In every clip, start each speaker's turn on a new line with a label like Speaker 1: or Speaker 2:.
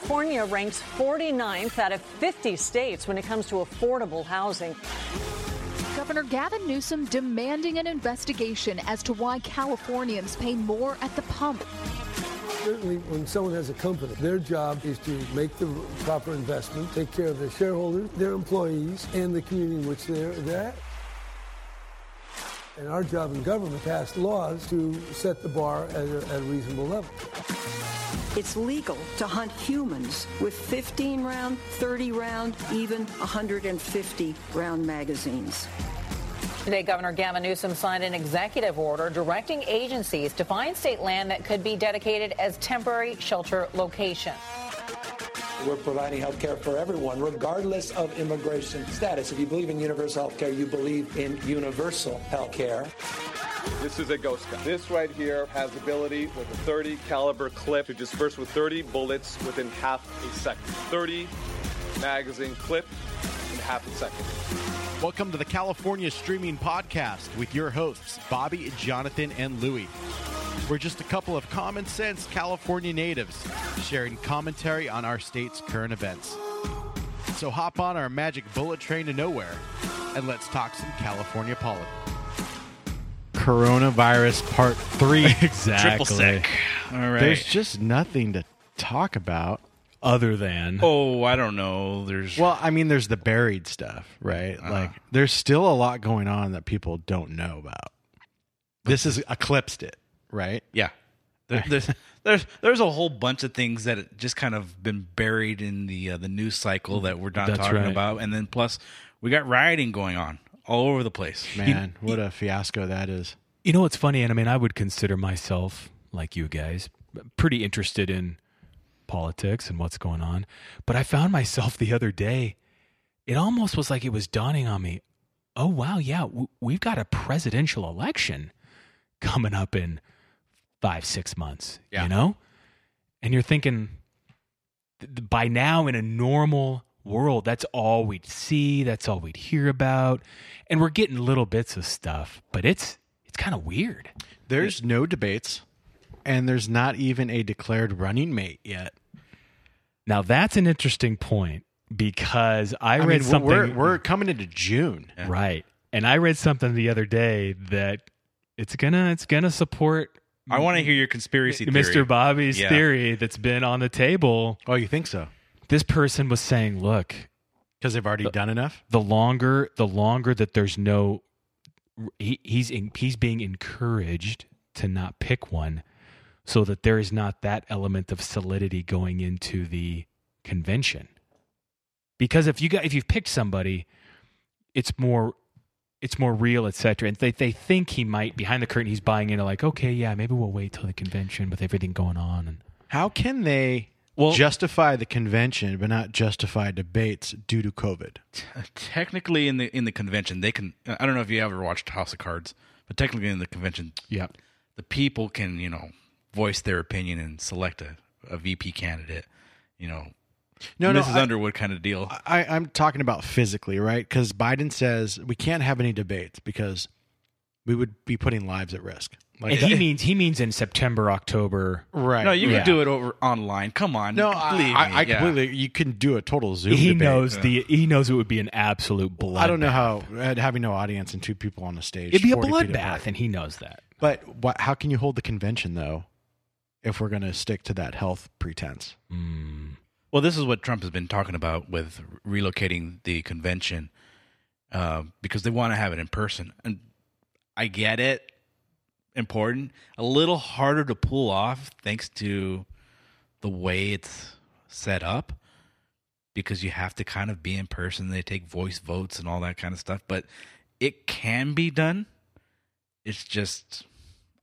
Speaker 1: California ranks 49th out of 50 states when it comes to affordable housing.
Speaker 2: Governor Gavin Newsom demanding an investigation as to why Californians pay more at the pump.
Speaker 3: Certainly, when someone has a company, their job is to make the proper investment, take care of their shareholders, their employees, and the community in which they're, they're at. And our job in government pass laws to set the bar at a, at a reasonable level.
Speaker 4: It's legal to hunt humans with 15 round, 30 round, even 150 round magazines.
Speaker 5: Today, Governor Gavin Newsom signed an executive order directing agencies to find state land that could be dedicated as temporary shelter location.
Speaker 6: We're providing health care for everyone, regardless of immigration status. If you believe in universal health care, you believe in universal health care.
Speaker 7: This is a ghost gun. This right here has ability with a 30 caliber clip to disperse with 30 bullets within half a second. 30 magazine clip in half a second.
Speaker 8: Welcome to the California Streaming Podcast with your hosts, Bobby, Jonathan, and Louie. We're just a couple of common sense California natives sharing commentary on our state's current events. So hop on our magic bullet train to nowhere and let's talk some California politics. Coronavirus Part 3.
Speaker 9: Exactly.
Speaker 10: Triple sec. All right.
Speaker 8: There's just nothing to talk about.
Speaker 9: Other than
Speaker 10: oh, I don't know. There's
Speaker 8: Well, I mean, there's the buried stuff, right? Like, there's still a lot going on that people don't know about. This has eclipsed it, right?
Speaker 10: yeah. There, there's there's there's a whole bunch of things that just kind of been buried in the uh, the news cycle that we're not
Speaker 9: That's
Speaker 10: talking
Speaker 9: right.
Speaker 10: about, and then plus we got rioting going on all over the place.
Speaker 8: Man, what a fiasco that is.
Speaker 9: you know what's funny, and I mean, I would consider myself like you guys, pretty interested in politics and what's going on. But I found myself the other day. It almost was like it was dawning on me. Oh wow, yeah, w- we've got a presidential election coming up in five, six months.
Speaker 8: Yeah.
Speaker 9: You know, and you're thinking th- th- by now in a normal world, that's all we'd see, that's all we'd hear about, and we're getting little bits of stuff, but it's it's kind of weird.
Speaker 8: There's no debates, and there's not even a declared running mate yet.
Speaker 9: Now that's an interesting point because I,
Speaker 8: I,
Speaker 9: read
Speaker 8: mean,
Speaker 9: something.
Speaker 8: we're, we're coming into June.
Speaker 9: right, and I read something the other day that it's gonna it's gonna support
Speaker 10: I want to hear your conspiracy theory.
Speaker 9: Mr. Bobby's
Speaker 10: Yeah.
Speaker 9: theory that's been on the table.
Speaker 8: Oh, you think so?
Speaker 9: This person was saying, "Look,
Speaker 8: Because they've already done enough?
Speaker 9: the longer the longer that there's no he, he's in, he's being encouraged to not pick one so that there is not that element of solidity going into the convention because if you got if you've picked somebody it's more it's more real etc and they, they think he might behind the curtain he's buying into like okay yeah maybe we'll wait till the convention with everything going on and
Speaker 8: How can they
Speaker 10: Well-
Speaker 8: justify the convention but not justify debates due to COVID?
Speaker 10: Technically, in the in the convention, they can. I don't know if you ever watched House of Cards, but technically in the convention,
Speaker 9: yeah
Speaker 10: the people can you know voice their opinion and select a, a VP candidate. You know,
Speaker 8: No, no,
Speaker 10: Mrs.
Speaker 8: I-
Speaker 10: Underwood kind of deal.
Speaker 8: I, I'm talking about physically, right? Because Biden says we can't have any debates because we would be putting lives at risk. Like
Speaker 9: and he means he means in september october
Speaker 8: right?
Speaker 10: no, you
Speaker 9: Yeah.
Speaker 10: can do it over online. Come on,
Speaker 8: No, I,
Speaker 10: believe
Speaker 8: I,
Speaker 10: me,
Speaker 8: I
Speaker 10: yeah.
Speaker 8: completely. You can do a total Zoom.
Speaker 9: he
Speaker 8: debate.
Speaker 9: knows the he knows it would be an absolute bloodbath.
Speaker 8: I don't know how uh, having no audience and two people on the stage.
Speaker 9: it'd be a
Speaker 8: 40 feet apart.
Speaker 9: bloodbath, and he knows that.
Speaker 8: But what, how can you hold the convention though, if we're going to stick to that health pretense?
Speaker 10: Well, this is what Trump has been talking about with relocating the convention uh, because they want to have it in person. And I get it, important. A little harder to pull off thanks to the way it's set up because you have to kind of be in person. They take voice votes and all that kind of stuff, but it can be done. It's just.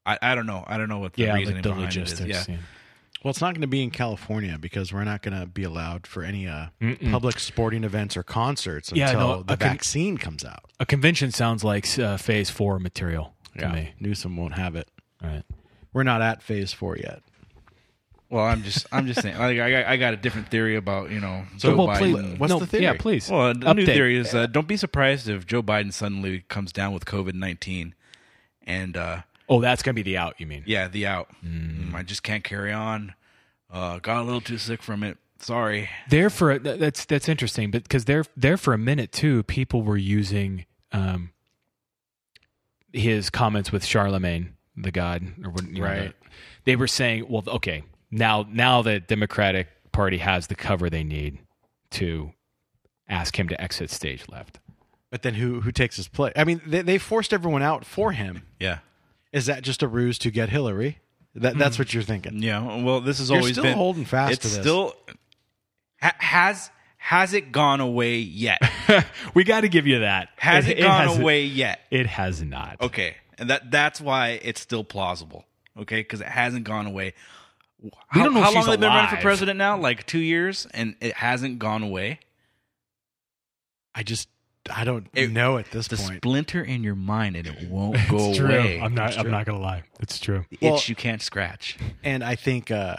Speaker 10: I, I don't know. I don't know what the
Speaker 9: Yeah,
Speaker 10: reasoning
Speaker 9: like the
Speaker 10: behind it is.
Speaker 9: logistics.
Speaker 10: Yeah.
Speaker 9: yeah.
Speaker 8: Well, it's not going to be in California because we're not going to be allowed for any uh, public sporting events or concerts
Speaker 9: Yeah,
Speaker 8: until
Speaker 9: no,
Speaker 8: the
Speaker 9: a con-
Speaker 8: vaccine comes out.
Speaker 9: A convention sounds like uh, phase four material to me.
Speaker 8: Newsom won't have it.
Speaker 9: All right.
Speaker 8: We're not at phase four yet.
Speaker 10: Well, I'm just, I'm just saying. Like, I, got, I got a different theory about you know
Speaker 8: So,
Speaker 10: Joe
Speaker 8: well,
Speaker 10: Biden.
Speaker 8: please- what's
Speaker 9: no,
Speaker 8: the theory?
Speaker 9: Yeah, please.
Speaker 10: Well, the new theory is uh, don't be surprised if Joe Biden suddenly comes down with COVID nineteen, and uh,
Speaker 9: Oh, that's gonna be the out. You mean?
Speaker 10: yeah, the out. Mm, I just can't carry on. Uh, got a little too sick from it, Sorry.
Speaker 9: there for a, that's that's interesting, but because there there for a minute too, people were using um, his comments with Charlamagne, the god, or what, you know,
Speaker 8: Right.
Speaker 9: the- they were saying, well, okay, now now the Democratic Party has the cover they need to ask him to exit stage left.
Speaker 8: But then who who takes his place? I mean, they, they forced everyone out for him.
Speaker 10: Yeah.
Speaker 8: Is that just a ruse to get Hillary? That that's hmm. what you're thinking.
Speaker 10: Yeah. Well, this has
Speaker 8: You're
Speaker 10: always
Speaker 8: still
Speaker 10: been
Speaker 8: holding fast
Speaker 10: It's
Speaker 8: to this.
Speaker 10: still ha- has has it gone away yet?
Speaker 9: we got to give you that.
Speaker 10: Has it, gone
Speaker 9: hasn't-
Speaker 10: away yet?
Speaker 9: It has not.
Speaker 10: Okay, and that that's why it's still plausible. Okay, because it hasn't gone away. How,
Speaker 9: don't know
Speaker 10: how long
Speaker 9: she's
Speaker 10: have they been running for president now? Like two years, and it hasn't gone away.
Speaker 8: I just I don't
Speaker 10: It-
Speaker 8: know at this
Speaker 10: The
Speaker 8: point.
Speaker 10: splinter in your mind, and it won't go
Speaker 9: true.
Speaker 10: away.
Speaker 9: I'm not.
Speaker 10: It's
Speaker 9: I'm
Speaker 10: true.
Speaker 9: not gonna lie. It's true.
Speaker 10: The
Speaker 8: Well-
Speaker 10: itch you can't scratch.
Speaker 8: and I think uh,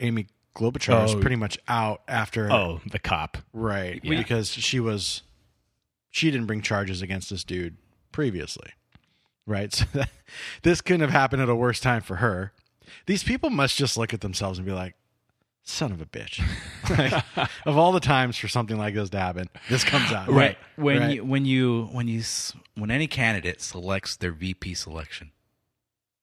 Speaker 8: Amy Klobuchar is
Speaker 9: Oh.
Speaker 8: pretty much out after
Speaker 9: Oh, the cop.
Speaker 8: right
Speaker 9: Yeah.
Speaker 8: because she was she didn't bring charges against this dude previously, right? So that, this couldn't have happened at a worse time for her. These people must just look at themselves and be like, "Son of a bitch!" like, of all the times for something like this to happen, this comes out
Speaker 10: Right. when
Speaker 8: Right.
Speaker 10: you when you when you s- when any candidate selects their VP selection,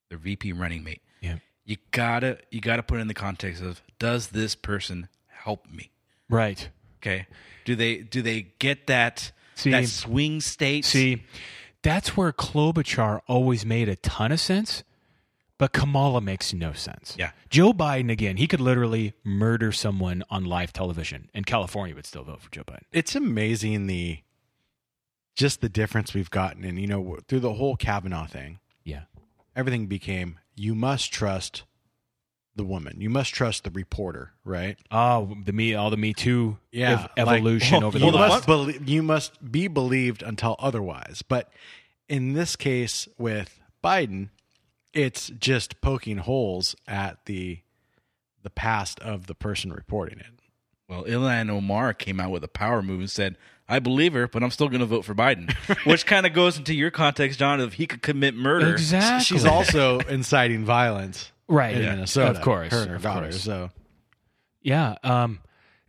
Speaker 10: their VP running mate,
Speaker 9: Yeah.
Speaker 10: You gotta you gotta put it in the context of does this person help me?
Speaker 9: Right.
Speaker 10: Okay, do they do they get that
Speaker 9: See-
Speaker 10: that swing state?
Speaker 9: See, that's where Klobuchar always made a ton of sense, but Kamala makes no sense.
Speaker 10: Yeah.
Speaker 9: Joe Biden, again, he could literally murder someone on live television, and California would still vote for Joe Biden.
Speaker 8: it's amazing the just the difference we've gotten and you know through the whole Kavanaugh thing.
Speaker 9: Yeah.
Speaker 8: Everything became you must trust the woman. You must trust the reporter, right?
Speaker 9: Oh, the me, all the Me Too
Speaker 8: Yeah,
Speaker 9: ev-
Speaker 8: like,
Speaker 9: evolution over the
Speaker 8: you
Speaker 9: last.
Speaker 8: must belie- you must be believed until otherwise. But in this case with Biden, it's just poking holes at the the past of the person reporting it.
Speaker 10: Well, Ilhan Omar came out with a power move and said, "I believe her, but I'm still going to vote for Biden," which kind of goes into your context, John, of he could commit murder.
Speaker 9: Exactly.
Speaker 8: She's also inciting violence,
Speaker 9: Right,
Speaker 8: In
Speaker 9: yeah.
Speaker 8: Minnesota,
Speaker 9: Of course,
Speaker 8: her and her
Speaker 9: of
Speaker 8: daughter.
Speaker 9: course.
Speaker 8: So
Speaker 9: Yeah, um,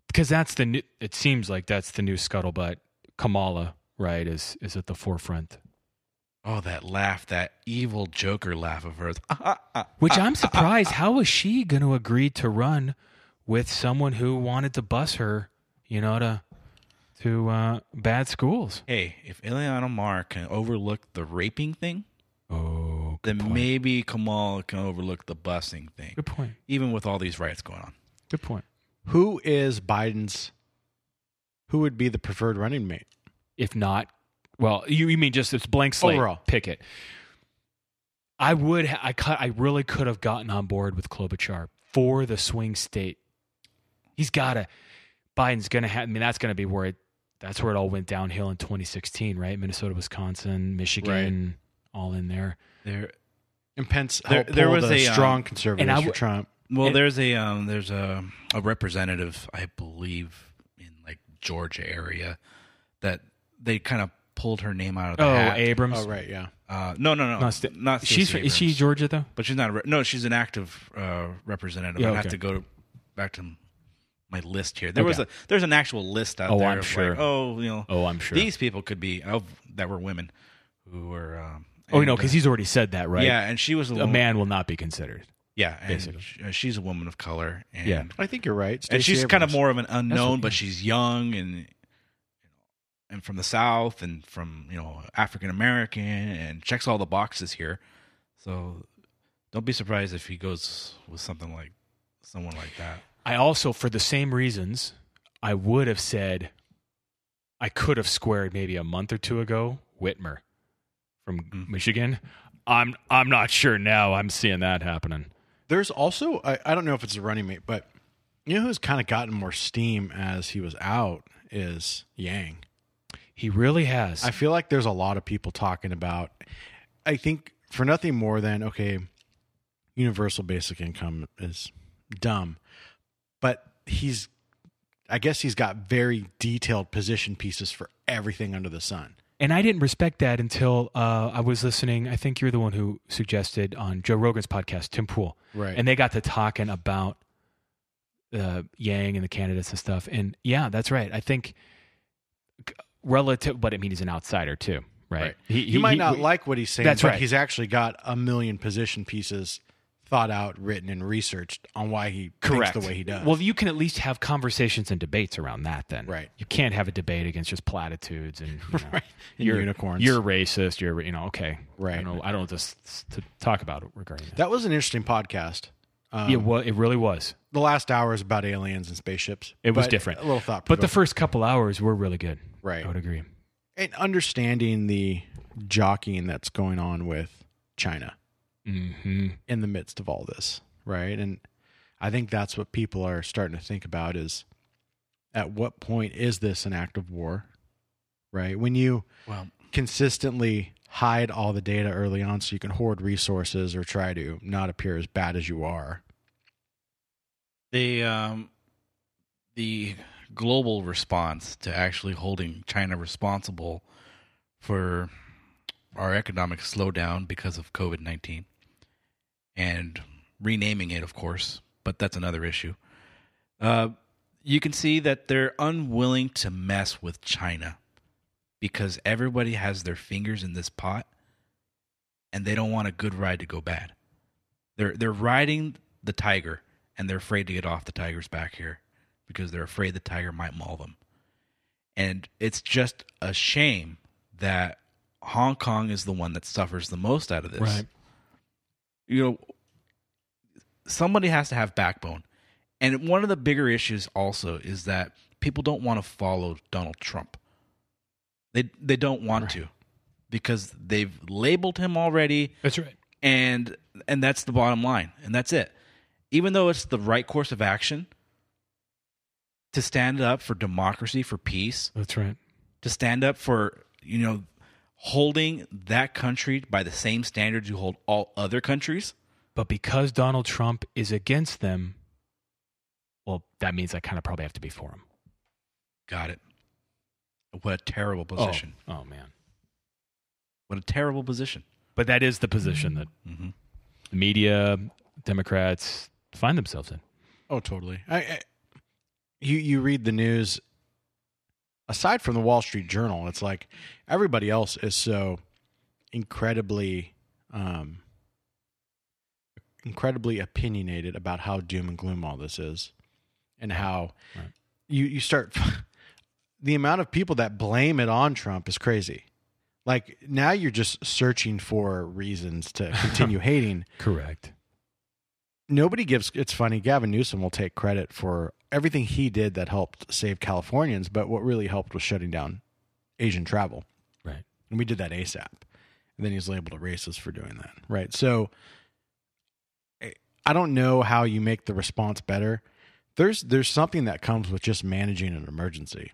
Speaker 9: because that's the new. It seems like that's the new scuttlebutt. Kamala, right, is is at the forefront.
Speaker 10: Oh, that laugh, that evil Joker laugh of hers.
Speaker 9: Which I'm surprised. How was she going to agree to run with someone who wanted to bus her, you know, to to uh, bad schools?
Speaker 10: Hey, if Ilhan Omar can overlook the raping thing,
Speaker 9: Oh,
Speaker 10: then
Speaker 9: point.
Speaker 10: maybe Kamal can overlook the busing thing.
Speaker 9: Good point.
Speaker 10: Even with all these riots going on.
Speaker 9: Good point.
Speaker 8: who is Biden's who would be the preferred running mate?
Speaker 9: If not, well, you, you mean just it's blank slate
Speaker 8: Overall.
Speaker 9: pick it. I would. I cut. I really could have gotten on board with Klobuchar for the swing state. He's got to. Biden's going to have. I mean, that's going to be where it. That's where it all went downhill in 2016, right? Minnesota, Wisconsin, Michigan, all in there.
Speaker 10: There,
Speaker 8: And Pence
Speaker 10: There- there was
Speaker 8: the
Speaker 10: a, um,
Speaker 8: strong conservatives
Speaker 9: and I
Speaker 8: for Trump.
Speaker 10: well,
Speaker 9: And-
Speaker 10: there's a um, there's a a representative, I believe, in like Georgia area, that they kind of pulled her name out of the
Speaker 9: Oh,
Speaker 10: hat.
Speaker 9: Abrams.
Speaker 8: Oh right, yeah.
Speaker 10: Uh, no, no, no,
Speaker 9: Not Sta-
Speaker 10: not
Speaker 9: she's
Speaker 10: Stacey
Speaker 9: is she Georgia though?
Speaker 10: But she's not. A re- no, she's an active uh, representative.
Speaker 9: Yeah,
Speaker 10: I have to go back to my list here. There was a there's an actual list out
Speaker 9: Oh,
Speaker 10: there.
Speaker 9: I'm
Speaker 10: of
Speaker 9: sure.
Speaker 10: Like, oh, you know.
Speaker 9: Oh, I'm sure.
Speaker 10: These people could be of that were women who were. Um,
Speaker 9: Oh,
Speaker 10: you
Speaker 9: know, because
Speaker 10: uh,
Speaker 9: he's already said that, right?
Speaker 10: Yeah, and she was a,
Speaker 9: a man will not be considered.
Speaker 10: Yeah,
Speaker 9: basically.
Speaker 10: sh- uh, she's a woman of color. And,
Speaker 9: Yeah.
Speaker 8: I think you're right.
Speaker 10: and
Speaker 8: Stacey
Speaker 10: she's kind of more of an unknown, but she's young and and from the south and from you know African American and checks all the boxes here. So don't be surprised if he goes with something like someone like that.
Speaker 9: I also, for the same reasons, I would have said I could have squared maybe a month or two ago Whitmer from
Speaker 10: Mm.
Speaker 9: Michigan. I'm I'm not sure now. I'm seeing that happening.
Speaker 8: There's also I, I don't know if it's a running mate, but you know who's kind of gotten more steam as he was out is Yang.
Speaker 9: He really has.
Speaker 8: I feel like there's a lot of people talking about. I think for nothing more than okay, universal basic income is dumb, but he's. I guess he's got very detailed position pieces for everything under the sun.
Speaker 9: and I didn't respect that until uh, I was listening. I think you're the one who suggested on Joe Rogan's podcast, Tim Pool.
Speaker 8: Right.
Speaker 9: And they got to talking about uh, Yang and the candidates and stuff. And yeah, that's right. I think relative, but I mean, he's an outsider too, right?
Speaker 8: Right.
Speaker 9: He,
Speaker 8: you might not like what he's saying,
Speaker 9: That's
Speaker 8: but
Speaker 9: right.
Speaker 8: he's actually got a million position pieces thought out, written, and researched on why he
Speaker 9: correct
Speaker 8: thinks the way he does.
Speaker 9: Well, you can at least have conversations and debates around that. Then,
Speaker 8: Right.
Speaker 9: You can't have a debate against just platitudes and, you know,
Speaker 8: Right. And
Speaker 9: you're,
Speaker 8: unicorns.
Speaker 9: You're racist. You're you know okay.
Speaker 8: Right.
Speaker 9: I don't know, I don't know to talk about it regarding that.
Speaker 8: that was an interesting podcast. Um,
Speaker 9: yeah, well, it really was.
Speaker 8: the last hour is about aliens and spaceships.
Speaker 9: It was different.
Speaker 8: A little thought,
Speaker 9: But the first couple hours were really good.
Speaker 8: Right.
Speaker 9: I would agree.
Speaker 8: and understanding the jockeying that's going on with China
Speaker 9: hmm
Speaker 8: in the midst of all this, right? And I think that's what people are starting to think about is at what point is this an act of war, right? When you well consistently hide all the data early on so you can hoard resources or try to not appear as bad as you are.
Speaker 10: the um, the global response to actually holding China responsible for our economic slowdown because of COVID nineteen, and renaming it, of course, but that's another issue. Uh, you can see that they're unwilling to mess with China because everybody has their fingers in this pot, and they don't want a good ride to go bad. They're they're riding the tiger, and they're afraid to get off the tiger's back here because they're afraid the tiger might maul them. And it's just a shame that Hong Kong is the one that suffers the most out of this.
Speaker 9: Right.
Speaker 10: You know, somebody has to have backbone. And one of the bigger issues also is that people don't want to follow Donald Trump. They they don't want to because they've labeled him already
Speaker 9: That's right.
Speaker 10: and and that's the bottom line and that's it even though it's the right course of action to stand up for democracy for peace
Speaker 9: That's right.
Speaker 10: to stand up for you know holding that country by the same standards you hold all other countries
Speaker 9: But because Donald Trump is against them, well, that means I kind of probably have to be for him.
Speaker 10: got it what a terrible position
Speaker 9: Oh, oh man.
Speaker 10: what a terrible position
Speaker 9: But that is the position that
Speaker 10: Mhm.
Speaker 9: the media, Democrats find themselves in.
Speaker 8: Oh, totally. I, I you you read the news aside from the Wall Street Journal, it's like everybody else is so incredibly um incredibly opinionated about how doom and gloom all this is and how
Speaker 9: Right.
Speaker 8: you you start the amount of people that blame it on Trump is crazy. Like now you're just searching for reasons to continue hating
Speaker 9: Correct.
Speaker 8: nobody gives it's funny gavin newsom will take credit for everything he did that helped save californians but what really helped was shutting down asian travel.
Speaker 9: Right.
Speaker 8: and we did that asap and then he's labeled a racist for doing that. Right. So I- don't know how you make the response better. There's there's something that comes with just managing an emergency.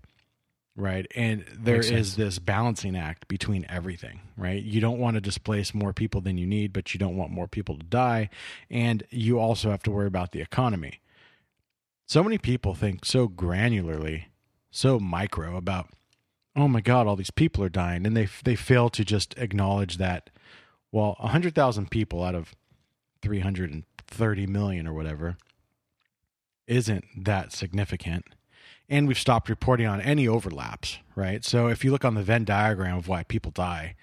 Speaker 8: Right. And there
Speaker 9: Makes
Speaker 8: is
Speaker 9: sense.
Speaker 8: this balancing act between everything. Right. You don't want to displace more people than you need but you don't want more people to die. And you also have to worry about the economy so many people think so granularly so micro about oh my god all these people are dying and they they fail to just acknowledge that well 100,000 people out of 330 million or whatever isn't that significant and we've stopped reporting on any overlaps right so if you look on the venn diagram of why people die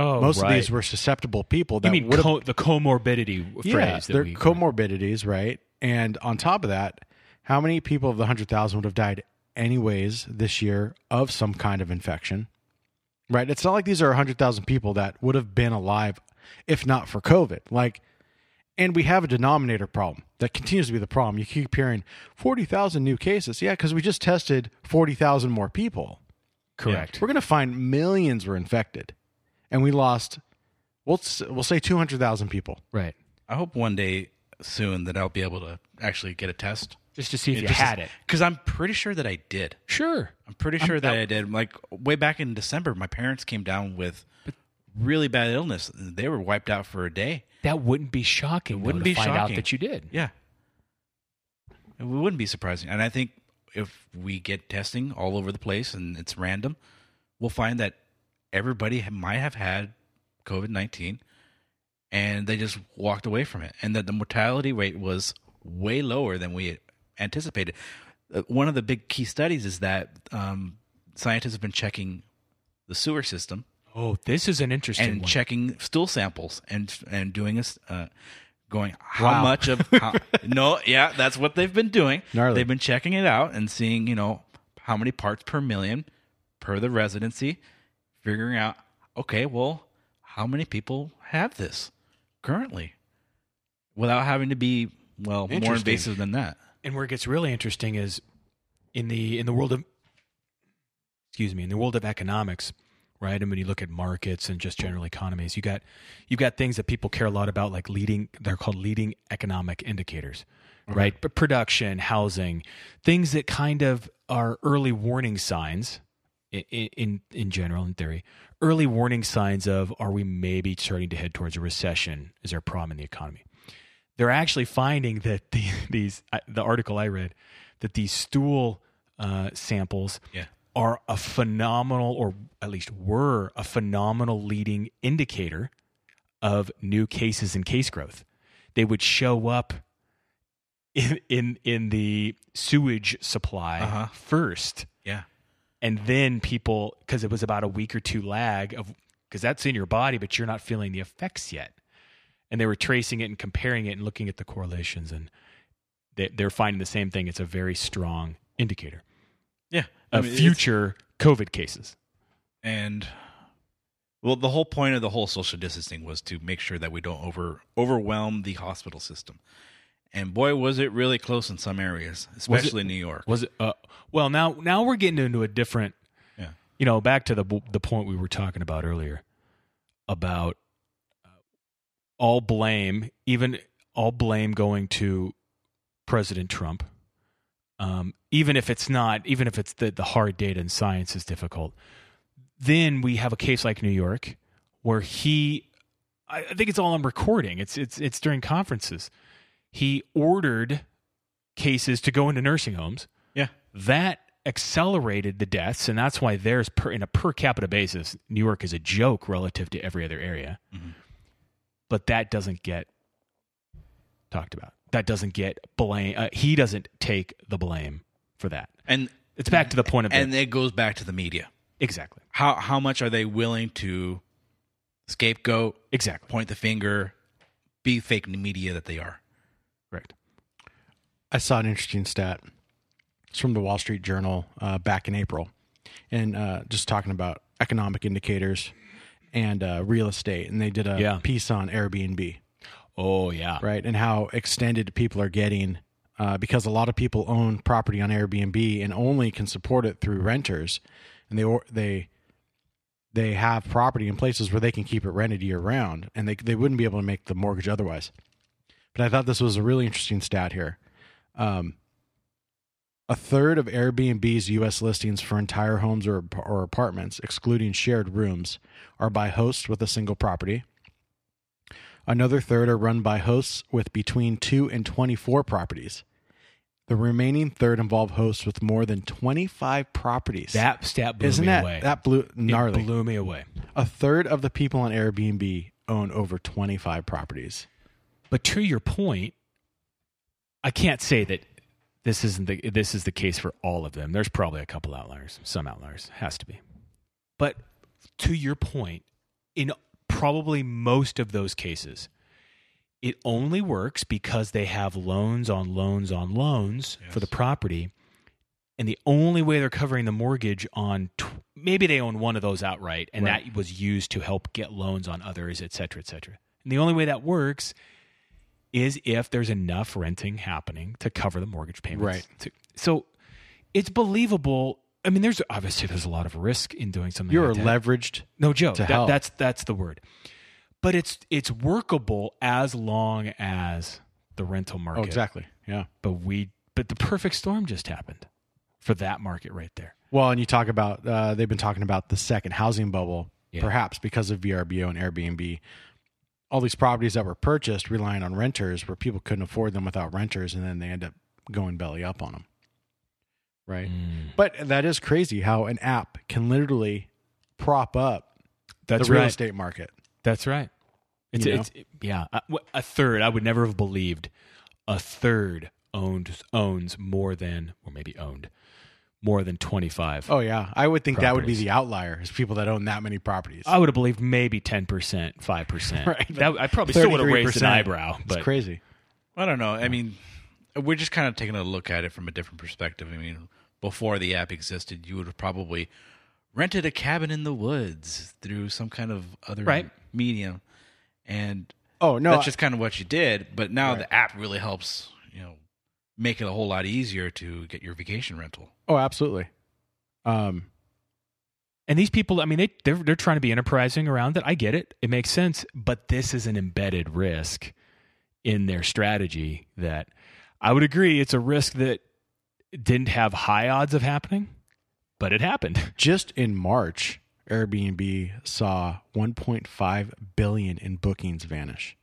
Speaker 9: Oh,
Speaker 8: most
Speaker 9: right.
Speaker 8: of these were susceptible people that
Speaker 9: you mean co- the comorbidity
Speaker 8: yeah,
Speaker 9: phrase? that
Speaker 8: they're
Speaker 9: we-
Speaker 8: comorbidities, right? And on top of that, how many people of the 100,000 would have died anyways this year of some kind of infection? Right? It's not like these are 100,000 people that would have been alive if not for COVID. Like, and we have a denominator problem that continues to be the problem. You keep hearing 40,000 new cases. Yeah, because we just tested 40,000 more people.
Speaker 9: Correct.
Speaker 8: We're going to find millions were infected. And we lost, we'll, s- we'll say 200,000 people.
Speaker 9: Right.
Speaker 10: i hope one day soon that i'll be able to actually get a test
Speaker 9: Just to see if you had it.
Speaker 10: because i'm pretty sure that i did
Speaker 9: Sure.
Speaker 10: I'm pretty sure that I did. Like way back in December, my parents came down with really bad illness. They were wiped out for a day.
Speaker 9: That wouldn't be shocking.
Speaker 10: It wouldn't
Speaker 9: though,
Speaker 10: be
Speaker 9: to find
Speaker 10: shocking
Speaker 9: out that you did.
Speaker 10: Yeah, it wouldn't be surprising. And I think if we get testing all over the place and it's random, we'll find that everybody ha- might have had COVID nineteen, and they just walked away from it, and that the mortality rate was way lower than we anticipated. Uh, one of the big key studies is that um, scientists have been checking the sewer system
Speaker 9: Oh, this is an interesting
Speaker 10: and
Speaker 9: one.
Speaker 10: checking stool samples and and doing this, uh, going how
Speaker 9: Wow.
Speaker 10: much of how, no, yeah, that's what they've been doing.
Speaker 8: Gnarly.
Speaker 10: They've been checking it out and seeing you know how many parts per million per the residency, figuring out okay, well, how many people have this currently, without having to be well more invasive than that.
Speaker 9: And where it gets really interesting is in the in the world of excuse me, in the world of economics, right? And when you look at markets and just general economies, you got you've got things that people care a lot about, like leading. They're called leading economic indicators, right? But production, housing, things that kind of are early warning signs. i- i- In in general, in theory, early warning signs of are we maybe starting to head towards a recession? Is there a problem in the economy? They're actually finding that the, these the article I read that these stool uh, samples
Speaker 10: Yeah.
Speaker 9: are a phenomenal, or at least were a phenomenal leading indicator of new cases and case growth. They would show up in in, in the sewage supply
Speaker 10: Uh-huh.
Speaker 9: first,
Speaker 10: Yeah.
Speaker 9: and then people because it was about a week or two lag of because that's in your body, but you're not feeling the effects yet and they were tracing it and comparing it and looking at the correlations and they, they're finding the same thing. It's a very strong indicator
Speaker 10: Yeah,
Speaker 9: of
Speaker 10: I mean,
Speaker 9: future covid cases.
Speaker 10: And well the whole point of the whole social distancing was to make sure that we don't over overwhelm the hospital system. And boy was it really close in some areas especially new york.
Speaker 9: Was it uh, well now now we're getting into a different
Speaker 10: Yeah.
Speaker 9: you know back to the the point we were talking about earlier about all blame even all blame going to president trump um, even if it's not even if it's the, the hard data and science is difficult then we have a case like new york where he I I think it's all on recording. It's it's it's during conferences. He ordered cases to go into nursing homes.
Speaker 10: Yeah.
Speaker 9: That accelerated the deaths, and that's why there's per in a per capita basis, New York is a joke relative to every other area. But that doesn't get talked about. That doesn't get blame. Uh, he doesn't take the blame for that.
Speaker 10: and
Speaker 9: It's back to the point of
Speaker 10: and
Speaker 9: the,
Speaker 10: it goes back to the media
Speaker 9: exactly,
Speaker 10: how how much are they willing to scapegoat
Speaker 9: exactly,
Speaker 10: point the finger be fake media that they are
Speaker 9: correct.
Speaker 8: I saw an interesting stat. It's from the Wall Street Journal uh, back in April, and uh, just talking about economic indicators and uh, real estate. And they did a
Speaker 9: Yeah.
Speaker 8: piece on Airbnb,
Speaker 9: Oh yeah,
Speaker 8: right, and how extended people are getting uh, because a lot of people own property on Airbnb and only can support it through renters, and they or, they they have property in places where they can keep it rented year round, and they they wouldn't be able to make the mortgage otherwise. But I thought this was a really interesting stat here. Um, a third of Airbnb's U.S. listings for entire homes or, or apartments, excluding shared rooms, are by hosts with a single property. Another third are run by hosts with between 2 and 24 properties. The remaining third involve hosts with more than 25 properties.
Speaker 9: That stat blew
Speaker 8: Isn't
Speaker 9: me
Speaker 8: that
Speaker 9: away.
Speaker 8: that blew gnarly?
Speaker 9: It blew me away.
Speaker 8: A third of the people on Airbnb own over 25 properties.
Speaker 9: But to your point, I can't say that this isn't the this is the case for all of them. There's probably a couple outliers, some outliers, has to be. But to your point, in probably most of those cases, it only works because they have loans on loans on loans for the property. And the only way they're covering the mortgage on tw- maybe they own one of those outright and
Speaker 8: Right.
Speaker 9: that was used to help get loans on others, et cetera, et cetera. And the only way that works is if there's enough renting happening to cover the mortgage payments.
Speaker 8: Right.
Speaker 9: To- so it's believable. I mean, there's obviously there's a lot of risk in doing something.
Speaker 8: You're
Speaker 9: like that.
Speaker 8: leveraged.
Speaker 9: No joke. That- that's that's the word. But it's it's workable as long as the rental market.
Speaker 8: Oh, exactly. Yeah.
Speaker 9: But we but the perfect storm just happened for that market right there.
Speaker 8: Well, and you talk about uh, they've been talking about the second housing bubble,
Speaker 9: Yeah.
Speaker 8: perhaps because of VRBO and Airbnb. All these properties that were purchased relying on renters, where people couldn't afford them without renters, and then they end up going belly up on them. Right.
Speaker 9: Mm.
Speaker 8: But that is crazy how an app can literally prop up
Speaker 9: That's
Speaker 8: the real
Speaker 9: right.
Speaker 8: estate market.
Speaker 9: That's right. It's,
Speaker 8: You know?
Speaker 9: it's yeah, a, a third. I would never have believed a third owned owns more than, or maybe owned more than twenty five.
Speaker 8: Oh yeah, I would think that would be the outlier is people that own that many properties.
Speaker 9: I would have believed maybe ten percent, five percent.
Speaker 8: Right.
Speaker 9: That I probably still would have raised an
Speaker 8: 33%.
Speaker 9: eyebrow.
Speaker 8: It's crazy.
Speaker 10: I don't know. I mean, we're just kind of taking a look at it from a different perspective. I mean, before the app existed, you would have probably rented a cabin in the woods through some kind of other
Speaker 9: Right.
Speaker 10: medium, and
Speaker 8: Oh no,
Speaker 10: that's just kind of what you did. But now
Speaker 8: Right.
Speaker 10: the app really helps, you know, make it a whole lot easier to get your vacation rental.
Speaker 8: oh absolutely. Um,
Speaker 9: And these people, I mean, they they're they're trying to be enterprising around it. I get it; it makes sense. But this is an embedded risk in their strategy that I would agree it's a risk that didn't have high odds of happening, but it happened.
Speaker 8: just in March, Airbnb saw 1.5 billion in bookings vanish.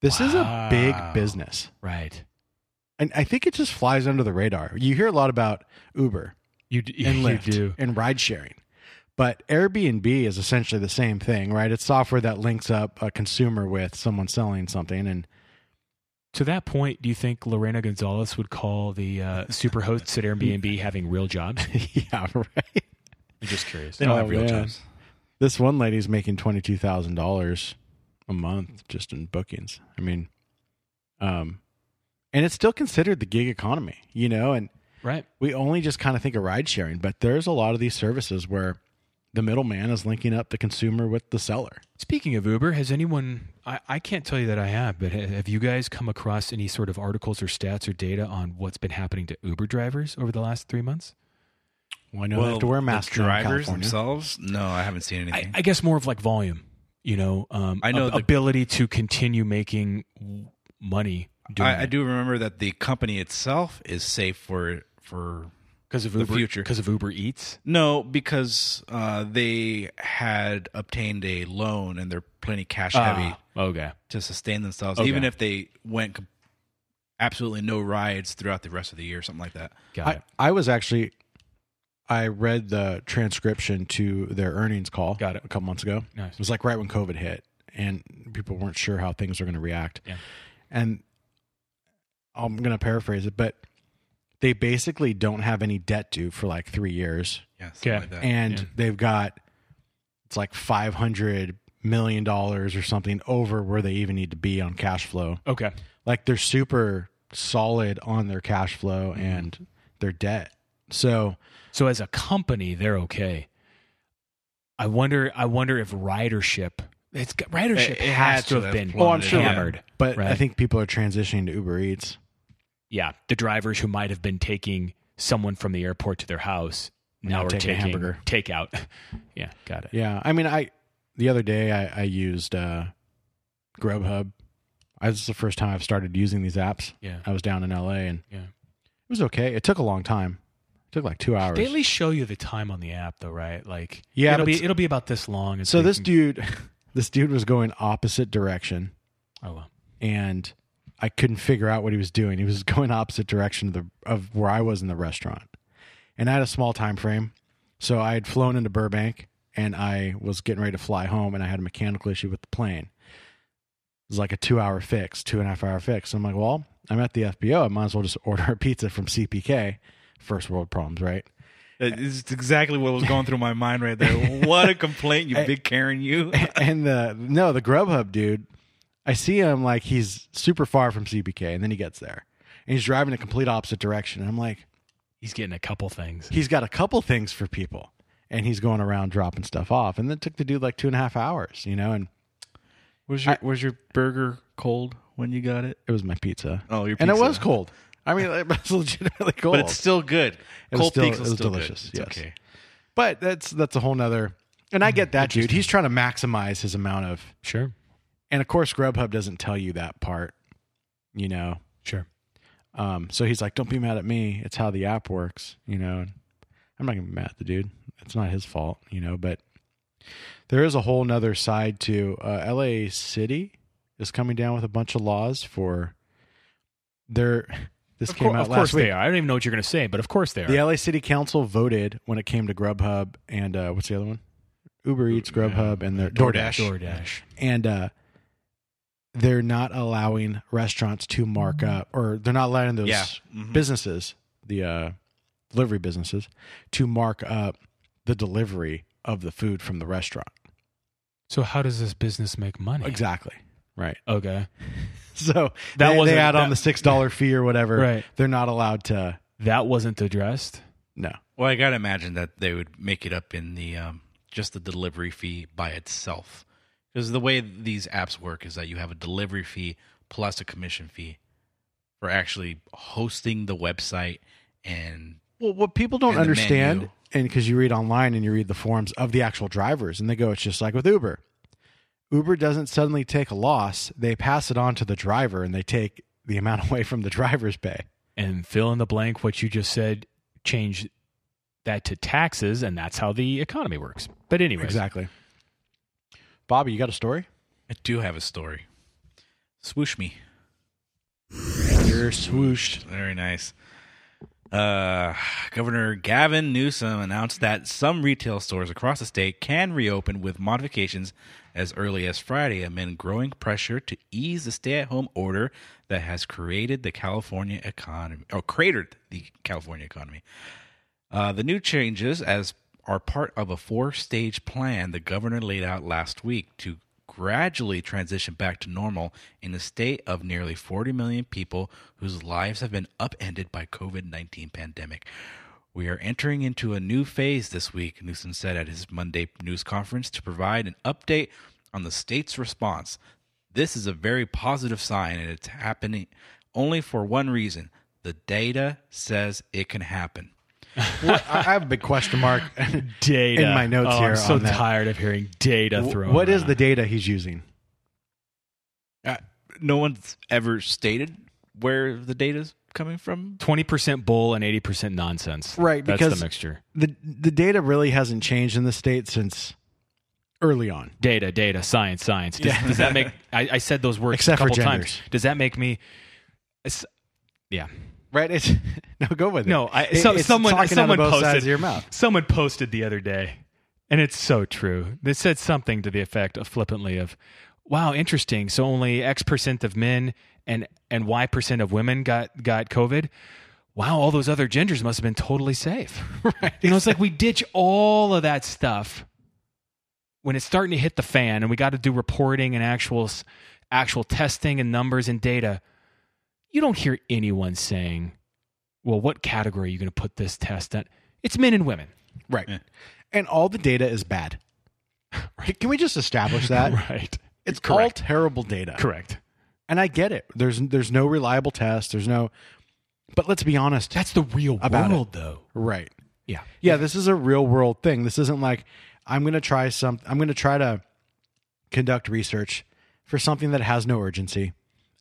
Speaker 8: This is a big business.
Speaker 9: Right?
Speaker 8: And I think it just flies under the radar. You hear a lot about Uber
Speaker 9: You
Speaker 8: and
Speaker 9: you
Speaker 8: Lyft
Speaker 9: do.
Speaker 8: and ride sharing. But Airbnb is essentially the same thing, right? It's software that links up a consumer with someone selling something and
Speaker 9: To that point, do you think Lorena Gonzalez would call the uh, super hosts at Airbnb having real jobs?
Speaker 8: yeah, right.
Speaker 9: I'm just curious.
Speaker 10: They don't
Speaker 8: Oh,
Speaker 10: have real
Speaker 8: man.
Speaker 10: jobs.
Speaker 8: This one lady's making twenty two thousand dollars a month just in bookings. I mean, um, and it's still considered the gig economy, you know. And
Speaker 9: Right.
Speaker 8: we only just kind of think of ride sharing, but there's a lot of these services where the middleman is linking up the consumer with the seller.
Speaker 9: Speaking of Uber, has anyone, I, I can't tell you that I have, but have you guys come across any sort of articles or stats or data on what's been happening to Uber drivers over the last three months?
Speaker 8: Well, I know they have to wear masks.
Speaker 10: The
Speaker 8: now in
Speaker 10: drivers
Speaker 8: California.
Speaker 10: themselves? No, I haven't seen anything.
Speaker 9: I guess more of like volume, you know, um,
Speaker 10: I know
Speaker 9: ab-
Speaker 10: the-
Speaker 9: ability to continue making money. Doing
Speaker 10: I, I do remember that the company itself is safe for for
Speaker 9: because of
Speaker 10: the
Speaker 9: Uber,
Speaker 10: future.
Speaker 9: because of Uber Eats.
Speaker 10: No, because uh, they had obtained a loan and they're plenty cash heavy
Speaker 9: Ah, okay.
Speaker 10: to sustain themselves,
Speaker 9: Okay.
Speaker 10: even if they went com- absolutely no rides throughout the rest of the year, or something like that.
Speaker 9: Got
Speaker 8: I,
Speaker 9: it.
Speaker 8: I was actually, I read the transcription to their earnings call.
Speaker 9: Got it.
Speaker 8: a couple months ago.
Speaker 9: Nice.
Speaker 8: It was like right when COVID hit, and people weren't sure how things were going to react.
Speaker 9: Yeah.
Speaker 8: And I'm going to paraphrase it, but they basically don't have any debt due for like three years,
Speaker 10: Yeah, something like
Speaker 8: and
Speaker 9: Yeah.
Speaker 8: they've got it's like 500 million dollars or something over where they even need to be on cash flow.
Speaker 9: Okay.
Speaker 8: Like they're super solid on their cash flow
Speaker 9: Mm-hmm.
Speaker 8: and their debt. So
Speaker 9: So as a company, they're okay. I wonder. I wonder if ridership. It's got- ridership
Speaker 10: It- it
Speaker 9: has
Speaker 10: had
Speaker 9: to
Speaker 10: to
Speaker 9: have
Speaker 10: have
Speaker 9: been
Speaker 8: Oh, I'm sure.
Speaker 10: yeah.
Speaker 9: hammered.
Speaker 8: But I think people are transitioning to Uber Eats.
Speaker 9: Yeah, the drivers who might have been taking someone from the airport to their house now,
Speaker 8: Now
Speaker 9: are
Speaker 8: taking a
Speaker 9: taking
Speaker 8: hamburger.
Speaker 9: takeout. yeah, got it.
Speaker 8: Yeah, I mean, I the other day I, I used uh, Grubhub. I, this is the first time I've started using these apps.
Speaker 9: Yeah.
Speaker 8: I was down in LA and
Speaker 9: Yeah.
Speaker 8: it was okay. It took a long time. It took like two hours.
Speaker 9: They at least show you the time on the app, though, right? Like,
Speaker 8: Yeah,
Speaker 9: it'll be it'll be about this long.
Speaker 8: so this
Speaker 9: can-
Speaker 8: dude, this dude was going opposite direction,
Speaker 9: oh well,
Speaker 8: and I couldn't figure out what he was doing. He was going opposite direction of the of where I was in the restaurant, and I had a small time frame, so I had flown into Burbank and I was getting ready to fly home, and I had a mechanical issue with the plane. It was like a two hour fix, two and a half hour fix. I'm like, well, I'm at the FBO. I might as well just order a pizza from CPK. First world problems, right?
Speaker 10: Uh, it's exactly what was going through my mind right there. What a complaint, you big Karen, you.
Speaker 8: and the no, the Grubhub dude, I see him like he's super far from CPK, and then he gets there, and he's driving the complete opposite direction. And I'm like,
Speaker 9: he's getting a couple things.
Speaker 8: he's got a couple things for people, and he's going around dropping stuff off. And then it took the dude like two and a half hours, you know. And
Speaker 10: Was your
Speaker 8: I-
Speaker 10: was your burger cold when you got it?
Speaker 8: it was my pizza.
Speaker 10: Oh, your pizza.
Speaker 8: and it was cold. I mean, it was legitimately cold.
Speaker 10: But it's still good.
Speaker 8: It was
Speaker 10: Cold
Speaker 8: still-
Speaker 10: pizza's
Speaker 8: it was
Speaker 10: still
Speaker 8: delicious,
Speaker 10: Good. It's
Speaker 8: yes.
Speaker 10: okay.
Speaker 8: But that's that's a whole nother. And I get that dude. He's trying to maximize his amount of.
Speaker 9: Sure,
Speaker 8: And of course, Grubhub doesn't tell you that part. You know,
Speaker 9: sure.
Speaker 8: Um, so he's like, "Don't be mad at me. It's how the app works." You know, and I'm not gonna be mad at the dude. It's not his fault, you know. But there is a whole nother side to uh, L.A. City is coming down with a bunch of laws for their. This
Speaker 9: Of,
Speaker 8: came
Speaker 9: cour-
Speaker 8: out
Speaker 9: of
Speaker 8: last
Speaker 9: course
Speaker 8: week.
Speaker 9: they are. I don't even know what you're going to say, but of course they are.
Speaker 8: The LA City Council voted when it came to Grubhub and uh, what's the other one? Uber Eats, Grubhub, and their DoorDash.
Speaker 9: DoorDash.
Speaker 8: And uh, they're not allowing restaurants to mark up, or they're not letting those
Speaker 10: Yeah. Mhm.
Speaker 8: businesses, the uh, delivery businesses, to mark up the delivery of the food from the restaurant.
Speaker 9: So how does this business make money?
Speaker 8: Exactly. Right.
Speaker 9: Okay.
Speaker 8: So
Speaker 9: That
Speaker 8: that they,
Speaker 9: wasn't-
Speaker 8: they add on
Speaker 9: that-
Speaker 8: the six dollar fee or whatever.
Speaker 9: Right.
Speaker 8: They're not allowed to.
Speaker 9: That wasn't addressed.
Speaker 8: No.
Speaker 10: Well, I gotta imagine that they would make it up in the um, just the delivery fee by itself, because the way these apps work is that you have a delivery fee plus a commission fee for actually hosting the website and
Speaker 8: Well, what people don't
Speaker 10: And
Speaker 8: understand,
Speaker 10: menu.
Speaker 8: and because you read online and you read the forums of the actual drivers, and they go, it's just like with Uber. Uber doesn't suddenly take a loss; they pass it on to the driver, and they take the amount away from the driver's pay.
Speaker 9: And fill in the blank what you just said, change that to taxes, and that's how the economy works. But anyway,
Speaker 8: Exactly. Bobby, you got a story?
Speaker 10: I do have a story. Swoosh me.
Speaker 8: You're swooshed.
Speaker 10: Very nice. Uh, Governor Gavin Newsom announced that some retail stores across the state can reopen with modifications as early as Friday amid growing pressure to ease the stay-at-home order that has created the California economy or cratered the California economy. Uh, the new changes as are part of a four-stage plan the governor laid out last week to gradually transition back to normal in a state of nearly 40 million people whose lives have been upended by COVID-19 pandemic. We are entering into a new phase this week, Newsom said at his Monday news conference to provide an update on the state's response. This is a very positive sign and it's happening only for one reason. The data says it can happen.
Speaker 8: Well, I I have a big question mark
Speaker 9: data
Speaker 8: in my notes
Speaker 9: Oh,
Speaker 8: here.
Speaker 9: I'm so
Speaker 8: on that.
Speaker 9: tired of hearing data thrown.
Speaker 8: What is
Speaker 9: around.
Speaker 8: the data he's using?
Speaker 10: Uh, no one's ever stated where the data's coming from.
Speaker 9: twenty percent bull and eighty percent nonsense?
Speaker 8: Right,
Speaker 9: That's
Speaker 8: because
Speaker 9: the mixture.
Speaker 8: The the data really hasn't changed in the state since early on.
Speaker 9: Data, data, science, science. Does,
Speaker 8: Yeah.
Speaker 9: does that make? I, I said those words
Speaker 8: Except
Speaker 9: a couple
Speaker 8: genders.
Speaker 9: times. Does that make me? Yeah.
Speaker 8: Right? It's no go with it.
Speaker 9: No, I,
Speaker 8: It-
Speaker 9: so, someone
Speaker 8: talking out of
Speaker 9: someone posted
Speaker 8: your mouth.
Speaker 9: Someone posted the other day, and it's so true. They said something to the effect of flippantly of, "Wow, interesting. So only X percent of men and and Y percent of women got got COVID." Wow, all those other genders must have been totally safe. right. You know, it's like we ditch all of that stuff when it's starting to hit the fan, and we got to do reporting and actual actual testing and numbers and data you don't hear anyone saying, well, what category are you going to put this test in? It's men and women.
Speaker 8: Right. And all the data is bad. Right. Can we just establish that?
Speaker 9: right.
Speaker 8: It's all terrible data.
Speaker 9: Correct.
Speaker 8: And I get it. There's there's no reliable test. There's no But let's be honest.
Speaker 9: That's the real
Speaker 8: about
Speaker 9: world,
Speaker 8: it.
Speaker 9: though.
Speaker 8: Right.
Speaker 9: Yeah.
Speaker 8: Yeah, this is a real world thing. This isn't like I'm going to try some I'm going to try to conduct research for something that has no urgency.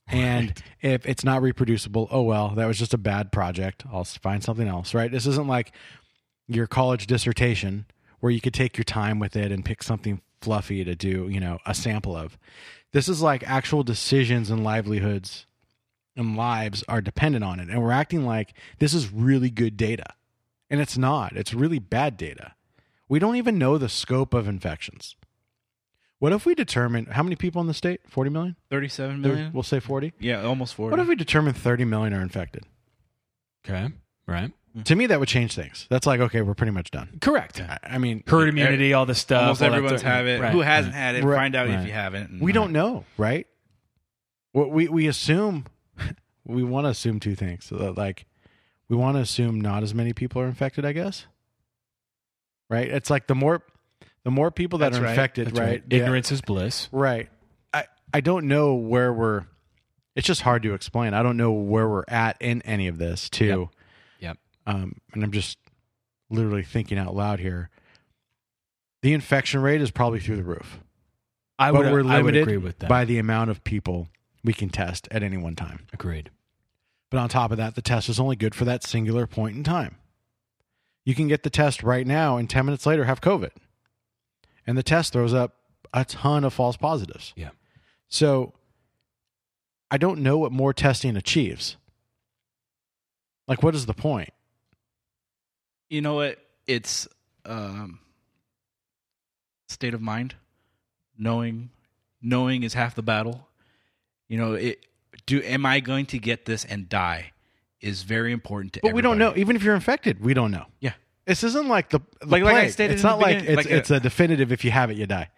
Speaker 8: And if it's not reproducible, oh well, that was just a bad project. I'll find something else, right? This isn't like your college dissertation where you could take your time with it and pick something fluffy to do, you know, a sample of. This is like actual decisions and livelihoods and lives are dependent on it. And we're acting like this is really good data. And it's not. It's really bad data. We don't even know the scope of infections. What if we determine how many people in the state? 40 million?
Speaker 10: 37
Speaker 8: There-
Speaker 10: million?
Speaker 8: We'll say 40.
Speaker 10: Yeah, almost 40.
Speaker 8: What if we determine 30 million are infected?
Speaker 9: Okay. Right. Mm-hmm.
Speaker 8: To me, that would change things. That's like, okay, we're pretty much done.
Speaker 9: Correct.
Speaker 8: I, I mean,
Speaker 9: Herd immunity, all this stuff.
Speaker 10: Almost
Speaker 9: all
Speaker 10: everyone's
Speaker 9: th-
Speaker 10: have it.
Speaker 9: Right.
Speaker 10: Who hasn't had it?
Speaker 8: Right.
Speaker 10: Find out if you haven't.
Speaker 8: we don't know, right? What we we assume, we want to assume two things. So that, like, we want to assume not as many people are infected. I guess, right? It's like the more the more people that
Speaker 9: That's
Speaker 8: are
Speaker 9: right.
Speaker 8: infected,
Speaker 9: That's
Speaker 8: right?
Speaker 9: Ignorance is bliss.
Speaker 8: Right. I I don't know where we're. It's just hard to explain. I don't know where we're at in any of this. Too.
Speaker 9: Yep.
Speaker 8: Um, and I'm just literally thinking out loud here. The infection rate is probably through the roof.
Speaker 9: I
Speaker 8: but
Speaker 9: would,
Speaker 8: we're
Speaker 9: I would agree with that.
Speaker 8: by the amount of people we can test at any one time.
Speaker 9: Agreed.
Speaker 8: But on top of that, the test is only good for that singular point in time. You can get the test right now and 10 minutes later have COVID. And the test throws up a ton of false positives.
Speaker 9: Yeah.
Speaker 8: So I don't know what more testing achieves. Like, what is the point?
Speaker 10: You know what? It's um, state of mind. Knowing, knowing is half the battle. You know, it do am I going to get this and die is very important to
Speaker 8: But we don't know. Even if you're infected, we don't know.
Speaker 10: Yeah.
Speaker 8: This isn't like the, the
Speaker 10: Like- like I
Speaker 8: plague.
Speaker 10: stated
Speaker 8: It's
Speaker 10: in
Speaker 8: not
Speaker 10: the
Speaker 8: like
Speaker 10: beginning,
Speaker 8: it's
Speaker 10: like a-
Speaker 8: it's a definitive. If you have it, you die.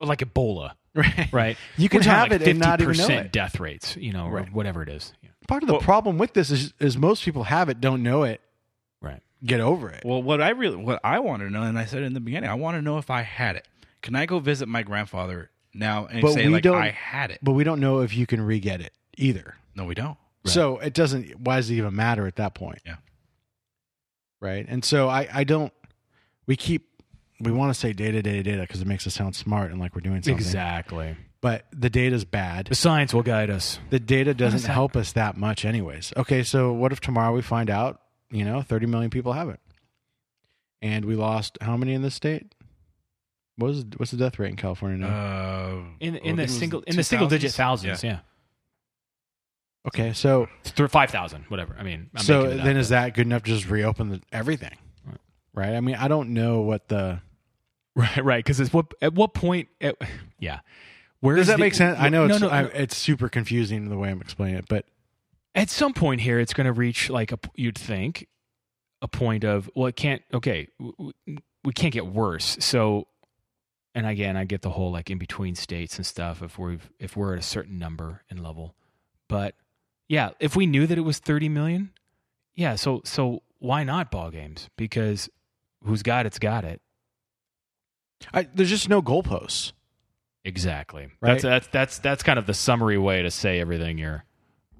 Speaker 9: like Ebola,
Speaker 8: Right.
Speaker 9: right?
Speaker 8: You can
Speaker 9: We're talking
Speaker 8: have
Speaker 9: like
Speaker 8: it and not even know
Speaker 9: 50%
Speaker 8: it.
Speaker 9: death rates, you know, or whatever it is. Yeah.
Speaker 8: Part of the problem with this is is most people have it, don't know it,
Speaker 9: Right.
Speaker 8: get over it.
Speaker 10: Well, what I really what I want to know, and I said in the beginning, I want to know if I had it. Can I go visit my grandfather now and say like I had it?
Speaker 8: But we don't know if you can re-get it either.
Speaker 10: No, we don't.
Speaker 8: So it doesn't. Why does it even matter at that point?
Speaker 10: Yeah.
Speaker 8: Right. And so I I don't. We keep we want to say data data data because it makes us sound smart and like we're doing something
Speaker 9: Exactly.
Speaker 8: But the data's bad.
Speaker 9: The science will guide us.
Speaker 8: The data
Speaker 9: does
Speaker 8: doesn't help us that much, anyways. Okay, so what if tomorrow we find out, you know, 30 million people have it, and we lost how many in this state? What is what's the death rate in California now?
Speaker 10: Uh,
Speaker 9: In
Speaker 10: well,
Speaker 9: in the
Speaker 10: think it was
Speaker 9: single in the single digit
Speaker 10: 2000s.
Speaker 9: thousands, yeah.
Speaker 8: Okay, so
Speaker 9: Through five thousand, whatever. I mean, I'm
Speaker 8: so
Speaker 9: up,
Speaker 8: then
Speaker 9: but-
Speaker 8: is that good enough to just reopen the, everything? Right. I mean, I don't know what the
Speaker 9: right? Right? Because it's what at what point? At, yeah. Where
Speaker 8: does that
Speaker 9: the-
Speaker 8: make sense? I know
Speaker 9: no,
Speaker 8: it's
Speaker 9: no,
Speaker 8: I, it's super confusing the way I'm explaining it, but
Speaker 9: at some point here it's going to reach like a you'd think a point of well it can't okay w- w- we can't get worse so and again i get the whole like in between states and stuff if we've if we're at a certain number and level but yeah if we knew that it was 30 million yeah so so why not ball games? Because who's got it's got it.
Speaker 8: I, there's just no goalposts.
Speaker 9: exactly.
Speaker 8: Right.
Speaker 9: that's that's that's that's kind of the summary way to say everything you're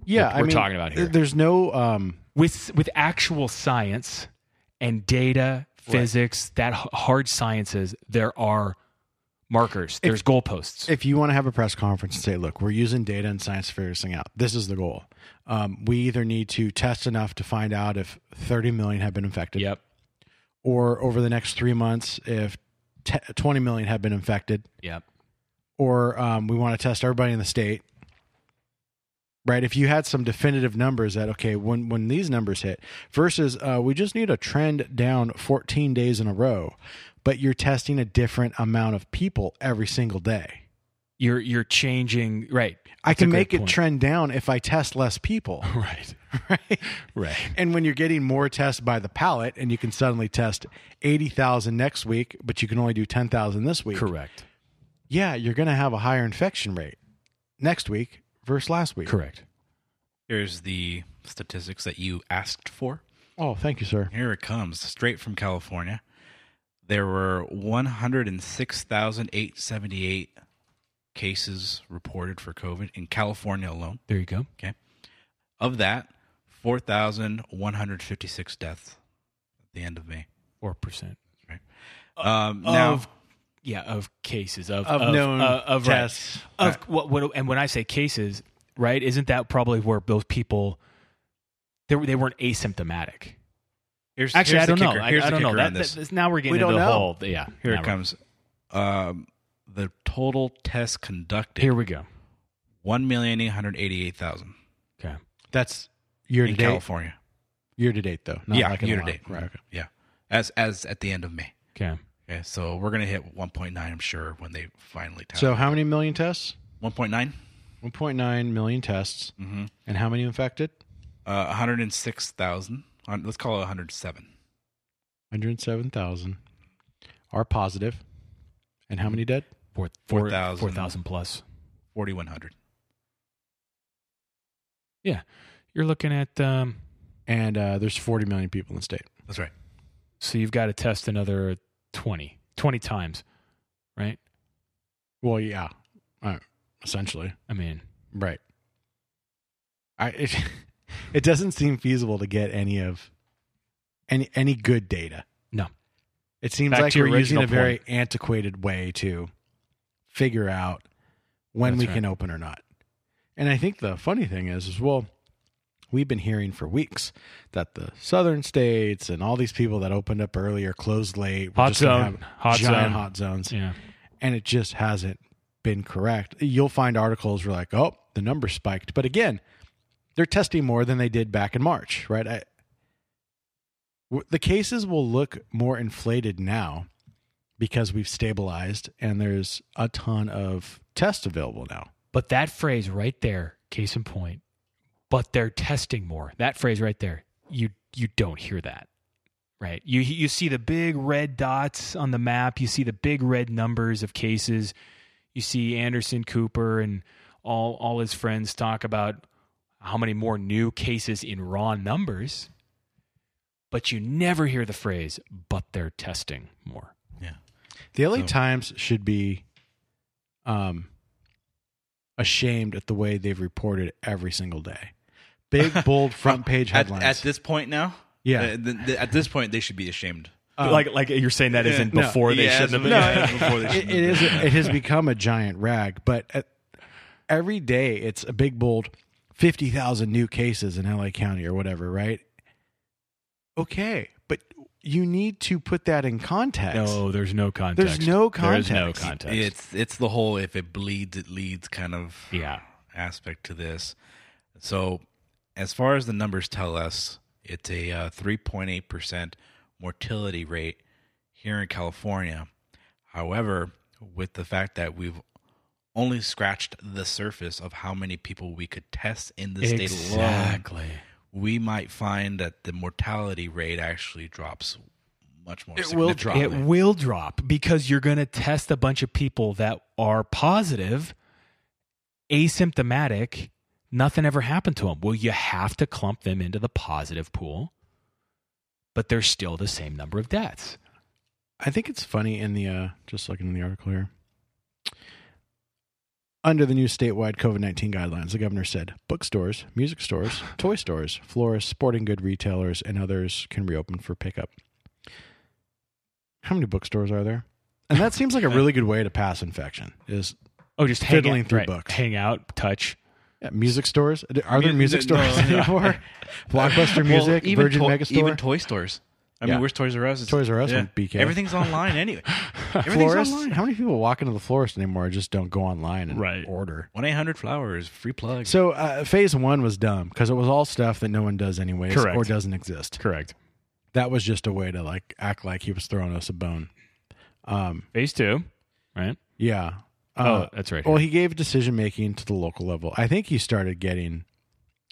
Speaker 8: Yeah,
Speaker 9: we're,
Speaker 8: I
Speaker 9: we're
Speaker 8: mean,
Speaker 9: talking about here.
Speaker 8: There's no um
Speaker 9: with with actual science and data, physics, that hard sciences, there are markers. There's goalposts.
Speaker 8: if you want to have a press conference and say, look, we're using data and science to figure this thing out, this is the goal. Um, we either need to test enough to find out if 30 million have been infected.
Speaker 9: Yep.
Speaker 8: Or over the next three months, if te- 20 million have been infected.
Speaker 9: Yep.
Speaker 8: Or um, we want to test everybody in the state. Right. If you had some definitive numbers that, okay, when, when these numbers hit versus uh, we just need a trend down 14 days in a row, but you're testing a different amount of people every single day.
Speaker 9: You're you're changing right.
Speaker 8: I
Speaker 9: That's a
Speaker 8: can
Speaker 9: good
Speaker 8: make it trend down if I test less people.
Speaker 9: right.
Speaker 8: right.
Speaker 9: Right.
Speaker 8: And when you're getting more tests by the pallet and you can suddenly test 80,000 next week, but you can only do 10,000 this week.
Speaker 9: Correct.
Speaker 8: Yeah, you're going to have a higher infection rate next week versus last week.
Speaker 9: Correct.
Speaker 10: Here's the statistics that you asked for.
Speaker 8: Oh, thank you, sir.
Speaker 10: Here it comes, straight from California. There were 106,878 cases reported for COVID in California alone.
Speaker 9: There you go.
Speaker 10: Okay. Of that, 4,156 deaths at the end of May.
Speaker 9: Four percent.
Speaker 10: Right. Um, now,
Speaker 9: of yeah of cases of
Speaker 8: Of known
Speaker 9: uh, of right.
Speaker 8: tests.
Speaker 9: of what, what and when I say cases, right? Isn't that probably where those people they were- they weren't asymptomatic?
Speaker 10: Here's,
Speaker 9: Actually,
Speaker 10: here's
Speaker 9: I don't know.
Speaker 10: kicker.
Speaker 9: I, I don't know.
Speaker 10: kicker
Speaker 9: That,
Speaker 10: this.
Speaker 9: that- now we're getting
Speaker 8: We
Speaker 9: into the
Speaker 8: know.
Speaker 9: whole yeah.
Speaker 10: Here it comes. Um, the total tests conducted.
Speaker 9: Here we go.
Speaker 10: One million eight hundred eighty-eight thousand
Speaker 9: Okay.
Speaker 8: That's year to
Speaker 10: in
Speaker 8: date.
Speaker 10: California.
Speaker 8: Year to date, though. Not
Speaker 10: yeah,
Speaker 8: like
Speaker 10: year to date.
Speaker 8: Right. Okay.
Speaker 10: Yeah, as as at the end of May.
Speaker 9: Okay.
Speaker 10: Okay, so we're gonna hit 1.9. I'm sure when they finally test.
Speaker 8: So, how many million tests?
Speaker 10: 1.9,
Speaker 8: 1.9 million tests.
Speaker 10: mm-hmm.
Speaker 8: And how many infected?
Speaker 10: uh, 106,000. Uh, Let's call it 107.
Speaker 8: 107,000 are positive. And how many dead?
Speaker 9: Four, four,
Speaker 10: 4,000.
Speaker 9: 4,000 plus.
Speaker 10: 4,100.
Speaker 9: Yeah. You're looking at, um,
Speaker 8: And uh, there's 40 million people in the state.
Speaker 10: That's right.
Speaker 9: so you've got to test another 20, 20 times, right?
Speaker 8: Well, yeah, uh, essentially.
Speaker 9: I mean,
Speaker 8: Right. I it, it doesn't seem feasible to get any of any any good data.
Speaker 9: No.
Speaker 8: It seems
Speaker 9: Back
Speaker 8: like we're using a very antiquated way to figure out when
Speaker 9: That's
Speaker 8: we
Speaker 9: right.
Speaker 8: can open or not. And I think the funny thing is, is well, we've been hearing for weeks that the southern states and all these people that opened up earlier closed late.
Speaker 9: Hot zone. Hot
Speaker 8: giant
Speaker 9: zone.
Speaker 8: hot zones
Speaker 9: yeah.
Speaker 8: and it just hasn't been correct. You'll find articles where like, oh, the number spiked, but again, they're testing more than they did back in March, right? The cases will look more inflated now because we've stabilized and there's a ton of tests available now.
Speaker 9: But that phrase right there, case in point, but they're testing more. That phrase right there, you you don't hear that. Right. You you see the big red dots on the map, you see the big red numbers of cases. You see Anderson Cooper and all all his friends talk about how many more new cases in raw numbers. But you never hear the phrase, but they're testing more.
Speaker 10: Yeah.
Speaker 8: The LA
Speaker 10: So-
Speaker 8: Times should be um ashamed at the way they've reported every single day. Big bold front page
Speaker 10: At,
Speaker 8: headlines.
Speaker 10: at this point now,
Speaker 8: Yeah.
Speaker 10: uh, th- th- at this point they should be ashamed.
Speaker 9: like like you're saying that isn't
Speaker 8: No.
Speaker 9: before they
Speaker 10: Yeah,
Speaker 9: shouldn't have
Speaker 10: as-
Speaker 9: been.
Speaker 10: yeah, before they
Speaker 8: it,
Speaker 10: shouldn't
Speaker 8: it
Speaker 10: have
Speaker 8: is
Speaker 10: been.
Speaker 8: it has become a giant rag, but at, every day it's a big bold 50,000 new cases in LA County or whatever, right? Okay, but you need to put that in context.
Speaker 9: No, there's no context.
Speaker 8: There's no context.
Speaker 9: There's no
Speaker 8: context.
Speaker 9: context.
Speaker 10: It's it's the whole if it bleeds it leads kind of
Speaker 9: yeah.
Speaker 10: aspect to this. So, as far as the numbers tell us, it's a uh, 3.8% mortality rate here in California. However, with the fact that we've only scratched the surface of how many people we could test in the state alone,
Speaker 9: Exactly.
Speaker 10: we might find that the mortality rate actually drops much more
Speaker 9: It will
Speaker 10: significantly.
Speaker 9: It will drop because you're going to test a bunch of people that are positive, asymptomatic. Nothing ever happened to them. Well, you have to clump them into the positive pool, but there's still the same number of deaths.
Speaker 8: I think it's funny in the uh just looking in the article here. Under the new statewide COVID 19 guidelines, the governor said bookstores, music stores, toy stores, florists, sporting good retailers, and others can reopen for pickup. How many bookstores are there? And that seems like a really good way to pass infection is
Speaker 9: Oh, just hang
Speaker 8: fiddling
Speaker 9: out,
Speaker 8: through
Speaker 9: right.
Speaker 8: books.
Speaker 9: Hang out, touch.
Speaker 8: Yeah, music stores? Are there
Speaker 10: Mu-
Speaker 8: music
Speaker 10: no,
Speaker 8: stores
Speaker 10: no.
Speaker 8: anymore? Blockbuster
Speaker 10: Well,
Speaker 8: Music,
Speaker 10: even
Speaker 8: Virgin
Speaker 10: toy-
Speaker 8: Megastore?
Speaker 10: even toy stores. I
Speaker 8: Yeah.
Speaker 10: mean, where's Toys R Us? It's-
Speaker 8: Toys R Us and BK.
Speaker 10: Everything's online anyway. Everything's
Speaker 8: florist?
Speaker 10: online.
Speaker 8: How many people walk into the florist anymore just don't go online and
Speaker 9: Right.
Speaker 8: order?
Speaker 10: One eight hundred flowers free plug.
Speaker 8: So uh, phase one was dumb because it was all stuff that no one does anyways
Speaker 9: Correct.
Speaker 8: or doesn't exist.
Speaker 9: Correct.
Speaker 8: That was just a way to like act like he was throwing us a bone. Um,
Speaker 9: Phase two, right?
Speaker 8: yeah.
Speaker 9: Oh,
Speaker 8: Uh,
Speaker 9: that's right
Speaker 8: Well, he gave decision making to the local level. I think he started getting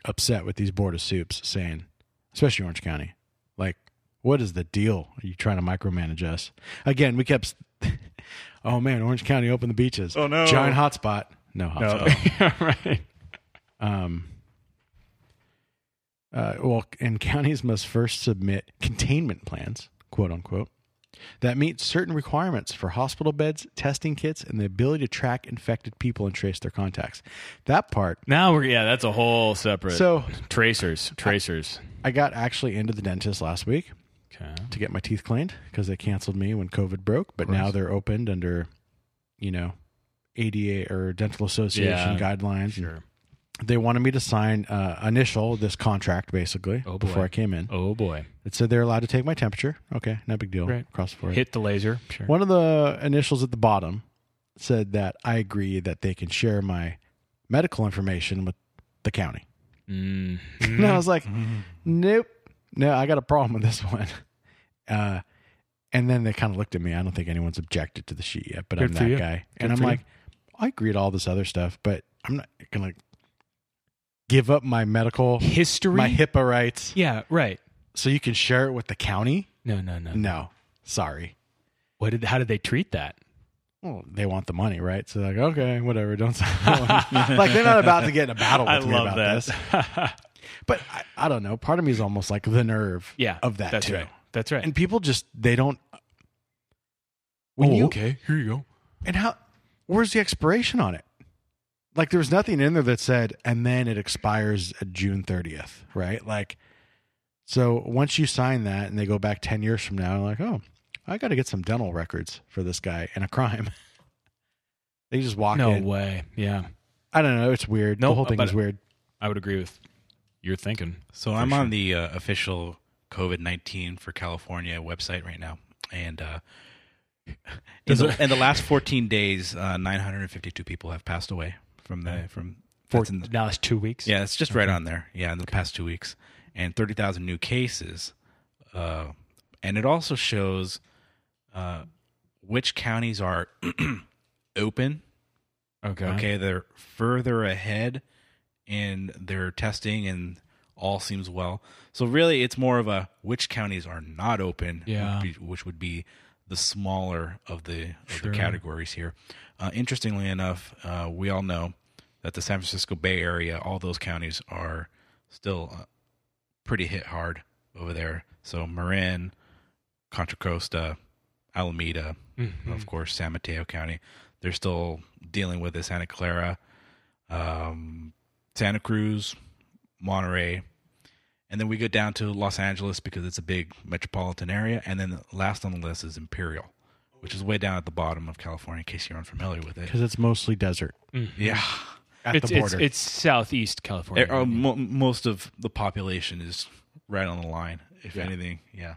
Speaker 8: upset with these board of soups, saying, especially Orange County, like, "What is the deal? Are you trying to micromanage us?" Again, we kept, "Oh man, Orange County opened the beaches.
Speaker 10: Oh, no.
Speaker 8: giant hotspot. No hotspot.
Speaker 9: No. right.
Speaker 8: Um, uh, well, and counties must first submit containment plans, quote unquote, that meet certain requirements for hospital beds, testing kits, and the ability to track infected people and trace their contacts. That part,
Speaker 9: Now we're yeah, that's a whole separate.
Speaker 8: So-
Speaker 9: tracers, tracers.
Speaker 8: I got actually into the dentist last week
Speaker 9: Okay.
Speaker 8: to get my teeth cleaned because they canceled me when COVID broke, but now they're opened under, you know, ADA or Dental Association
Speaker 9: Yeah,
Speaker 8: guidelines.
Speaker 9: Sure.
Speaker 8: They wanted me to sign uh, initial this contract basically
Speaker 9: Oh, boy.
Speaker 8: before I came in.
Speaker 9: Oh boy.
Speaker 8: It said they're allowed to take my temperature. Okay, no big deal.
Speaker 9: Right.
Speaker 8: Across the.
Speaker 9: Hit the laser. Sure.
Speaker 8: One of the initials at the bottom said that I agree that they can share my medical information with the county.
Speaker 9: Mm.
Speaker 8: And I was like, nope, no, I got a problem with this one. Uh, and then they kind of looked at me. I don't think anyone's objected to the sheet yet, but
Speaker 9: Good
Speaker 8: I'm that
Speaker 9: you.
Speaker 8: guy.
Speaker 9: Good
Speaker 8: and I'm
Speaker 9: for you.
Speaker 8: like, I agree to all this other stuff, but I'm not going to give up my medical
Speaker 9: History.
Speaker 8: my HIPAA rights
Speaker 9: Yeah. Right.
Speaker 8: so you can share it with the county.
Speaker 9: No. No. No.
Speaker 8: No, sorry.
Speaker 9: What did? How did they treat that?
Speaker 8: Well, they want the money, right? So like, okay, whatever. Don't like they're not about to get in a battle with
Speaker 9: I
Speaker 8: me
Speaker 9: love
Speaker 8: about
Speaker 9: that.
Speaker 8: this. But I, I don't know. Part of me is almost like the nerve,
Speaker 9: yeah.
Speaker 8: of that
Speaker 9: That's
Speaker 8: too.
Speaker 9: right. That's right.
Speaker 8: And people just they don't. When
Speaker 9: oh,
Speaker 8: you
Speaker 9: okay. Here you go.
Speaker 8: and how? Where's the expiration on it? Like there was nothing in there that said, and then it expires at June thirtieth, right? Like, so once you sign that, and they go back ten years from now, like, oh, I got to get some dental records for this guy in a crime. they just walk
Speaker 9: No
Speaker 8: in.
Speaker 9: way. Yeah.
Speaker 8: I don't know. It's weird.
Speaker 9: No,
Speaker 8: the whole thing is weird.
Speaker 9: I would agree with your thinking.
Speaker 10: So I'm
Speaker 9: sure.
Speaker 10: on the uh, official COVID nineteen for California website right now, and uh, in, the, in the last 14 days, uh, 952 people have passed away from the from.
Speaker 9: For
Speaker 10: that's the-
Speaker 9: now it's two weeks.
Speaker 10: yeah, it's just right on there. Yeah, in the past two weeks, and 30,000 new cases, uh, and it also shows uh, which counties are open
Speaker 9: Okay.
Speaker 10: Okay, they're further ahead in their testing and all seems well. So really, it's more of a which counties are not open,
Speaker 9: Yeah.
Speaker 10: would be, which would be the smaller of the, of
Speaker 9: Sure.
Speaker 10: the categories here. Uh, interestingly enough, uh, we all know that the San Francisco Bay Area, all those counties are still uh, pretty hit hard over there. So Marin, Contra Costa, Alameda,
Speaker 9: Mhm.
Speaker 10: of course, San Mateo County. They're still dealing with it. Santa Clara, um, Santa Cruz, Monterey, and then we go down to Los Angeles because it's a big metropolitan area. And then last on the list is Imperial, which is way down at the bottom of California. In case you're unfamiliar with it,
Speaker 8: because it's mostly desert.
Speaker 10: yeah,
Speaker 8: At
Speaker 9: it's,
Speaker 8: the border.
Speaker 9: It's, it's southeast California.
Speaker 10: Eh, uh, mo- most of the population is right on the line, if
Speaker 8: Yeah.
Speaker 10: anything. Yeah.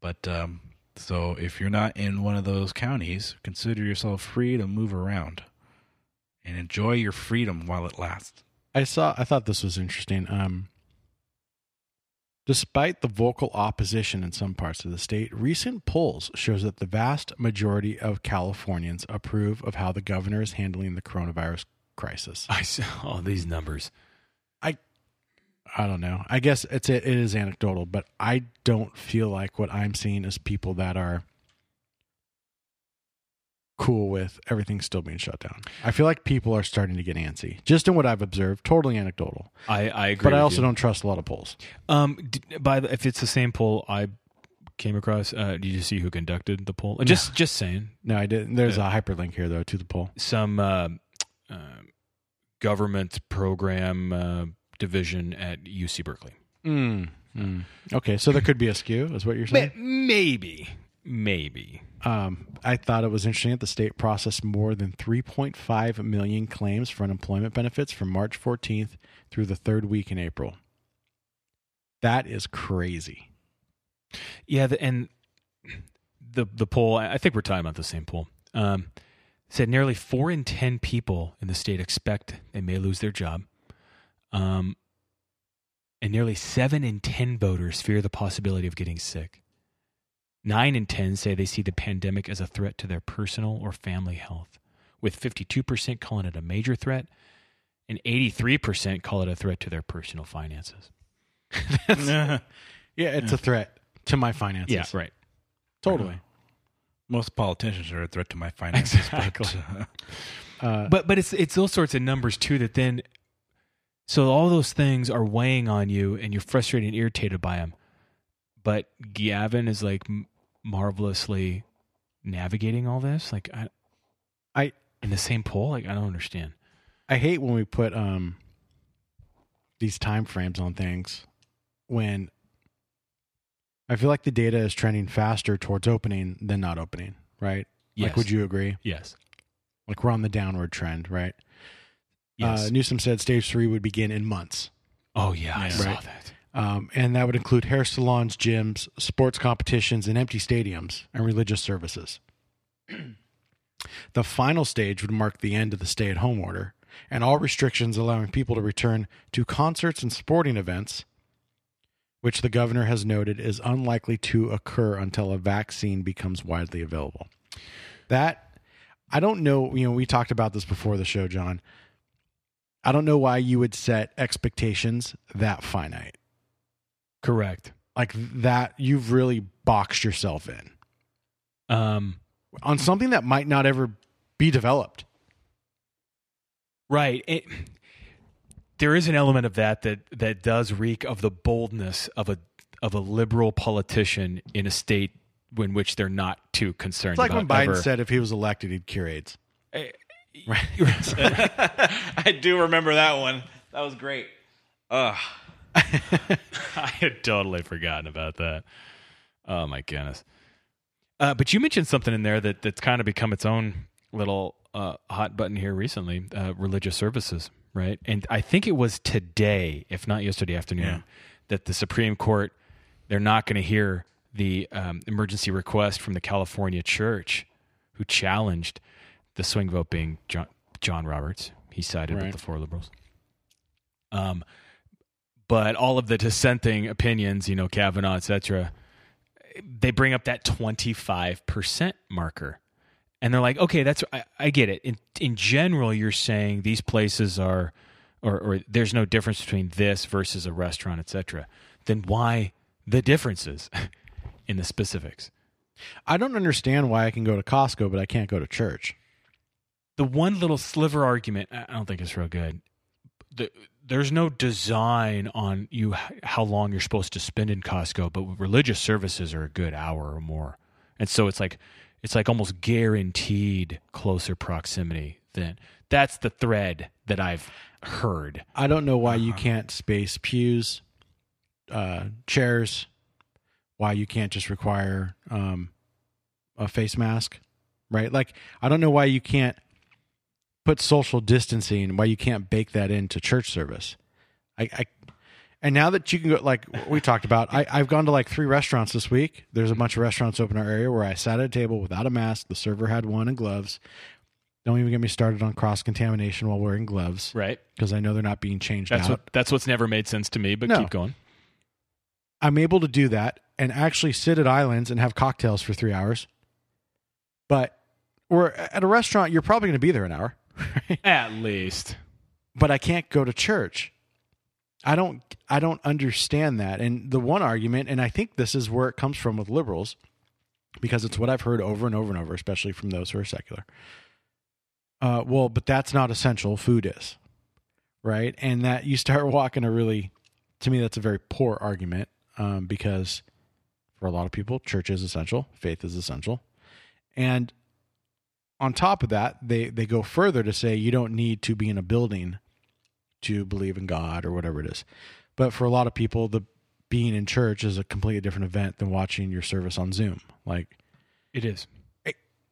Speaker 10: But um, so if you're not in one of those counties, consider yourself free to move around and enjoy your freedom while it lasts.
Speaker 8: I saw. I thought this was interesting. Um, despite the vocal opposition in some parts of the state, recent polls shows that the vast majority of Californians approve of how the governor is handling the coronavirus crisis.
Speaker 9: I saw all these numbers.
Speaker 8: I, I don't know. I guess it's it is anecdotal, but I don't feel like what I'm seeing is people that are cool with everything still being shut down. I feel like people are starting to get antsy, just in what I've observed. Totally anecdotal.
Speaker 9: I, I agree.
Speaker 8: But I also
Speaker 9: you.
Speaker 8: don't trust a lot of polls.
Speaker 9: Um, d- by the, if it's the same poll I came across, uh, did you see who conducted the poll? Just just saying,
Speaker 8: No, I didn't. There's
Speaker 9: Yeah.
Speaker 8: a hyperlink here though to the poll.
Speaker 9: some uh, uh, government program uh, division at UC Berkeley.
Speaker 8: Mm. Okay, so there could be a skew, is what you're saying.
Speaker 9: Maybe, maybe.
Speaker 8: Um, I thought it was interesting that the state processed more than 3.5 million claims for unemployment benefits from March 14th through the third week in April. That is crazy.
Speaker 9: Yeah, the, and the the poll. I think we're talking about the same poll. Um, said nearly four in ten people in the state expect they may lose their job. Um, and nearly seven in ten voters fear the possibility of getting sick. Nine in ten say they see the pandemic as a threat to their personal or family health, with fifty-two percent calling it a major threat, and eighty-three percent call it a threat to their personal finances.
Speaker 8: yeah, it's a threat to my finances.
Speaker 9: Yeah, right.
Speaker 8: Totally.
Speaker 10: Most politicians are a threat to my finances.
Speaker 9: Exactly.
Speaker 10: But, uh,
Speaker 8: Uh,
Speaker 9: but but it's it's those sorts of numbers too that then so all those things are weighing on you and you're frustrated and irritated by them but gavin is like marvelously navigating all this like i
Speaker 8: I
Speaker 9: in the same poll like i don't understand
Speaker 8: I hate when we put um these time frames on things when I feel like the data is trending faster towards opening than not opening, right?
Speaker 9: Yes.
Speaker 8: Like would you agree?
Speaker 9: yes
Speaker 8: Like we're on the downward trend, right?
Speaker 9: yes
Speaker 8: Uh, Newsom said stage three would begin in months.
Speaker 9: oh yeah i saw that
Speaker 8: Um, and that would include hair salons, gyms, sports competitions, and empty stadiums and religious services. the final stage would mark the end of the stay at home order and all restrictions allowing people to return to concerts and sporting events, which the governor has noted is unlikely to occur until a vaccine becomes widely available. That, I don't know, you know, we talked about this before the show, John. I don't know why you would set expectations that finite
Speaker 9: correct
Speaker 8: like that you've really boxed yourself in
Speaker 9: um
Speaker 8: on something that might not ever be developed.
Speaker 9: Right. It, there is an element of that that that does reek of the boldness of a of a liberal politician in a state in which they're not too concerned.
Speaker 8: It's like when Biden
Speaker 9: ever-
Speaker 8: said if he was elected, he'd cure AIDS.
Speaker 10: I do remember that one. That was great. Ugh.
Speaker 9: I had totally forgotten about that. Oh my goodness. Uh, but you mentioned something in there that that's kind of become its own little uh, hot button here recently: uh, religious services, right? And I think it was today, if not yesterday afternoon,
Speaker 10: Yeah.
Speaker 9: that the Supreme Court they're not going to hear the um, emergency request from the California Church, who challenged the swing vote being John, John Roberts. He sided
Speaker 8: Right.
Speaker 9: with the four liberals. Um, but all of the dissenting opinions, you know, Kavanaugh, et cetera, they bring up that 25% marker. and they're like, okay, that's I, I get it. In in general, you're saying these places are, or or there's no difference between this versus a restaurant, etc. Then why the differences in the specifics?
Speaker 8: I don't understand why I can go to Costco but I can't go to church.
Speaker 9: The one little sliver argument, I don't think it's real good. The, there's no design on you how long you're supposed to spend in Costco, but religious services are a good hour or more, and so it's like it's like almost guaranteed closer proximity. Then that's the thread that I've heard.
Speaker 8: I don't know why you can't space pews, uh, chairs, why you can't just require um, a face mask, right? Like I don't know why you can't put social distancing, why you can't bake that into church service. I, I and now that you can go, like we talked about, I, I've gone to like three restaurants this week. There's a bunch of restaurants open in our area where I sat at a table without a mask. The server had one and gloves. Don't even get me started on cross contamination while wearing gloves,
Speaker 9: right?
Speaker 8: Because I know they're not being changed
Speaker 9: That's
Speaker 8: out.
Speaker 9: what that's what's never made sense to me. But
Speaker 8: No.
Speaker 9: keep going.
Speaker 8: I'm able to do that and actually sit at islands and have cocktails for three hours. But or at a restaurant, you're probably going to be there an hour.
Speaker 9: At least.
Speaker 8: But I can't go to church. I don't I don't understand that. And the one argument, and I think this is where it comes from with liberals, because it's what I've heard over and over and over, especially from those who are secular. Uh, well, but that's not essential. Food is, right? And that you start walking a really, to me, that's a very poor argument um, because for a lot of people, church is essential, faith is essential, and on top of that, they they go further to say you don't need to be in a building to believe in God or whatever it is. But for a lot of people, the being in church is a completely different event than watching your service on Zoom. Like
Speaker 9: It is.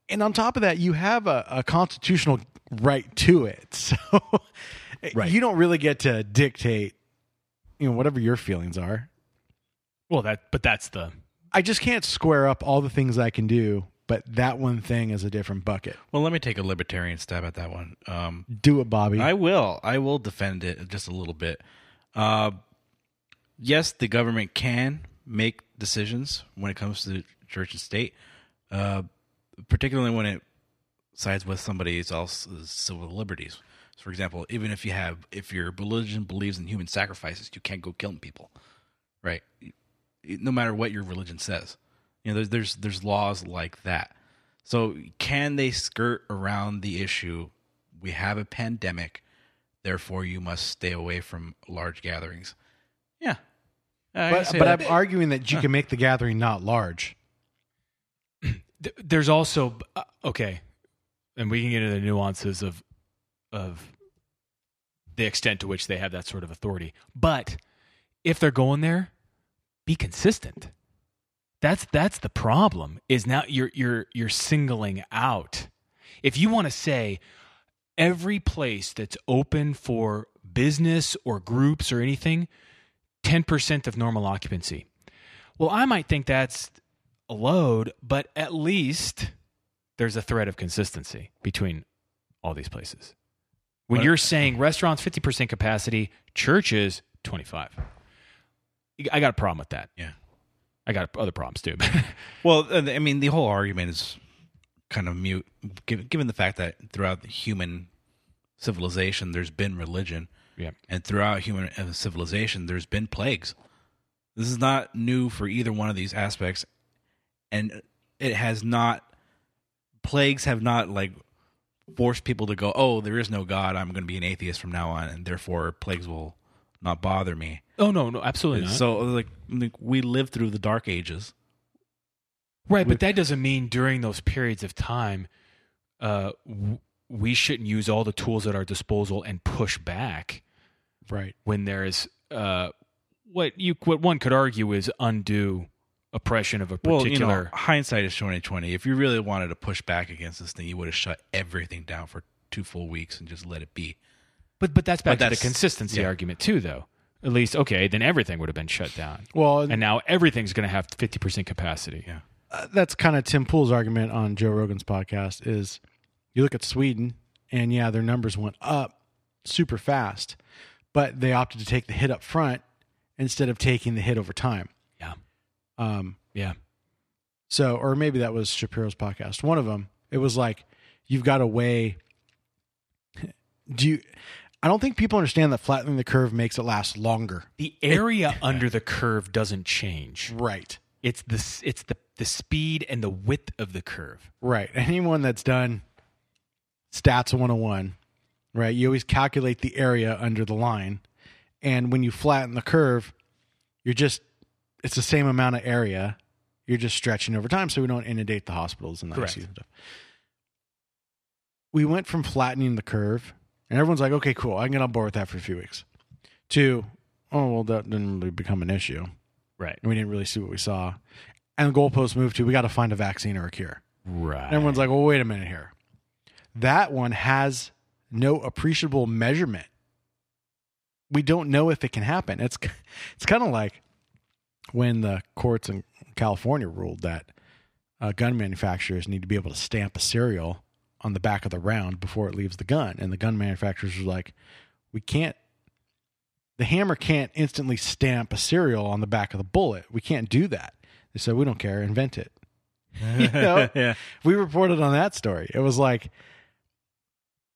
Speaker 8: and on top of that, you have a, a constitutional right to it. So
Speaker 9: Right.
Speaker 8: you don't really get to dictate, you know, whatever your feelings are.
Speaker 9: Well, that but that's the
Speaker 8: I just can't square up all the things I can do, but that one thing is a different bucket.
Speaker 10: Well, let me take a libertarian stab at that one. Um,
Speaker 8: Do it, Bobby.
Speaker 10: I will. I will defend it just a little bit. Uh, yes, the government can make decisions when it comes to church and state, uh, particularly when it sides with somebody else's civil liberties. So, for example, even if you have, if your religion believes in human sacrifices, you can't go killing people, right? No matter what your religion says, you know, there's there's there's laws like that. So, can they skirt around the issue? We have a pandemic, therefore you must stay away from large gatherings. Yeah, I
Speaker 8: but but
Speaker 10: that.
Speaker 8: I'm arguing that you can make the gathering not large.
Speaker 9: there's also uh, okay, and we can get into the nuances of of the extent to which they have that sort of authority. But if they're going there, be consistent. That's that's the problem. Is now you're you're you're singling out. If you want to say every place that's open for business or groups or anything, ten percent of normal occupancy. Well, I might think that's a load, but at least there's a thread of consistency between all these places. When
Speaker 10: But-
Speaker 9: you're saying restaurants 50% capacity, churches 25. I got a problem with that.
Speaker 10: Yeah.
Speaker 9: I got other problems too.
Speaker 10: Well, uh, I mean, the whole argument is kind of mute, given, given the fact that throughout human civilization, there's been religion,
Speaker 9: yeah.
Speaker 10: and throughout human uh, civilization, there's been plagues. This is not new for either one of these aspects, and it has not. Plagues have not like forced people to go, "Oh, there is no God. I'm going to be an atheist from now on, and therefore plagues will not bother me."
Speaker 9: oh no, no, absolutely not.
Speaker 10: So, like, like, we lived through the Dark Ages.
Speaker 9: Right, but that doesn't mean during those periods of time, uh, w- we shouldn't use all the tools at our disposal and push back.
Speaker 8: Right.
Speaker 9: When there's uh, what you what one could argue is undue oppression of a
Speaker 10: Well,
Speaker 9: particular.
Speaker 10: you know, hindsight is twenty twenty. If you really wanted to push back against this thing, you would have shut everything down for two full weeks and just let it be.
Speaker 9: But but that's back
Speaker 10: But
Speaker 9: to the consistency
Speaker 10: yeah.
Speaker 9: argument too, though. At least okay, then everything would have been shut down.
Speaker 8: Well,
Speaker 9: and now everything's going to have fifty percent capacity.
Speaker 10: Yeah.
Speaker 8: uh, that's kind of Tim Pool's argument on Joe Rogan's podcast is you look at Sweden and yeah, their numbers went up super fast, but they opted to take the hit up front instead of taking the hit over time.
Speaker 9: Yeah.
Speaker 8: Um,
Speaker 9: Yeah.
Speaker 8: so, or maybe that was Shapiro's podcast, one of them. It was like you've got to weigh. Do you? I don't think people understand that flattening the curve makes it last longer.
Speaker 9: The area under the curve doesn't change.
Speaker 8: Right.
Speaker 9: It's the it's the the speed and the width of the curve.
Speaker 8: Right. Anyone that's done stats 101, right? You always calculate the area under the line. And when you flatten the curve, you're just, it's the same amount of area. You're just stretching over time so we don't inundate the hospitals and the
Speaker 9: Correct.
Speaker 8: ICUs stuff. We went from flattening the curve, and everyone's like, okay, cool. I can get on board with that for a few weeks. To, oh, well, that didn't really become an issue.
Speaker 9: Right.
Speaker 8: And we didn't really see what we saw. And the goalposts moved to, we got to find a vaccine or a cure.
Speaker 9: Right.
Speaker 8: And everyone's like, well, wait a minute here. That one has no appreciable measurement. We don't know if it can happen. It's it's kind of like when the courts in California ruled that uh, gun manufacturers need to be able to stamp a serial on the back of the round before it leaves the gun, and the gun manufacturers are like, we can't. The hammer can't instantly stamp a serial on the back of the bullet. We can't do that. They said, we don't care. Invent it. you know?
Speaker 11: Yeah.
Speaker 8: We reported on that story. It was like,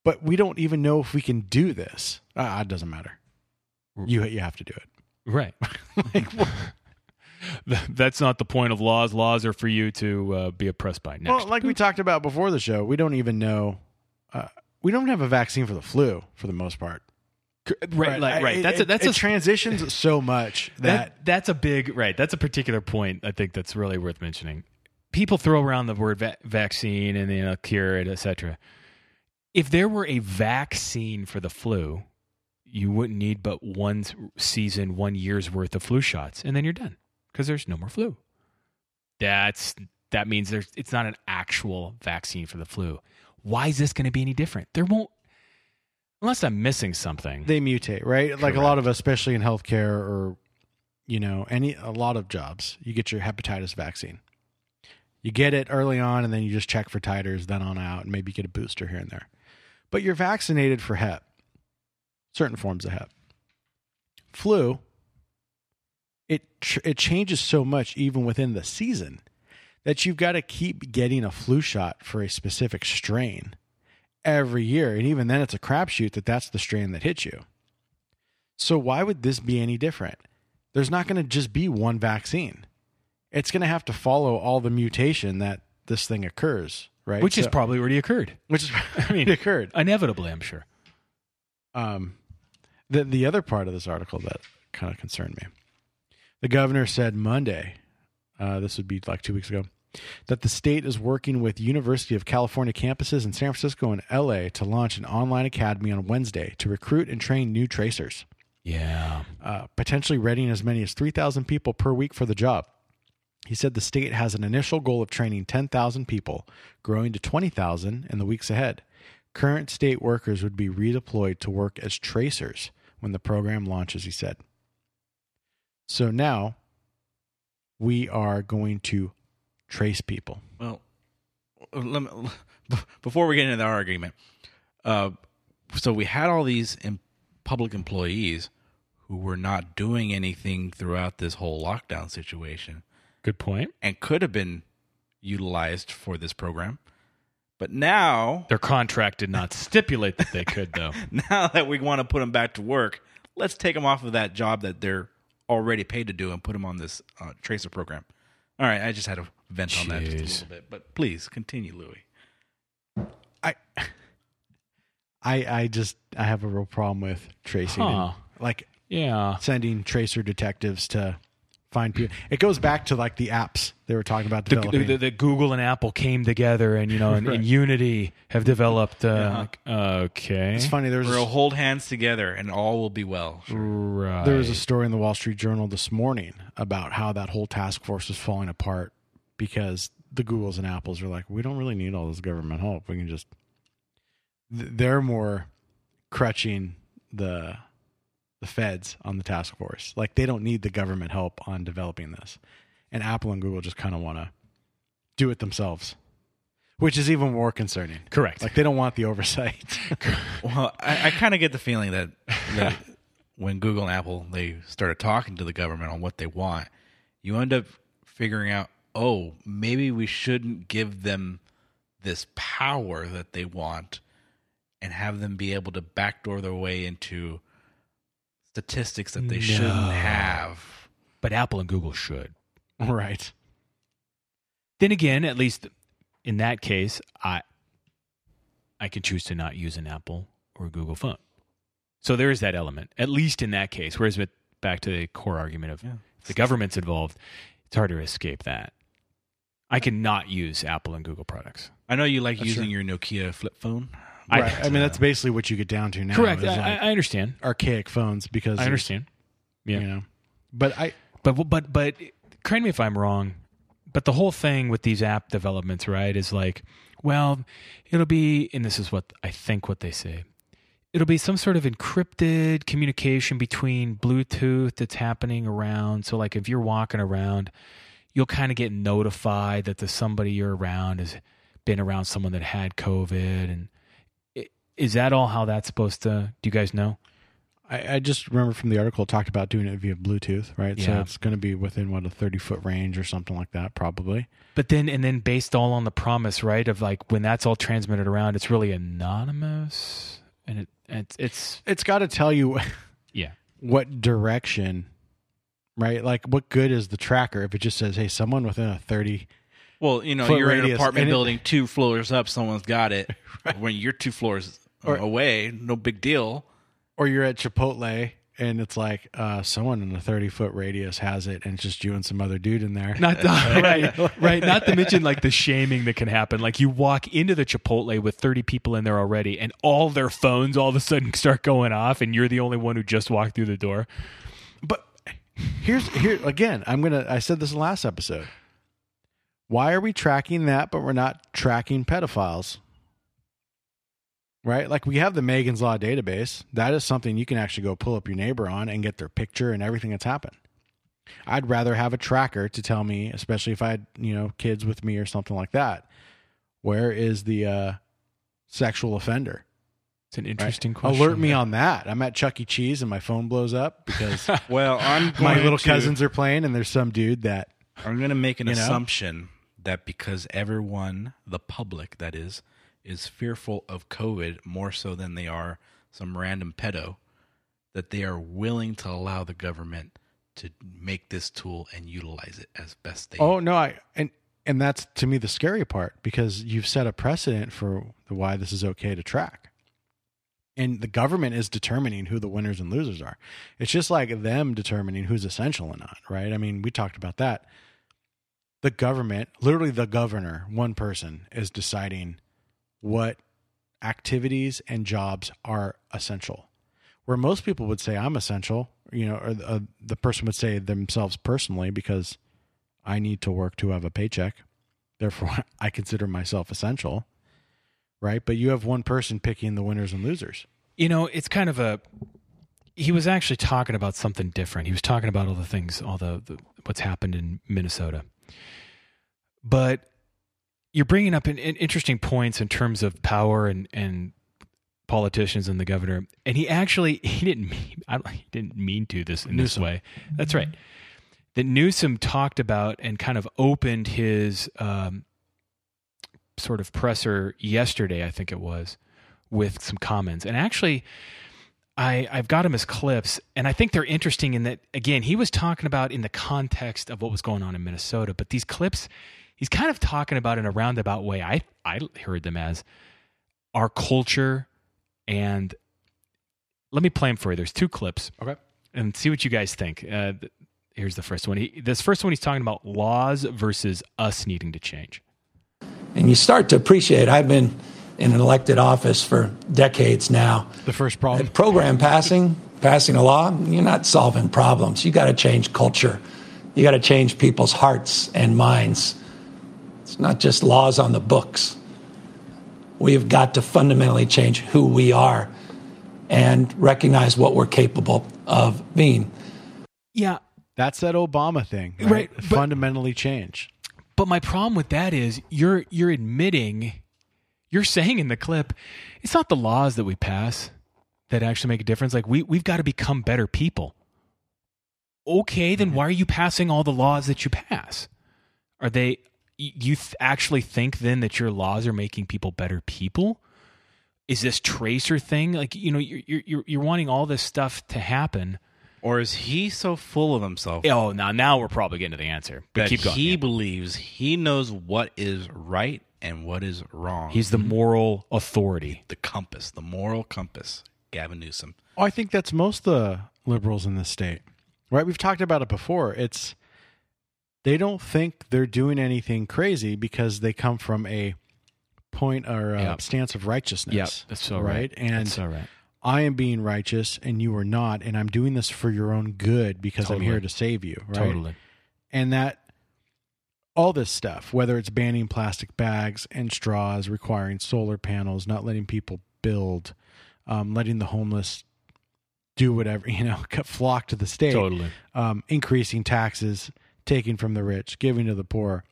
Speaker 8: but we don't even know if we can do this. Ah, it doesn't matter. You you have to do it.
Speaker 9: Right. Th- That's not the point of laws. Laws are for you to uh, be oppressed by. Next.
Speaker 8: Well, like we talked about before the show, we don't even know. Uh, we don't have a vaccine for the flu for the most part.
Speaker 9: right, right, right.
Speaker 8: It-
Speaker 9: That's a,
Speaker 8: it-
Speaker 9: that's
Speaker 8: it
Speaker 9: a
Speaker 8: transitions so much that,
Speaker 9: that that's a big right. That's a particular point. I think that's really worth mentioning. People throw around the word va- vaccine and you know cure it, etc. If there were a vaccine for the flu, you wouldn't need but one season, one year's worth of flu shots, and then you're done because there's no more flu. That's that means there's it's not an actual vaccine for the flu. Why is this going to be any different? There won't, unless I'm missing something.
Speaker 8: they mutate, right? Like a lot of, especially in healthcare or you know, any a lot of jobs, you get your hepatitis vaccine. You get it early on, and then you just check for titers, then on out, and maybe get a booster here and there. But you're vaccinated for hep, certain forms of hep. Flu, it it changes so much even within the season that you've got to keep getting a flu shot for a specific strain every year, and even then, it's a crapshoot that that's the strain that hits you. So why would this be any different? There's not going to just be one vaccine. It's going to have to follow all the mutation that this thing occurs, right?
Speaker 9: which has
Speaker 8: So-
Speaker 9: probably already occurred.
Speaker 8: which is
Speaker 9: I mean,
Speaker 8: occurred.
Speaker 9: inevitably, I'm sure.
Speaker 8: Um, the the other part of this article that kind of concerned me, the governor said Monday, uh, this would be like two weeks ago, that the state is working with University of California campuses in San Francisco and L.A. to launch an online academy on Wednesday to recruit and train new tracers.
Speaker 9: Yeah.
Speaker 8: uh, potentially readying as many as 3,000 people per week for the job. He said the state has an initial goal of training 10,000 people, growing to 20,000 in the weeks ahead. Current state workers would be redeployed to work as tracers when the program launches, he said. So now we are going to trace people.
Speaker 11: Well, let me, before we get into the argument, uh, so we had all these em- public employees who were not doing anything throughout this whole lockdown situation.
Speaker 9: Good point.
Speaker 11: And could have been utilized for this program. But now,
Speaker 9: Their contract did not stipulate that they could, though.
Speaker 11: now that we want to put them back to work, let's take them off of that job that they're already paid to do and put them on this uh, tracer program. All right, I just had to vent on that just a little bit, but please continue, Louis.
Speaker 8: I I I just I have a real problem with tracing
Speaker 9: Huh.
Speaker 8: like
Speaker 9: Yeah.
Speaker 8: sending tracer detectives to find people. It goes back to like the apps they were talking about
Speaker 9: The,
Speaker 8: developing.
Speaker 9: the, the Google and Apple came together and, you know, in,
Speaker 8: Right.
Speaker 9: in Unity have developed. Uh,
Speaker 11: Yeah.
Speaker 9: okay.
Speaker 8: it's funny. There was
Speaker 11: We'll
Speaker 8: a,
Speaker 11: hold hands together and all will be well.
Speaker 9: Right.
Speaker 8: there was a story in the Wall Street Journal this morning about how that whole task force was falling apart because the Googles and Apples are like, we don't really need all this government help. We can just. They're more crutching the the feds on the task force. Like they don't need the government help on developing this, and Apple and Google just kind of want to do it themselves, which is even more concerning.
Speaker 9: Correct.
Speaker 8: Like they don't want the oversight.
Speaker 11: Well, I, I kind of get the feeling that, that when Google and Apple they started talking to the government on what they want, you end up figuring out, oh, maybe we shouldn't give them this power that they want and have them be able to backdoor their way into statistics that they shouldn't have.
Speaker 9: But Apple and Google should.
Speaker 8: Right.
Speaker 9: Then again, at least in that case, I I can choose to not use an Apple or Google phone. So there is that element, at least in that case. Whereas with back to the core argument of if the government's involved, it's harder to escape that. I cannot use Apple and Google products.
Speaker 11: I know you like
Speaker 8: That's
Speaker 11: using
Speaker 8: true.
Speaker 11: your Nokia flip phone.
Speaker 8: Right. I, mean, that's basically what you get down to now.
Speaker 9: Correct.
Speaker 8: is
Speaker 9: I-
Speaker 8: like
Speaker 9: I understand.
Speaker 8: archaic phones because
Speaker 9: I understand. Yeah.
Speaker 8: You know, but I
Speaker 9: But but but correct me if I'm wrong. But the whole thing with these app developments, right, is like, well, it'll be, and this is what I think what they say. It'll be some sort of encrypted communication between Bluetooth that's happening around. So, like, if you're walking around, you'll kind of get notified that the somebody you're around has been around someone that had COVID. And i- is that all how that's supposed to? Do you guys know?
Speaker 8: I, I just remember from the article it talked about doing it via Bluetooth, right?
Speaker 9: Yeah.
Speaker 8: So it's going to be within what a thirty foot range or something like that, probably.
Speaker 9: But then, and then based all on the promise, right, of like when that's all transmitted around, it's really anonymous, and it it's it's
Speaker 8: It's got to tell you,
Speaker 9: yeah,
Speaker 8: what direction, right? Like, what good is the tracker if it just says, "Hey, someone within a thirty
Speaker 11: Well, you know,
Speaker 8: foot
Speaker 11: you're in an apartment
Speaker 8: and it-
Speaker 11: building two floors up, someone's got it. When you're two floors
Speaker 8: Or-
Speaker 11: away, no big deal.
Speaker 8: or you're at Chipotle and it's like uh, someone in a thirty foot radius has it, and it's just you and some other dude in there.
Speaker 9: not the, right, right. Not to mention like the shaming that can happen. Like you walk into the Chipotle with thirty people in there already, and all their phones all of a sudden start going off, and you're the only one who just walked through the door.
Speaker 8: But here's here again. I'm gonna. I said this in the last episode. Why are we tracking that, but we're not tracking pedophiles? Right? Like we have the Megan's Law database. That is something you can actually go pull up your neighbor on and get their picture and everything that's happened. I'd rather have a tracker to tell me, especially if I had, you know, kids with me or something like that. Where is the uh, sexual offender?
Speaker 9: It's an
Speaker 8: Right?
Speaker 9: interesting question.
Speaker 8: Alert me on that. I'm at Chuck E. Cheese and my phone blows up because
Speaker 11: Well, I'm
Speaker 8: my little
Speaker 11: to-
Speaker 8: cousins are playing and there's some dude that
Speaker 11: I'm going to make an
Speaker 8: You know?
Speaker 11: assumption that because everyone, the public that is, is fearful of COVID more so than they are some random pedo, that they are willing to allow the government to make this tool and utilize it as best they
Speaker 8: Oh no, I and and that's to me the scary part because you've set a precedent for the why this is okay to track. And the government is determining who the winners and losers are. It's just like them determining who's essential and not, right? I mean, we talked about that. The government, literally the governor, one person is deciding what activities and jobs are essential. Where most people would say I'm essential, you know, or uh, the person would say themselves personally because I need to work to have a paycheck. Therefore, I consider myself essential. Right. But you have one person picking the winners and losers.
Speaker 9: You know, it's kind of a. He was actually talking about something different. He was talking about all the things, all the, the what's happened in Minnesota. But you're bringing up an, an interesting points in terms of power and and politicians and the governor. And he actually he didn't mean I don't, he didn't mean to this in this way. That's right. That Newsom talked about and kind of opened his um, sort of presser yesterday, I think it was, with some comments. And actually, I, I've got him as clips, and I think they're interesting in that, again, he was talking about in the context of what was going on in Minnesota, but these clips, he's kind of talking about in a roundabout way. I, I heard them as our culture, and let me play them for you. There's two clips.
Speaker 8: Okay.
Speaker 9: And see what you guys think. Uh, here's the first one. He, this first one, he's talking about laws versus us needing to change.
Speaker 12: And you start to appreciate, I've been in an elected office for decades now.
Speaker 8: The first problem.
Speaker 12: Program passing, passing a law, you're not solving problems. You got to change culture. You got to change people's hearts and minds. It's not just laws on the books. We've got to fundamentally change who we are and recognize what we're capable of being.
Speaker 9: Yeah.
Speaker 8: That's that Obama thing. Right.
Speaker 9: Right, but-
Speaker 8: Fundamentally change.
Speaker 9: But my problem with that is you're you're admitting you're saying in the clip it's not the laws that we pass that actually make a difference. Like we we've got to become better people. Okay, then mm-hmm. why are you passing all the laws that you pass? Are they y- you th- actually think then that your laws are making people better people? Is this tracer thing like you know you're you're you're wanting all this stuff to happen?
Speaker 10: Or is he so full of himself
Speaker 9: Oh, now now we're probably getting to the answer. But
Speaker 10: that
Speaker 9: keep going.
Speaker 10: he
Speaker 9: yeah.
Speaker 10: believes he knows what is right and what is wrong?
Speaker 9: He's the moral authority.
Speaker 10: the compass, the moral compass. Gavin Newsom.
Speaker 8: Oh, I think that's most the liberals in this state. Right? We've talked about it before. It's they don't think they're doing anything crazy because they come from a point or a
Speaker 9: Yep.
Speaker 8: stance of righteousness.
Speaker 9: Yep, that's so right.
Speaker 8: And
Speaker 9: so right.
Speaker 8: I am being righteous and you are not, and I'm doing this for your own good because
Speaker 9: Totally.
Speaker 8: I'm here to save you. Right?
Speaker 9: Totally.
Speaker 8: And that all this stuff, whether it's banning plastic bags and straws, requiring solar panels, not letting people build, um, letting the homeless do whatever, you know, flock to the state,
Speaker 9: Totally.
Speaker 8: um, increasing taxes, taking from the rich, giving to the poor.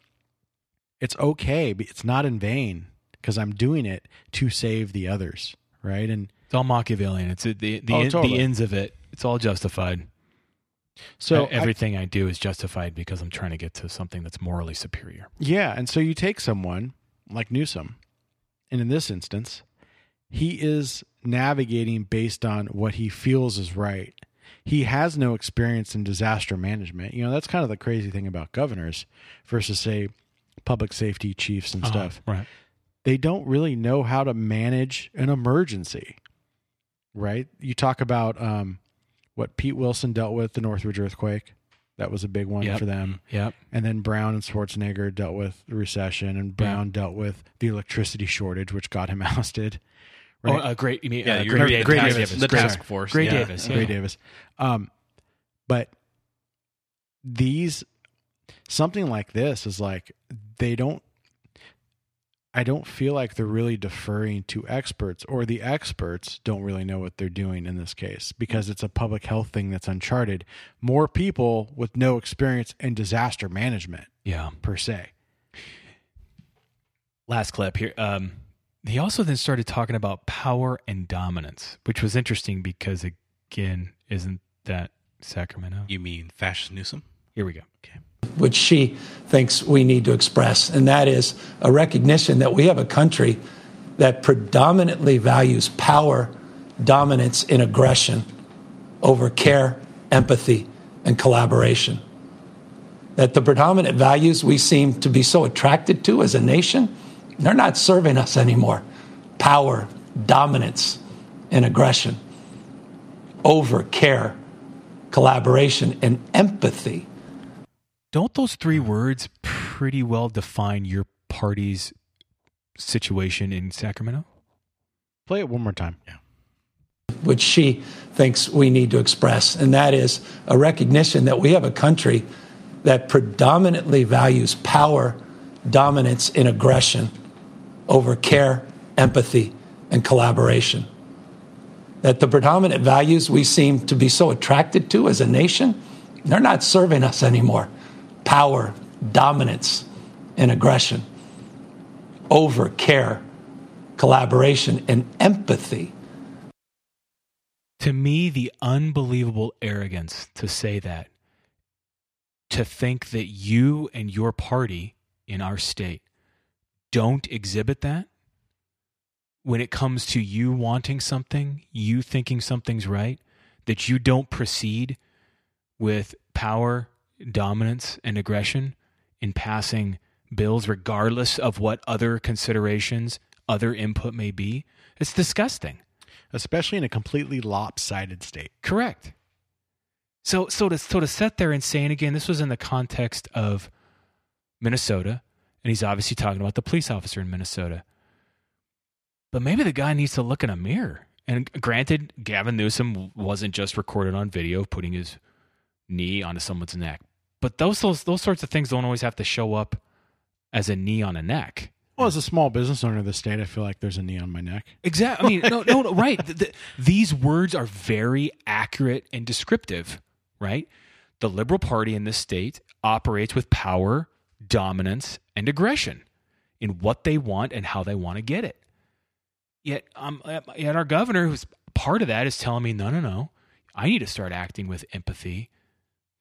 Speaker 8: It's okay. but It's not in vain because I'm doing it to save the others. Right. And
Speaker 9: It's all Machiavellian. It's the the
Speaker 8: Oh,
Speaker 9: the, ends of it. It's all justified.
Speaker 8: so
Speaker 9: everything I, do is justified because I'm trying to get to something that's morally superior.
Speaker 8: Yeah, and so you take someone like Newsom, and in this instance, he is navigating based on what he feels is right. He has no experience in disaster management. You know, that's kind of the crazy thing about governors versus, say, public safety chiefs and
Speaker 9: Uh-huh,
Speaker 8: stuff.
Speaker 9: right.
Speaker 8: They don't really know how to manage an emergency, right? You talk about um, what Pete Wilson dealt with the Northridge earthquake. That was a big one
Speaker 9: Yep.
Speaker 8: for them.
Speaker 9: Yep.
Speaker 8: And then Brown and Schwarzenegger dealt with the recession, and Brown dealt with the electricity shortage, which got him ousted.
Speaker 9: Oh, uh, great. You mean,
Speaker 10: Yeah,
Speaker 9: uh,
Speaker 10: you're-
Speaker 9: Gray, Davis.
Speaker 8: Gray
Speaker 9: Gray
Speaker 8: Davis.
Speaker 9: Davis.
Speaker 10: The
Speaker 9: Gray-
Speaker 10: task force.
Speaker 9: Gray
Speaker 10: yeah.
Speaker 9: Davis. Yeah.
Speaker 8: Gray Davis. Um, but these something like this is like they don't. I don't feel like they're really deferring to experts, or the experts don't really know what they're doing in this case because it's a public health thing that's uncharted. More people with no experience in disaster management,
Speaker 9: Yeah.
Speaker 8: per se.
Speaker 9: Last clip here. Um, he also then started talking about power and dominance, which was interesting because again, isn't that Sacramento?
Speaker 10: You mean fascist Newsom?
Speaker 9: Here we go. Okay.
Speaker 12: Which she thinks we need to express, and that is a recognition that we have a country that predominantly values power, dominance, and aggression over care, empathy, and collaboration. That the predominant values we seem to be so attracted to as a nation, they're not serving us anymore. Power, dominance, and aggression over care, collaboration, and empathy.
Speaker 9: Don't those three words pretty well define your party's situation in Sacramento?
Speaker 8: Play it one more time. Yeah.
Speaker 12: Which she thinks we need to express, and that is a recognition that we have a country that predominantly values power, dominance, and aggression over care, empathy, and collaboration. That the predominant values we seem to be so attracted to as a nation, they're not serving us anymore. Power, dominance, and aggression over care, collaboration, and empathy.
Speaker 9: To me, the unbelievable arrogance to say that, to think that you and your party in our state don't exhibit that when it comes to you wanting something, you thinking something's right, that you don't proceed with power, dominance, and aggression in passing bills, regardless of what other considerations, other input may be. It's disgusting.
Speaker 8: especially in a completely lopsided state.
Speaker 9: Correct. So so to so to sit there and saying again, this was in the context of Minnesota, and he's obviously talking about the police officer in Minnesota. But maybe the guy needs to look in a mirror. And granted, Gavin Newsom wasn't just recorded on video putting his knee onto someone's neck. But those those those sorts of things don't always have to show up as a knee on a neck.
Speaker 8: Well, as a small business owner of the state, I feel like there's a knee on my neck.
Speaker 9: Exactly. I mean, no, no, no, right. Th- th- these words are very accurate and descriptive, right? The Liberal Party in this state operates with power, dominance, and aggression in what they want and how they want to get it. Yet, um, yet our governor, who's part of that, is telling me, no, no, no, I need to start acting with empathy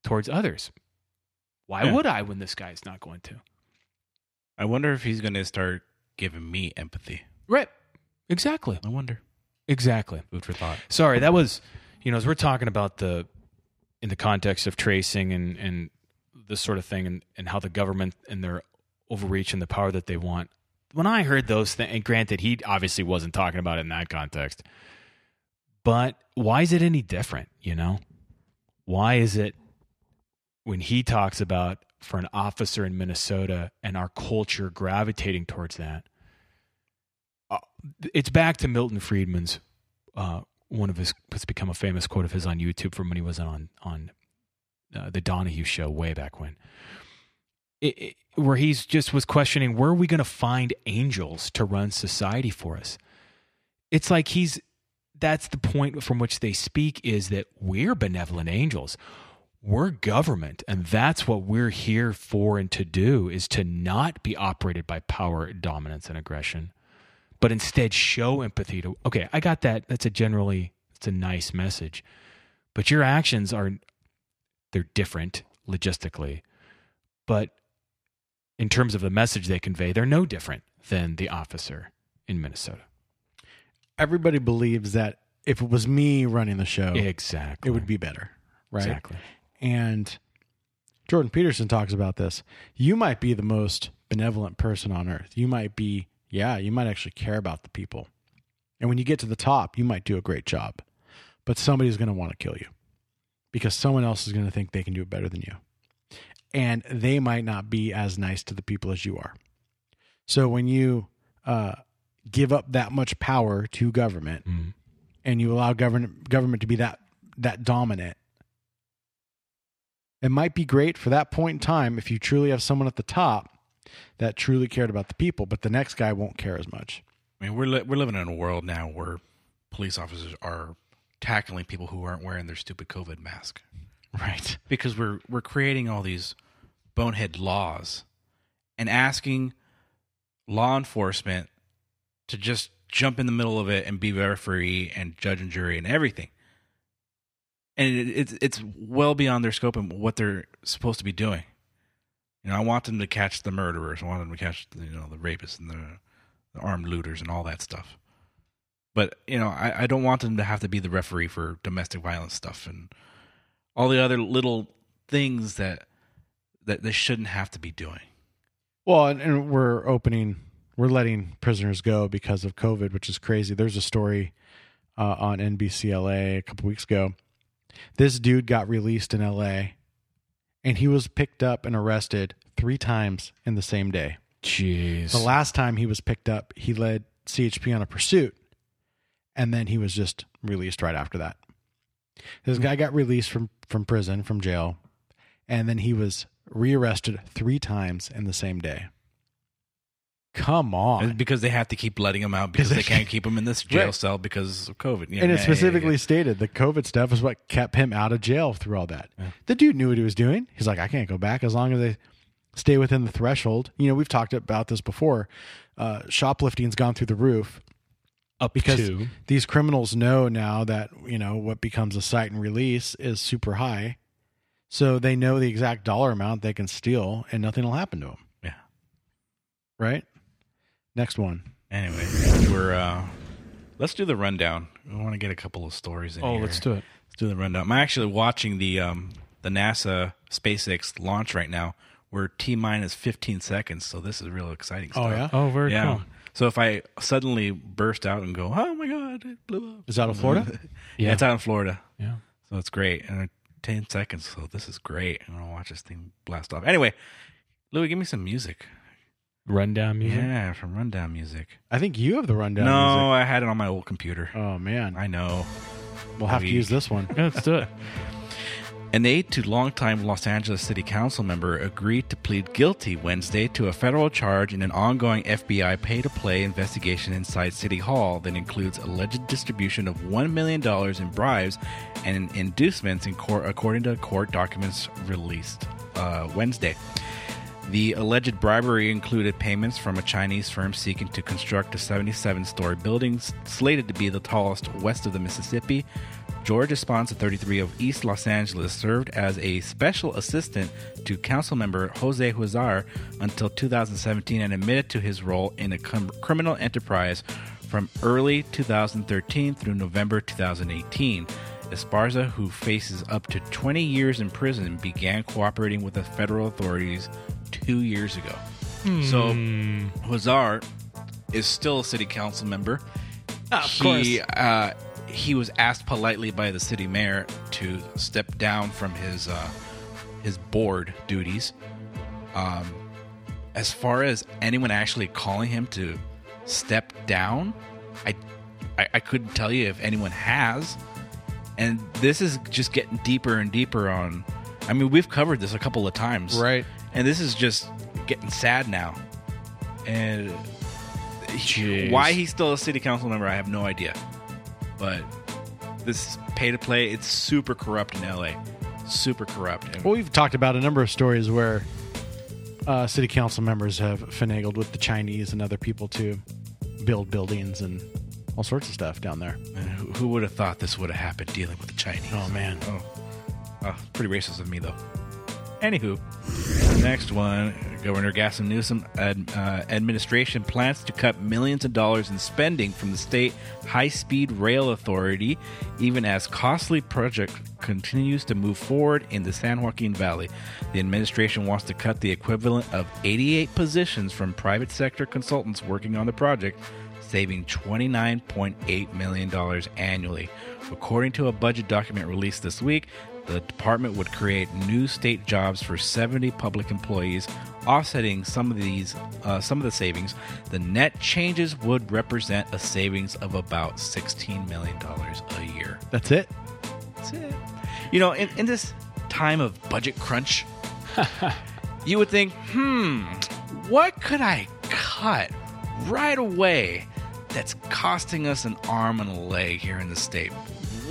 Speaker 9: towards others. Why
Speaker 10: Yeah.
Speaker 9: would I when this guy's not going to?
Speaker 10: I wonder if he's going to start giving me empathy.
Speaker 9: Right. Exactly.
Speaker 10: I wonder.
Speaker 9: Exactly.
Speaker 10: Food for thought.
Speaker 9: Sorry, that was you know as we're talking about the in the context of tracing and and this sort of thing and and how the government and their overreach and the power that they want. When I heard those things, and granted, he obviously wasn't talking about it in that context, but why is it any different? You know, why is it when he talks about for an officer in Minnesota and our culture gravitating towards that? Uh, it's back to Milton Friedman's uh, one of his what's become a famous quote of his on YouTube from when he was on on uh, the Donahue show way back when, it, it, where he's just was questioning where are we going to find angels to run society for us. It's like he's that's the point from which they speak is that we're benevolent angels. We're government, and that's what we're here for and to do is to not be operated by power, dominance, and aggression but instead show empathy to okay i got that that's a generally it's a nice message but your actions are they're different logistically but in terms of the message they convey they're no different than the officer in minnesota
Speaker 8: Everybody believes that if it was me running the show,
Speaker 9: exactly
Speaker 8: it would be better, right?
Speaker 9: Exactly.
Speaker 8: And Jordan Peterson talks about this. You might be the most benevolent person on earth. You might be yeah, you might actually care about the people. And when you get to the top, you might do a great job. But somebody's going to want to kill you because someone else is going to think they can do it better than you. And they might not be as nice to the people as you are. So when you uh, give up that much power to government
Speaker 9: Mm-hmm.
Speaker 8: and you allow government government to be that that dominant, it might be great for that point in time if you truly have someone at the top that truly cared about the people, but the next guy won't care as much.
Speaker 10: I mean, we're li- we're living in a world now where police officers are tackling people who aren't wearing their stupid COVID mask,
Speaker 8: right?
Speaker 10: Because we're we're creating all these bonehead laws and asking law enforcement to just jump in the middle of it and be referee and judge and jury and everything. And it, it's it's well beyond their scope and what they're supposed to be doing. You know, I want them to catch the murderers. I want them to catch, the, you know, the rapists and the, the armed looters and all that stuff. But you know, I, I don't want them to have to be the referee for domestic violence stuff and all the other little things that that they shouldn't have to be doing.
Speaker 8: Well, and, and we're opening, we're letting prisoners go because of COVID, which is crazy. There's a story uh, on NBCLA a couple weeks ago. This dude got released in LA and he was picked up and arrested three times in the same day.
Speaker 9: Jeez.
Speaker 8: The last time he was picked up, he led CHP on a pursuit, and then he was just released right after that. This guy got released from from prison from jail, and then he was rearrested three times in the same day. Come on,
Speaker 10: because they have to keep letting him out because they can't keep him in this jail
Speaker 8: Right.
Speaker 10: cell because of COVID. Yeah,
Speaker 8: and it
Speaker 10: yeah,
Speaker 8: specifically
Speaker 10: yeah.
Speaker 8: stated the COVID stuff is what kept him out of jail through all that. The dude knew what he was doing. He's like, I can't go back as long as they stay within the threshold. You know, we've talked about this before. Uh, shoplifting's gone through the roof
Speaker 9: up
Speaker 8: because
Speaker 9: to.
Speaker 8: these criminals know now that you know what becomes a cite and release is super high, so they know the exact dollar amount they can steal, and nothing will happen to them.
Speaker 10: Yeah.
Speaker 8: Right. Next one.
Speaker 10: Anyway, we're uh let's do the rundown. We want to get a couple of stories in
Speaker 9: Oh,
Speaker 10: here.
Speaker 9: let's do it.
Speaker 10: Let's do the rundown. I'm actually watching the um the NASA SpaceX launch right now. We're T minus 15 seconds, so this is real exciting
Speaker 8: Oh, yeah? Oh, very
Speaker 10: yeah.
Speaker 8: cool.
Speaker 10: So if I suddenly burst out and go, "Oh my god, it blew up."
Speaker 8: Is that in Florida?
Speaker 10: yeah. it's out in Florida.
Speaker 9: Yeah.
Speaker 10: So it's great. And uh, 10 seconds, so this is great. I'm going to watch this thing blast off. Anyway, Louis, give me some music.
Speaker 9: Rundown music.
Speaker 10: Yeah, from Rundown Music.
Speaker 8: I think you have the rundown.
Speaker 10: no,
Speaker 8: music.
Speaker 10: I had it on my old computer.
Speaker 8: Oh man,
Speaker 10: I know.
Speaker 8: We'll have to use this one.
Speaker 9: Let's do it.
Speaker 10: An aide to longtime Los Angeles City Council member agreed to plead guilty Wednesday to a federal charge in an ongoing FBI pay to play investigation inside City Hall that includes alleged distribution of $1 million in bribes and inducements in court, according to court documents released uh, Wednesday. The alleged bribery included payments from a Chinese firm seeking to construct a 77 story building slated to be the tallest west of the Mississippi, George Esparza, 33 of East Los Angeles, served as a special assistant to councilmember Jose Huizar until 2017 and admitted to his role in a com- criminal enterprise from early 2013 through November 2018. Esparza, who faces up to 20 years in prison, began cooperating with the federal authorities two years ago. So, Huizar is still a city council member.
Speaker 9: Of
Speaker 10: he,
Speaker 9: course.
Speaker 10: Uh, he was asked politely by the city mayor to step down from his uh, his board duties. Um, as far as anyone actually calling him to step down, I, I I couldn't tell you if anyone has. And this is just getting deeper and deeper on. I mean, we've covered this a couple of times,
Speaker 8: Right.
Speaker 10: And this is just getting sad now. And
Speaker 9: Jeez.
Speaker 10: why he's still a city council member, I have no idea. But this pay to play, it's super corrupt in LA. Super corrupt. And
Speaker 8: Well, we've talked about a number of stories where uh, city council members have finagled with the Chinese and other people to build buildings and all sorts of stuff down there.
Speaker 10: Man, who, who would have thought this would have happened dealing with the Chinese?
Speaker 8: Oh man,
Speaker 10: Oh, oh pretty racist of me though. Anywho, next one, Governor Gavin Newsom ad, uh, administration plans to cut millions of dollars in spending from the state high-speed rail authority, even as costly project continues to move forward in the San Joaquin Valley. The administration wants to cut the equivalent of 88 positions from private sector consultants working on the project, saving $29.8 million annually. According to a budget document released this week, the department would create new state jobs for 70 public employees, offsetting some of these uh, some of the savings. The net changes would represent a savings of about 16 million dollars a year.
Speaker 8: that's it.
Speaker 10: That's it. You know, in, in this time of budget crunch, you would think, hmm, what could I cut right away that's costing us an arm and a leg here in the state?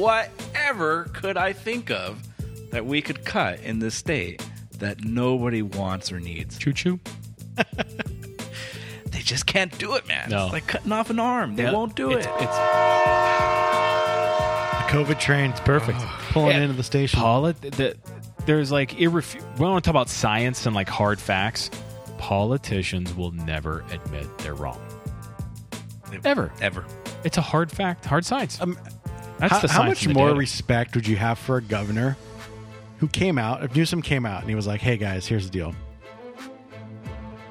Speaker 10: Whatever could I think of that we could cut in this state that nobody wants or needs?
Speaker 9: Choo choo.
Speaker 10: They just can't do it, man.
Speaker 9: No.
Speaker 10: It's like cutting off an arm. They
Speaker 9: Yeah.
Speaker 10: won't do
Speaker 9: It's-
Speaker 10: it.
Speaker 9: It's
Speaker 8: The COVID train's perfect. Pulling
Speaker 9: Yeah.
Speaker 8: into the station.
Speaker 9: Polit- the, there's like irrefu- we don't want to talk about science and like hard facts. Politicians will never admit they're wrong. Ever.
Speaker 10: Ever.
Speaker 9: It's a hard fact, hard science.
Speaker 8: Um,
Speaker 9: That's
Speaker 8: how,
Speaker 9: the
Speaker 8: how much
Speaker 9: the
Speaker 8: more
Speaker 9: data.
Speaker 8: respect would you have for a governor who came out? If Newsom came out and he was like, "Hey guys, here's the deal.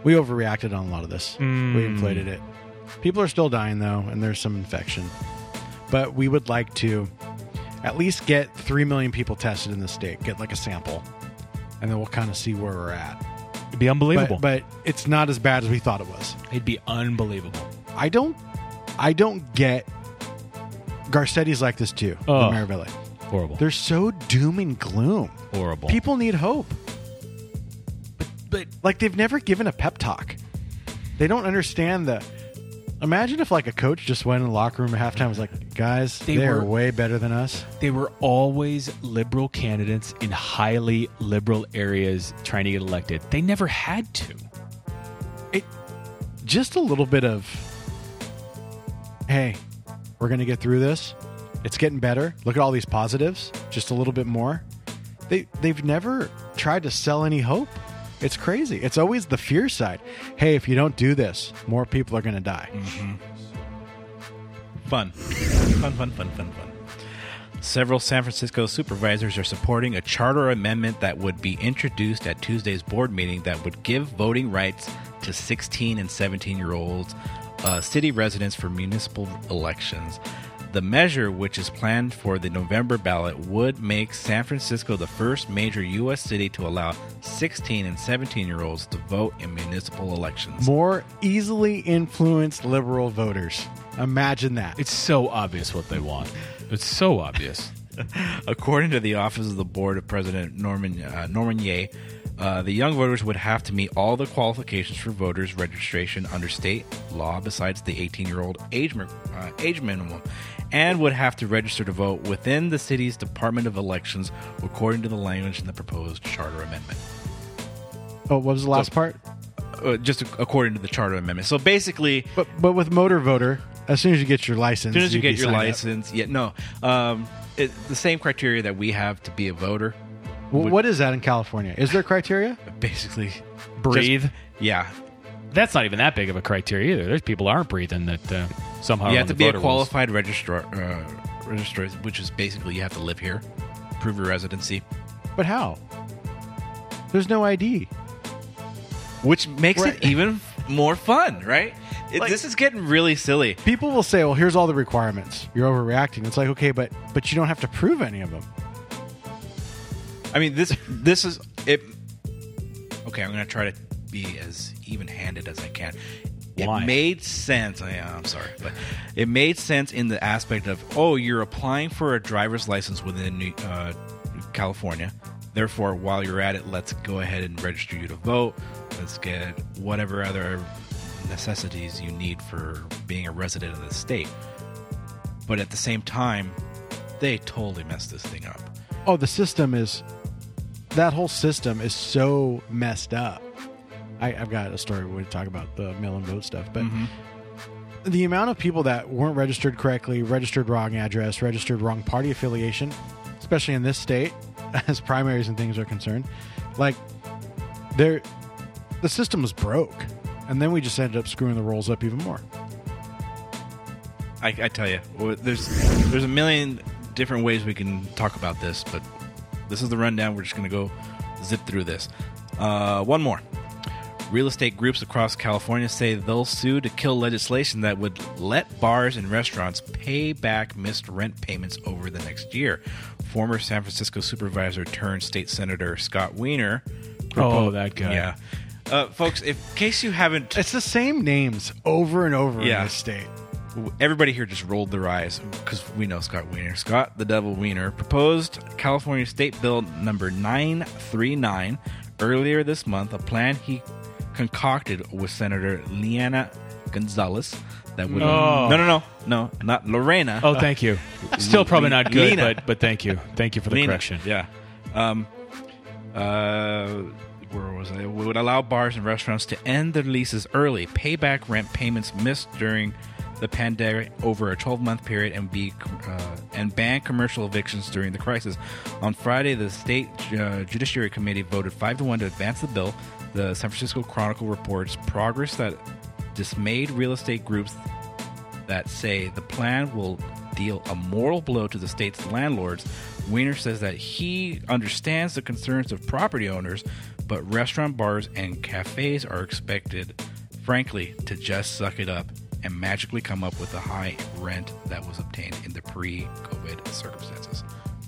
Speaker 8: We overreacted on a lot of this. We
Speaker 9: Mm.
Speaker 8: inflated it. People are still dying though, and there's some infection. But we would like to at least get three million people tested in the state. Get like a sample, and then we'll kind of see where we're at.
Speaker 9: It'd be unbelievable.
Speaker 8: But, but it's not as bad as we thought it was.
Speaker 9: It'd be unbelievable.
Speaker 8: I don't, I don't get. Garcetti's like this too.
Speaker 9: Oh.
Speaker 8: in Mayor
Speaker 9: Horrible.
Speaker 8: They're so doom and gloom.
Speaker 9: Horrible.
Speaker 8: People need hope. But, but like they've never given a pep talk. They don't understand the. Imagine if like a coach just went in the locker room at halftime and was like, "Guys,
Speaker 9: They
Speaker 8: they, are way better than us."
Speaker 9: They were always liberal candidates in highly liberal areas trying to get elected. They never had to.
Speaker 8: It just a little bit of, "Hey, we're gonna get through this. It's getting better. Look at all these positives. Just a little bit more." They they've never tried to sell any hope. It's crazy. It's always the fear side. Hey, if you don't do this, more people are going to die. Mm-hmm.
Speaker 10: Fun. Fun, fun, fun, fun, fun. Several San Francisco supervisors are supporting a charter amendment that would be introduced at Tuesday's board meeting that would give voting rights to 16 and 17 year olds uh, city residents for municipal elections. The measure, which is planned for the November ballot, would make San Francisco the first major U.S. city to allow 16 and 17 year olds to vote in municipal elections.
Speaker 8: More easily influenced liberal voters. Imagine that.
Speaker 9: It's so obvious what they want. It's so obvious.
Speaker 10: According to the Office of the Board of President Norman uh, Norman Yee, uh, the young voters would have to meet all the qualifications for voters registration under state law, besides the 18-year-old age uh, age minimum, and would have to register to vote within the city's Department of Elections, according to the language in the proposed charter amendment.
Speaker 8: Oh, what was the last part?
Speaker 10: Uh, just according to the charter amendment. So basically,
Speaker 8: But but with motor voter, as soon as you get your license,
Speaker 10: as soon as you
Speaker 8: can
Speaker 10: get your
Speaker 8: sign up.
Speaker 10: license, yeah, no. Um, it, the same criteria that we have to be a voter.
Speaker 8: Well,
Speaker 10: would-
Speaker 8: what is that in California? Is there criteria?
Speaker 10: Basically,
Speaker 9: Breathe.
Speaker 10: just- yeah,
Speaker 9: That's not even that big of a criteria either. There's people aren't breathing that uh, somehow.
Speaker 10: you have to be a
Speaker 9: voter rolls.
Speaker 10: qualified registrar, uh, registrar, which is basically you have to live here, prove your residency,
Speaker 8: But how? There's no ID.
Speaker 10: which makes
Speaker 8: Right.
Speaker 10: it even more fun, right? It,
Speaker 8: Like-
Speaker 10: this is getting really silly.
Speaker 8: People will say, "Well, here's all the requirements. You're overreacting." It's like, okay, but but you don't have to prove any of them.
Speaker 10: I mean, this this is it. Okay, I'm going to try to be as even-handed as I can.
Speaker 9: Why?
Speaker 10: It made sense. I, I'm sorry, but it made sense in the aspect of oh, you're applying for a driver's license within uh, California. Therefore, while you're at it, let's go ahead and register you to vote. Let's get whatever other necessities you need for being a resident of the state. But at the same time, they totally messed this thing up.
Speaker 8: Oh, the system is that whole system is so messed up. I, I've got a story where we talk about the mail and vote stuff, but mm-hmm. the amount of people that weren't registered correctly, registered wrong address, registered wrong party affiliation, especially in this state, as primaries and things are concerned, like there, the system was broke, and then we just ended up screwing the rolls up even more.
Speaker 10: I, I tell you, there's there's a million different ways we can talk about this, but this is the rundown. We're just going to go zip through this. Uh, one more. Real estate groups across California say they'll sue to kill legislation that would let bars and restaurants pay back missed rent payments over the next year. Former San Francisco supervisor turned state senator Scott Wiener.
Speaker 9: Oh, that guy.
Speaker 10: Yeah. Uh, folks, if, in case you haven't
Speaker 8: It's the same names over and over
Speaker 10: Yeah.
Speaker 8: in this state.
Speaker 10: Everybody here just rolled their eyes because we know Scott Wiener. Scott the Devil Wiener proposed California State Bill number 939 earlier this month, a plan he concocted with Senator Lena Gonzalez that would.
Speaker 9: Oh.
Speaker 10: No, no, no, no, not Lorena.
Speaker 9: Oh, thank you. Still probably not good,
Speaker 10: Lena.
Speaker 9: but but thank you, thank you for the
Speaker 10: Lena,
Speaker 9: correction.
Speaker 10: Yeah. Um, uh, where was I? We would allow bars and restaurants to end their leases early, pay back rent payments missed during the pandemic over a 12-month period, and be uh, and ban commercial evictions during the crisis. On Friday, the state uh, judiciary committee voted five to one to advance the bill. The San Francisco Chronicle reports progress that dismayed real estate groups that say the plan will deal a moral blow to the state's landlords. Wiener says that he understands the concerns of property owners, but restaurant bars and cafes are expected, frankly, to just suck it up and magically come up with the high rent that was obtained in the pre COVID circumstances.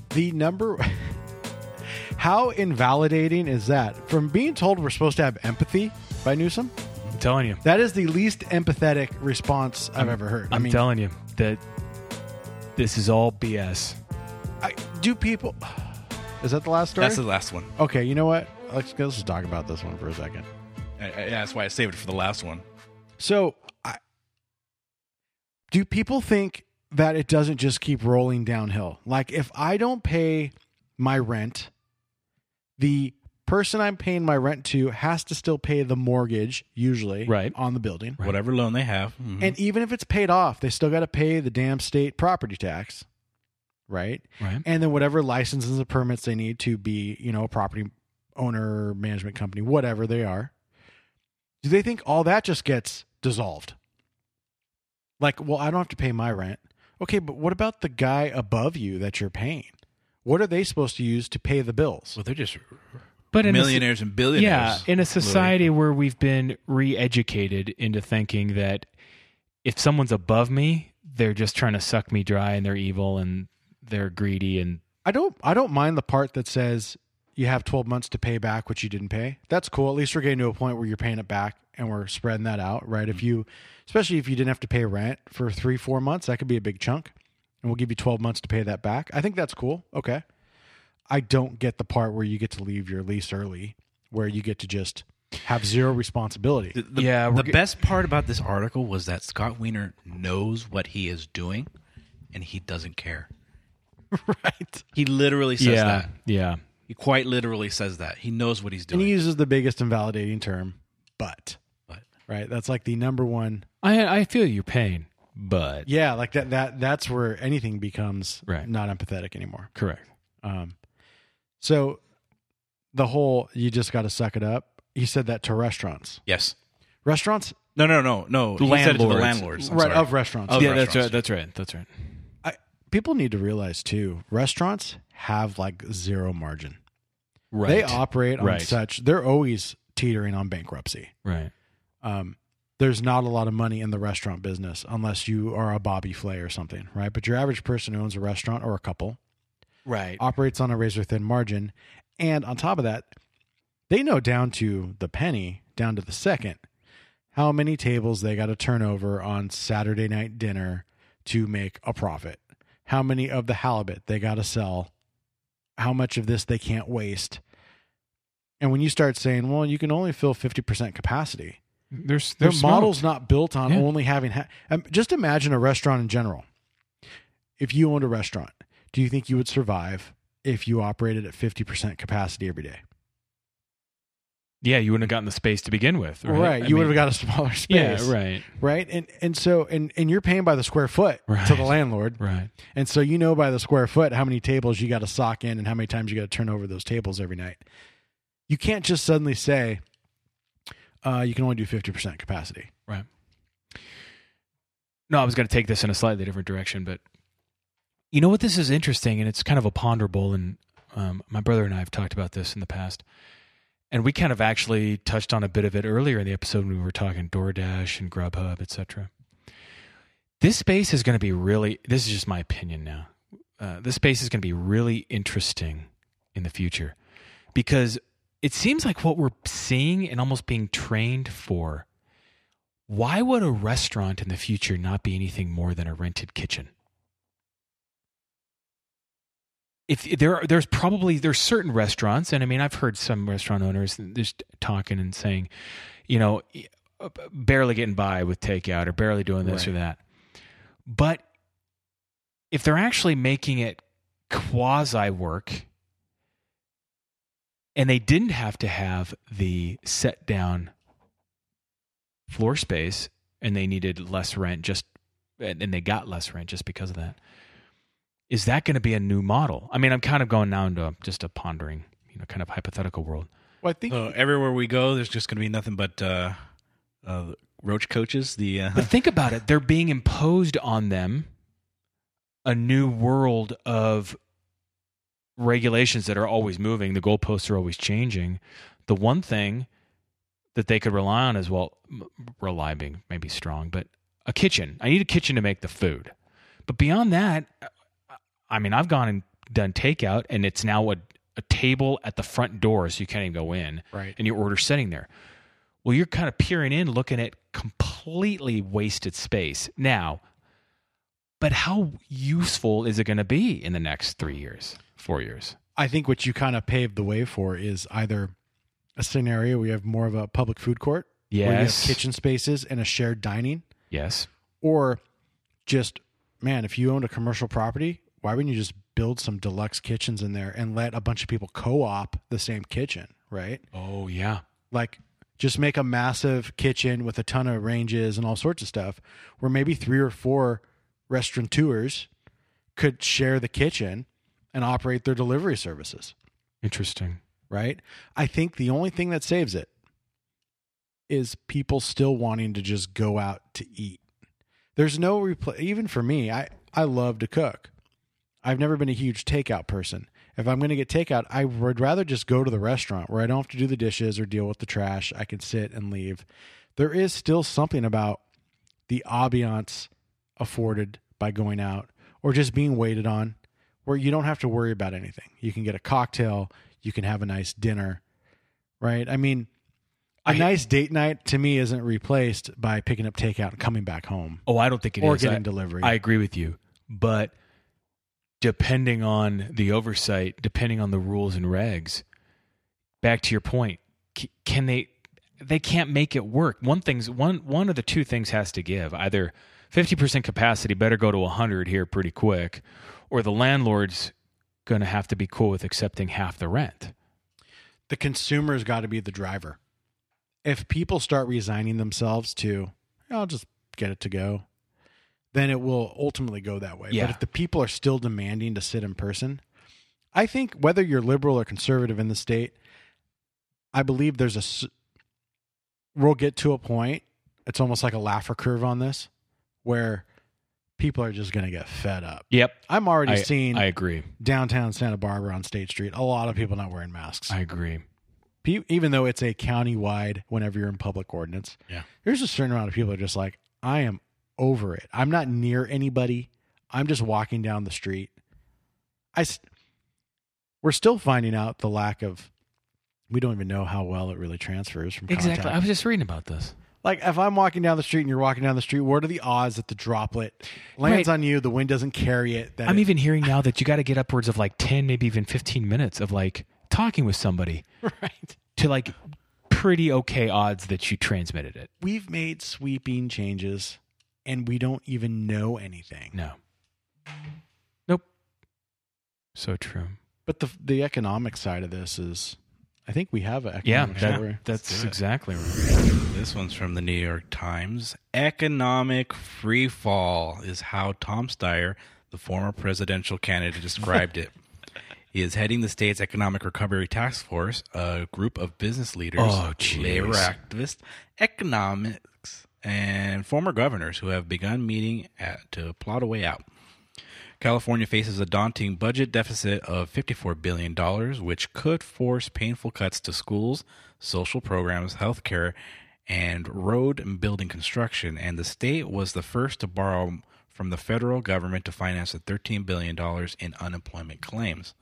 Speaker 8: the number how invalidating is that from being told we're supposed to have empathy by newsom
Speaker 9: I'm telling you.
Speaker 8: that is the least empathetic response i've ever heard
Speaker 9: I'm
Speaker 8: i mean
Speaker 9: telling you that this is all BS.
Speaker 8: I, do people is that the last story
Speaker 10: That's the last one.
Speaker 8: okay you know what let's, let's just talk about this one for a second
Speaker 10: I- I- yeah, that's why I saved it for the last one.
Speaker 8: so I, do people think that it doesn't just keep rolling downhill like if i don't pay my rent the person i'm paying my rent to has to still pay the mortgage usually
Speaker 9: Right.
Speaker 8: on the building
Speaker 10: Whatever loan they have. mhm.
Speaker 8: and even if it's paid off they still got to pay the damn state property tax right
Speaker 9: Right.
Speaker 8: and then whatever licenses and permits they need to be you know a property owner management company whatever they are do they think all that just gets dissolved like well i don't have to pay my rent okay but what about the guy above you that you're paying what are they supposed to use to pay the bills
Speaker 10: well, they're just
Speaker 9: But in a
Speaker 10: millionaires and billionaires.
Speaker 9: Yeah, in a
Speaker 10: Louis.
Speaker 9: society where we've been re-educated into thinking that if someone's above me, they're just trying to suck me dry and they're evil and they're greedy and
Speaker 8: I don't I don't mind the part that says you have 12 months to pay back what you didn't pay. That's cool. At least we're getting to a point where you're paying it back and we're spreading that out, right? If mm-hmm. you especially if you didn't have to pay rent for 3 4 months, that could be a big chunk. And we'll give you 12 months to pay that back. I think that's cool. Okay. I don't get the part where you get to leave your lease early, where you get to just have zero responsibility.
Speaker 10: The, the-
Speaker 9: Yeah,
Speaker 10: the
Speaker 9: ge-
Speaker 10: best part about this article was that Scott Wiener knows what he is doing, and he doesn't care.
Speaker 8: right.
Speaker 10: He literally says
Speaker 9: yeah,
Speaker 10: that.
Speaker 9: yeah.
Speaker 10: He quite literally says that. He knows what he's
Speaker 8: And
Speaker 10: doing.
Speaker 8: he uses the biggest invalidating term, but.
Speaker 10: But
Speaker 8: Right? That's like the number one
Speaker 9: I I feel your pain. but
Speaker 8: Yeah, like that that that's where anything becomes
Speaker 9: Right.
Speaker 8: not empathetic anymore.
Speaker 9: correct.
Speaker 8: Um, so the whole you just got to suck it up. He said that to restaurants.
Speaker 10: Yes.
Speaker 8: Restaurants,
Speaker 10: No, no, no, no. He said it to the
Speaker 9: Landlords.
Speaker 10: landlords. I'm
Speaker 8: right?
Speaker 10: sorry.
Speaker 8: Of restaurants.
Speaker 10: Of
Speaker 9: yeah, that's
Speaker 10: restaurants.
Speaker 9: right. That's right. That's right.
Speaker 8: I, people need to realize too. Restaurants have like zero margin.
Speaker 9: Right.
Speaker 8: They operate on
Speaker 9: Right.
Speaker 8: such. They're always teetering on bankruptcy.
Speaker 9: Right.
Speaker 8: Um, there's not a lot of money in the restaurant business unless you are a Bobby Flay or something, right? But your average person who owns a restaurant or a couple
Speaker 9: Right.
Speaker 8: operates on a razor thin margin. And on top of that, they know down to the penny, down to the second, how many tables they got to turn over on Saturday night dinner to make a profit, how many of the halibut they got to sell, how much of this they can't waste. And when you start saying, well, you can only fill 50% capacity,
Speaker 9: There's
Speaker 8: their
Speaker 9: there's
Speaker 8: model's not built on
Speaker 9: Yeah.
Speaker 8: only having. Ha- um, just imagine a restaurant in general. If you owned a restaurant, do you think you would survive if you operated at fifty percent capacity every day?
Speaker 9: Yeah, you wouldn't have gotten the space to begin with. Right. I
Speaker 8: you would have got a smaller space.
Speaker 9: Yeah. Right.
Speaker 8: Right. And and so and and you're paying by the square foot
Speaker 9: right.
Speaker 8: to the landlord.
Speaker 9: Right.
Speaker 8: And so you know by the square foot how many tables you got to sock in and how many times you got to turn over those tables every night. You can't just suddenly say uh, you can only do fifty percent capacity.
Speaker 9: Right. No, I was going to take this in a slightly different direction, but you know what? This is interesting, and it's kind of a ponderable. And um, my brother and I have talked about this in the past, and we kind of actually touched on a bit of it earlier in the episode when we were talking DoorDash and Grubhub, etc. This space is going to be really. This is just my opinion now. Uh, this space is going to be really interesting in the future because it seems like what we're seeing and almost being trained for why would a restaurant in the future not be anything more than a rented kitchen? If there are, there's probably there's certain restaurants, and I mean I've heard some restaurant owners just talking and saying, you know, uh, barely getting by with takeout or barely doing this or that. But if they're actually making it quasi work, and they didn't have to have the set down floor space and they needed less rent just and and they got less rent just because of that. Is that going to be a new model? I mean i'm kind of going now into just a pondering you know kind of hypothetical world.
Speaker 8: Well, I think
Speaker 10: So everywhere we go, there's just going to be nothing but uh, uh, roach coaches. The uh,
Speaker 9: but think about it. They're being imposed on them a new world of regulations that are always moving the goalposts are always changing the one thing that they could rely on is well rely being maybe strong but a kitchen. I need a kitchen to make the food. But beyond that i mean i've gone and done takeout and it's now a, a table at the front door so you can't even go in
Speaker 8: Right.
Speaker 9: and your order's sitting there. Well you're kind of peering in looking at completely wasted space. Now but how useful is it going to be in the next three years four years
Speaker 8: I think what you kind of paved the way for is either a scenario where you have more of a public food court, where you have
Speaker 9: Yes.
Speaker 8: kitchen spaces and a shared dining,
Speaker 9: yes
Speaker 8: or just man, if you owned a commercial property, why wouldn't you just build some deluxe kitchens in there and let a bunch of people co-op the same kitchen, right?
Speaker 9: oh yeah
Speaker 8: Like just make a massive kitchen with a ton of ranges and all sorts of stuff where maybe three or four restaurateurs could share the kitchen and operate their delivery services
Speaker 9: interesting
Speaker 8: right? I think the only thing that saves it is people still wanting to just go out to eat. There's no repl- even for me. I I love to cook. I've never been a huge takeout person. If I'm going to get takeout, I would rather just go to the restaurant where I don't have to do the dishes or deal with the trash. I can sit and leave. There is still something about the ambiance afforded by going out or just being waited on where you don't have to worry about anything. You can get a cocktail, you can have a nice dinner, right? I mean, a
Speaker 9: I-
Speaker 8: nice date night to me isn't replaced by picking up takeout and coming back home.
Speaker 9: Oh, I don't think it is.
Speaker 8: Or getting
Speaker 9: I-
Speaker 8: delivery.
Speaker 9: I agree with you, but depending on the oversight, depending on the rules and regs, back to your point, can they? They can't make it work. One thing's one. One of the two things has to give. Either fifty percent capacity better go to hundred here pretty quick, or the landlord's going to have to be cool with accepting half the rent.
Speaker 8: The consumer's got to be the driver. If people start resigning themselves to, I'll just get it to go, then it will ultimately go that way.
Speaker 9: Yeah.
Speaker 8: But if the people are still demanding to sit in person, I think whether you're liberal or conservative in the state, I believe there's a We'll get to a point. It's almost like a Laffer curve on this, where people are just going to get fed up.
Speaker 9: Yep.
Speaker 8: I'm already
Speaker 9: I-
Speaker 8: seeing.
Speaker 9: I agree.
Speaker 8: Downtown Santa Barbara on State Street, a lot of people not wearing masks.
Speaker 9: I agree.
Speaker 8: Pe- even though it's a county-wide, whenever you're in public ordinance,
Speaker 10: Yeah.
Speaker 8: there's a certain amount of people are just like, I am over it. I'm not near anybody. I'm just walking down the street. I, s- we're still finding out the lack of. We don't even know how well it really transfers from
Speaker 9: Exactly. I was just reading about this.
Speaker 8: Like if I'm walking down the street and you're walking down the street, what are the odds that the droplet lands
Speaker 9: Right.
Speaker 8: on you, the wind doesn't carry it?
Speaker 9: I'm
Speaker 8: it-
Speaker 9: even hearing now that you got to get upwards of like 10, maybe even 15 minutes of like talking with somebody
Speaker 8: right.
Speaker 9: to like pretty okay odds that you transmitted it.
Speaker 8: We've made sweeping changes, and we don't even know anything.
Speaker 9: No. Nope. So true.
Speaker 8: But the the economic side of this is, I think we have an
Speaker 9: Yeah, that-
Speaker 8: story.
Speaker 9: that's exactly right.
Speaker 10: This one's from the New York Times. Economic free fall is how Tom Steyer, the former presidential candidate, described it. He is heading the state's Economic Recovery Task Force, a group of business leaders,
Speaker 9: Oh, jeez.
Speaker 10: labor activists, economics, and former governors who have begun meeting at, to plot a way out. California faces a daunting budget deficit of $54 billion, which could force painful cuts to schools, social programs, healthcare, and road and building construction. And the state was the first to borrow from the federal government to finance the $13 billion in unemployment claims.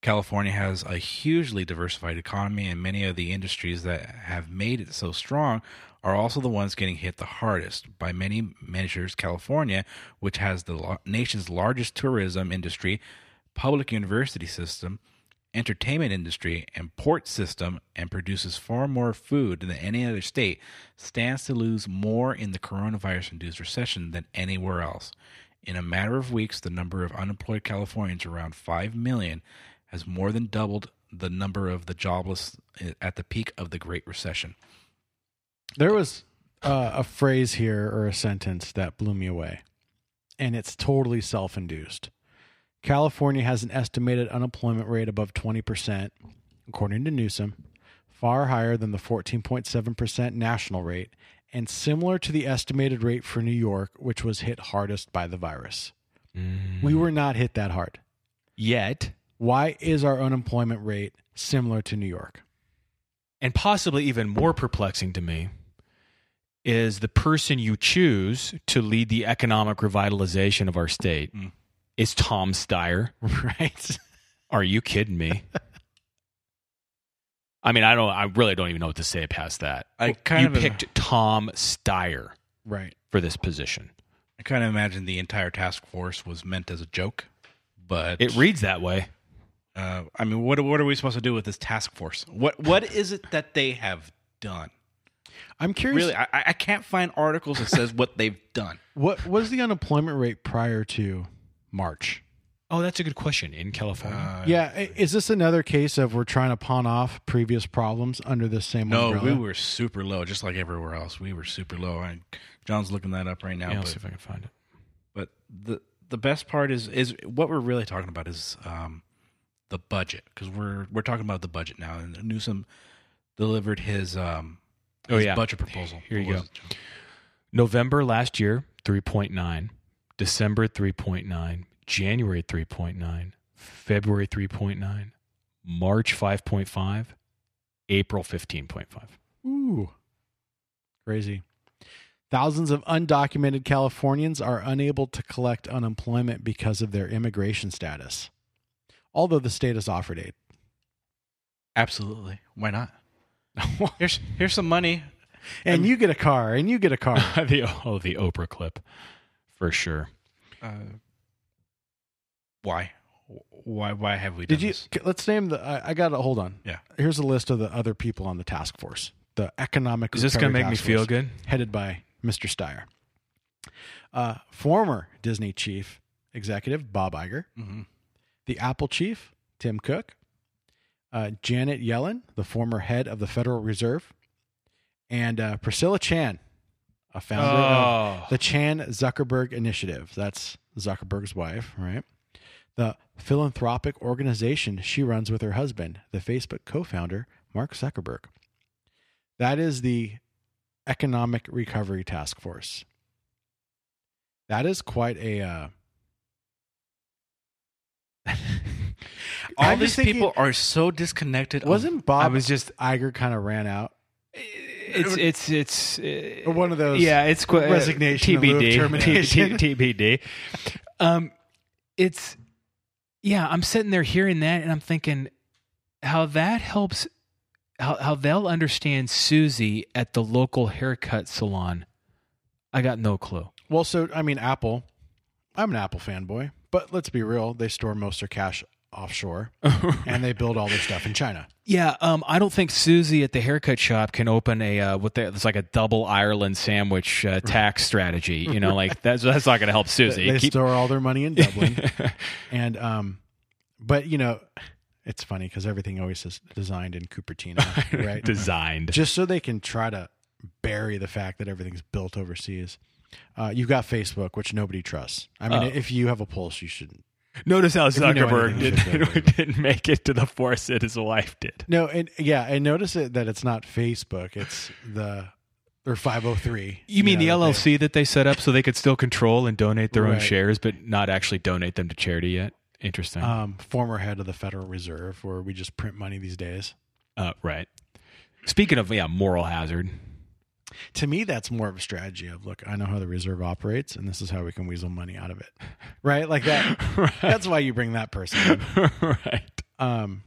Speaker 10: California has a hugely diversified economy, and many of the industries that have made it so strong are also the ones getting hit the hardest. By many measures, California, which has the nation's largest tourism industry, public university system, entertainment industry, and port system, and produces far more food than any other state, stands to lose more in the coronavirus induced recession than anywhere else. In a matter of weeks, the number of unemployed Californians, around 5 million, has more than doubled the number of the jobless at the peak of the Great Recession.
Speaker 8: There was uh, a phrase here or a sentence that blew me away, and it's totally self induced. California has an estimated unemployment rate above 20%, according to Newsom, far higher than the 14.7% national rate, and similar to the estimated rate for New York, which was hit hardest by the virus. We were not hit that hard.
Speaker 9: Yet.
Speaker 8: Why is our unemployment rate similar to New York?
Speaker 9: And possibly even more perplexing to me is the person you choose to lead the economic revitalization of our state mm. is Tom Steyer.
Speaker 8: Right.
Speaker 9: Are you kidding me? I mean, I don't. I really don't even know what to say past that.
Speaker 10: I kind
Speaker 9: you
Speaker 10: of
Speaker 9: picked Tom Steyer,
Speaker 8: Right.
Speaker 9: for this position.
Speaker 10: I kind of imagine the entire task force was meant as a joke, but
Speaker 9: It reads that way.
Speaker 10: Uh, I mean, what what are we supposed to do with this task force? What what is it that they have done?
Speaker 8: I'm curious.
Speaker 10: Really, I, I can't find articles that says what they've done.
Speaker 8: What was the unemployment rate prior to March?
Speaker 9: Oh, that's a good question. In California,
Speaker 10: Uh,
Speaker 8: yeah, is this another case of we're trying to pawn off previous problems under the same
Speaker 10: No,
Speaker 8: umbrella?
Speaker 10: we were super low, just like everywhere else. We were super low. And John's looking that up right now.
Speaker 9: yeah, I'll
Speaker 10: but,
Speaker 9: see if I can find it.
Speaker 10: but the the best part is is what we're really talking about is um, the budget because we're we're talking about the budget now. And Newsom delivered his um,
Speaker 9: Oh,
Speaker 10: his
Speaker 9: yeah.
Speaker 10: budget proposal.
Speaker 9: Here you
Speaker 10: What
Speaker 9: go.
Speaker 10: it,
Speaker 9: November last year, 3.9. December, 3.9. January, 3.9. February, 3.9. March, 5.5. April, 15.5.
Speaker 8: Ooh, crazy. Thousands of undocumented Californians are unable to collect unemployment because of their immigration status, although the state has offered aid.
Speaker 10: Absolutely. Why not? here's here's some money.
Speaker 8: And you get a car, and you get a car.
Speaker 9: the, oh, the Oprah clip. For sure.
Speaker 10: Uh, why? Why? Why have we?
Speaker 8: Did
Speaker 10: done
Speaker 8: you?
Speaker 10: This?
Speaker 8: Let's name the. I, I got to hold on.
Speaker 10: Yeah.
Speaker 8: Here's a list of the other people on the task force. The economic.
Speaker 9: Is this gonna make me feel good?
Speaker 8: Headed by Mr. Steyer. Uh, former Disney chief executive Bob Iger.
Speaker 10: Mhm.
Speaker 8: The Apple chief Tim Cook. Uh, Janet Yellen, the former head of the Federal Reserve, and uh, Priscilla Chan, a founder
Speaker 9: Oh.
Speaker 8: of the Chan Zuckerberg Initiative. That's Zuckerberg's wife, right? The philanthropic organization she runs with her husband, the Facebook co founder, Mark Zuckerberg. That is the Economic Recovery Task Force. That is quite a. Uh,
Speaker 10: All
Speaker 8: I'm
Speaker 10: these
Speaker 8: thinking-
Speaker 10: people are so disconnected.
Speaker 8: Wasn't Bob?
Speaker 9: I was just-
Speaker 8: Iger kind of ran out.
Speaker 9: It's it's it's uh,
Speaker 8: one of those
Speaker 9: Yeah, it's qu- uh,
Speaker 8: resignation
Speaker 9: TBD.
Speaker 8: termination.
Speaker 9: T- T- TBD. Um, it's yeah. I'm sitting there hearing that, and I'm thinking how that helps. How how they'll understand Susie at the local haircut salon. I got no clue.
Speaker 8: Well, so I mean, Apple. I'm an Apple fanboy, but let's be real. They store most of their cash offshore, and they build all their stuff in China.
Speaker 9: Yeah, um, I don't think Susie at the haircut shop can open a uh, what they, it's like a double Ireland sandwich uh, tax strategy. You know, like that's that's not going to help Susie.
Speaker 8: They
Speaker 9: Keep-
Speaker 8: store all their money in Dublin, and um, but you know, it's funny because everything always is designed in Cupertino, right?
Speaker 9: Designed.
Speaker 8: just so they can try to bury the fact that everything's built overseas. Uh, you've got Facebook, which nobody trusts. I mean,
Speaker 9: Oh.
Speaker 8: if you have a pulse, you should.
Speaker 9: Notice how
Speaker 8: If you know
Speaker 9: Zuckerberg
Speaker 8: anything, you should go
Speaker 9: didn't, didn't make it to the force that his wife did.
Speaker 8: No, and yeah, and notice it that it's not Facebook; it's the or five hundred three.
Speaker 9: You mean the LLC that they set up so they could still control and donate their own shares, but not actually donate them to charity yet? Interesting.
Speaker 8: um, former head of the Federal Reserve, where we just print money these days.
Speaker 9: uh, right. Speaking of yeah, moral hazard.
Speaker 8: To me, that's more of a strategy of look, I know how the reserve operates, and this is how we can weasel money out of it, right? Like that. That's why you bring that person.
Speaker 9: Right.
Speaker 8: Um.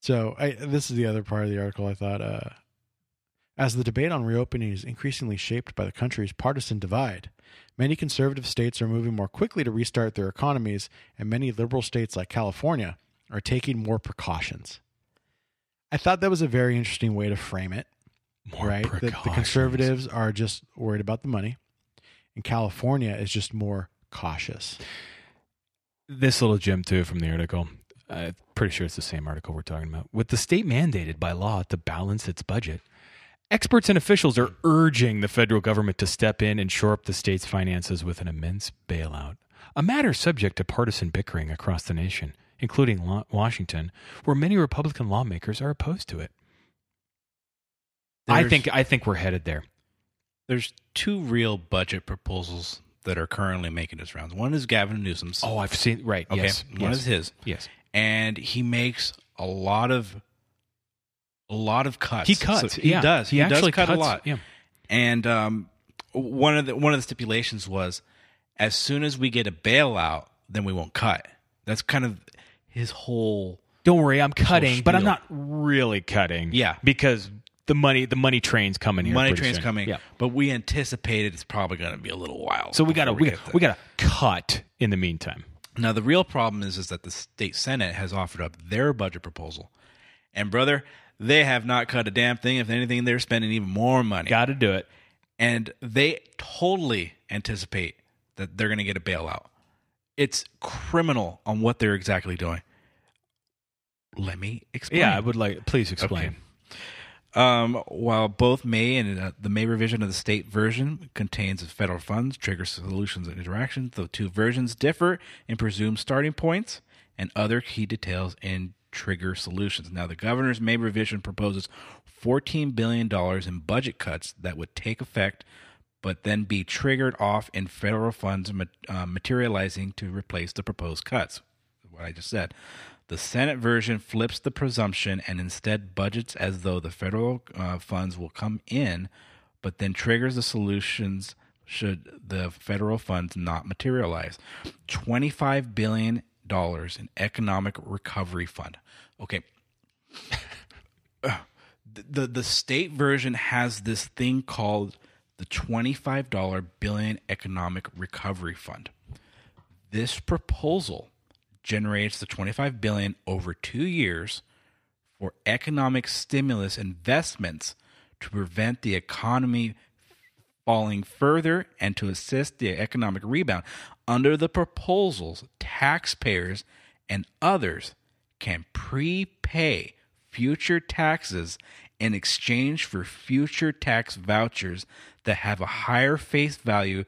Speaker 8: So I, this is the other part of the article. I thought, uh, as the debate on reopening is increasingly shaped by the country's partisan divide, many conservative states are moving more quickly to restart their economies, and many liberal states like California are taking more precautions. I thought that was a very interesting way to frame it.
Speaker 9: More
Speaker 8: right? The, the conservatives are just worried about the money, and California is just more cautious.
Speaker 9: This little gem too from the article. I'm pretty sure it's the same article we're talking about. With the state mandated by law to balance its budget, experts and officials are urging the federal government to step in and shore up the state's finances with an immense bailout. A matter subject to partisan bickering across the nation, including Washington, where many Republican lawmakers are opposed to it. I think I think we're headed there.
Speaker 10: There's two real budget proposals that are currently making its rounds. One is Gavin Newsom's.
Speaker 9: Oh, I've seen right.
Speaker 10: Okay,
Speaker 9: Yes,
Speaker 10: one
Speaker 9: yes.
Speaker 10: is his.
Speaker 9: Yes.
Speaker 10: and he makes a lot of a lot of cuts.
Speaker 9: He cuts,
Speaker 10: So he
Speaker 9: yeah.
Speaker 10: does.
Speaker 9: He
Speaker 10: He,
Speaker 9: actually
Speaker 10: does cut
Speaker 9: cuts,
Speaker 10: a lot.
Speaker 9: yeah.
Speaker 10: And um, one of the one of the stipulations was, as soon as we get a bailout, then we won't cut. That's kind of his whole.
Speaker 9: Don't worry, I'm cutting, but I'm not really cutting.
Speaker 10: Yeah.
Speaker 9: because the money the money train's coming here.
Speaker 10: money train's
Speaker 9: soon.
Speaker 10: coming.
Speaker 9: Yeah.
Speaker 10: but we anticipated it's probably going to be a little while.
Speaker 9: So we got to we, we got to cut in the meantime.
Speaker 10: Now the real problem is is that the state senate has offered up their budget proposal, and brother, they have not cut a damn thing. If anything, they're spending even more money.
Speaker 9: Got to do it.
Speaker 10: and they totally anticipate that they're going to get a bailout. It's criminal on what they're exactly doing. Let me explain.
Speaker 9: Yeah, I would like. Please explain.
Speaker 10: Okay. Um, while both May and uh, the May revision of the state version contains federal funds, trigger solutions, and interactions, the two versions differ in presumed starting points and other key details in trigger solutions. Now, the governor's May revision proposes $14 billion in budget cuts that would take effect, but then be triggered off in federal funds uh, materializing to replace the proposed cuts. What I just said. The Senate version flips the presumption and instead budgets as though the federal uh, funds will come in, but then triggers the solutions should the federal funds not materialize. $25 billion in economic recovery fund. Okay. the the state version has this thing called the $25 billion economic recovery fund. This proposal generates the 25 billion over 2 years for economic stimulus investments to prevent the economy falling further and to assist the economic rebound. Under the proposals, taxpayers and others can prepay future taxes in exchange for future tax vouchers that have a higher face value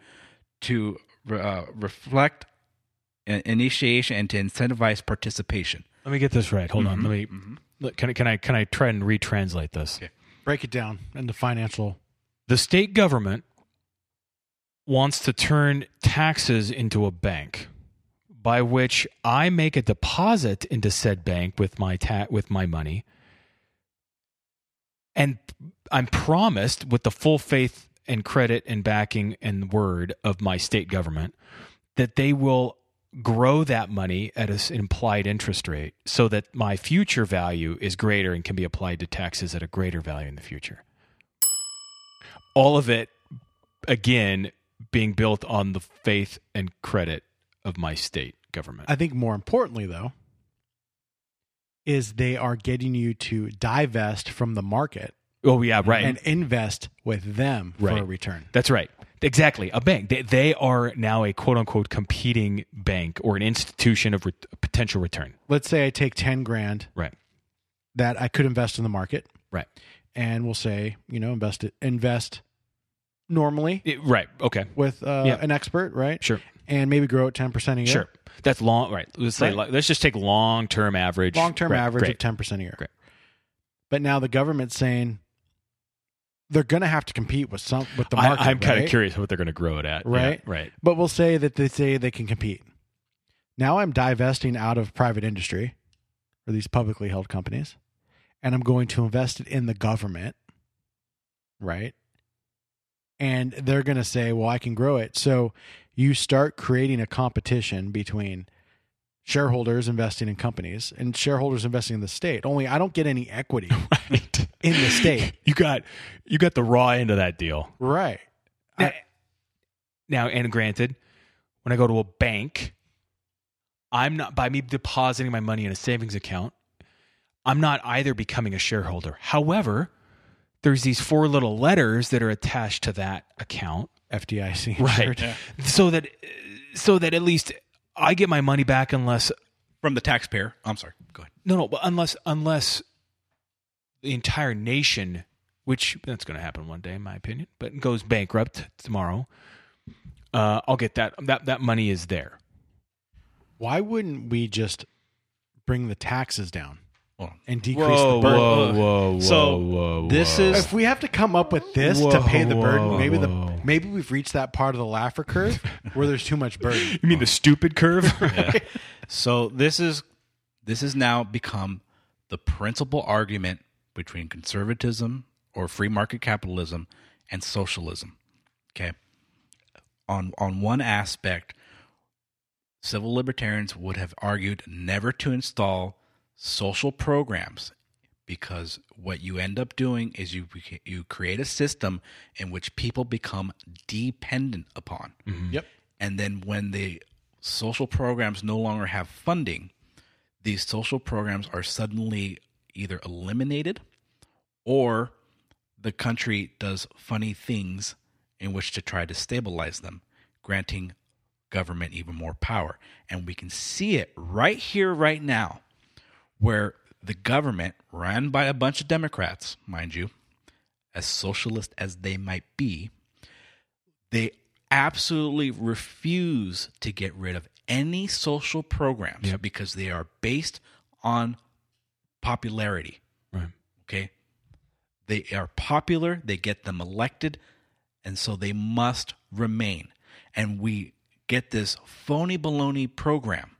Speaker 10: to uh, reflect initiation and to incentivize participation.
Speaker 9: Let me get this right. Hold on.
Speaker 10: Mhm.
Speaker 9: Let me. look, Can I can I can I try and retranslate this? Okay.
Speaker 8: Break it down into financial.
Speaker 9: The state government wants to turn taxes into a bank, by which I make a deposit into said bank with my ta- with my money, and I'm promised with the full faith and credit and backing and word of my state government that they will grow that money at an implied interest rate so that my future value is greater and can be applied to taxes at a greater value in the future. All of it, again, being built on the faith and credit of my state government.
Speaker 8: I think more importantly, though, is they are getting you to divest from the market.
Speaker 9: Oh yeah, right.
Speaker 8: And invest with them for a return.
Speaker 9: That's right. Exactly. A bank. They, they are now a quote unquote competing bank or an institution of re- potential return.
Speaker 8: Let's say I take ten grand,
Speaker 9: Right.
Speaker 8: that I could invest in the market,
Speaker 9: Right.
Speaker 8: and we'll say you know invest it invest normally
Speaker 9: It- right. Okay.
Speaker 8: with uh,
Speaker 9: Yeah.
Speaker 8: an expert, right?
Speaker 9: Sure.
Speaker 8: and maybe grow at ten percent a year.
Speaker 9: Sure. That's long. Right. Let's say.
Speaker 8: Right.
Speaker 9: like- Let's just take long term average.
Speaker 8: long term
Speaker 9: Great,
Speaker 8: average
Speaker 9: great.
Speaker 8: of ten percent a year.
Speaker 9: Great.
Speaker 8: But now the government's saying they're going to have to compete with some with the market.
Speaker 9: I'm kind of curious what they're going to grow it at. Yeah,
Speaker 8: right?
Speaker 9: right.
Speaker 8: But we'll say that they say they can compete. Now I'm divesting out of private industry or these publicly held companies, and I'm going to invest it in the government, right? And they're going to say, well, I can grow it. So you start creating a competition between shareholders investing in companies and shareholders investing in the state. Only I don't get any equity
Speaker 9: Right.
Speaker 8: In the state.
Speaker 9: You got you got the raw end of that deal.
Speaker 8: Right.
Speaker 9: Now, now, and granted, when I go to a bank, I'm not by me depositing my money in a savings account. I'm not either becoming a shareholder. However, there's these four little letters that are attached to that account,
Speaker 8: FDIC.
Speaker 9: right?
Speaker 8: insured.
Speaker 9: So that so that at least I get my money back unless
Speaker 10: From the taxpayer. I'm sorry. Go ahead.
Speaker 9: no, no, but unless unless the entire nation, which that's going to happen one day, in my opinion, but goes bankrupt tomorrow, uh, I'll get that that that money is there.
Speaker 8: Why wouldn't we just bring the taxes down and decrease the burden?
Speaker 9: whoa, whoa,
Speaker 10: So,
Speaker 9: whoa,
Speaker 10: this
Speaker 9: whoa.
Speaker 10: is-
Speaker 8: If we have to come up with this to pay the burden,
Speaker 9: whoa,
Speaker 8: maybe
Speaker 9: whoa.
Speaker 8: the maybe we've reached that part of the Laffer curve where there's too much burden.
Speaker 9: you mean the stupid curve?
Speaker 10: So this is this has now become the principal argument between conservatism or free market capitalism and socialism. Okay. On on one aspect, civil libertarians would have argued never to install social programs because what you end up doing is you you create a system in which people become dependent upon. Mm-hmm.
Speaker 8: Yep.
Speaker 10: And then when the social programs no longer have funding, these social programs are suddenly either eliminated or the country does funny things in which to try to stabilize them, granting government even more power. And we can see it right here, right now, where the government, ran by a bunch of Democrats, mind you, as socialist as they might be, they absolutely refuse to get rid of any social programs
Speaker 9: Yep.
Speaker 10: because they are based on popularity.
Speaker 9: Right.
Speaker 10: Okay. They are popular, they get them elected, and so they must remain. And we get this phony baloney program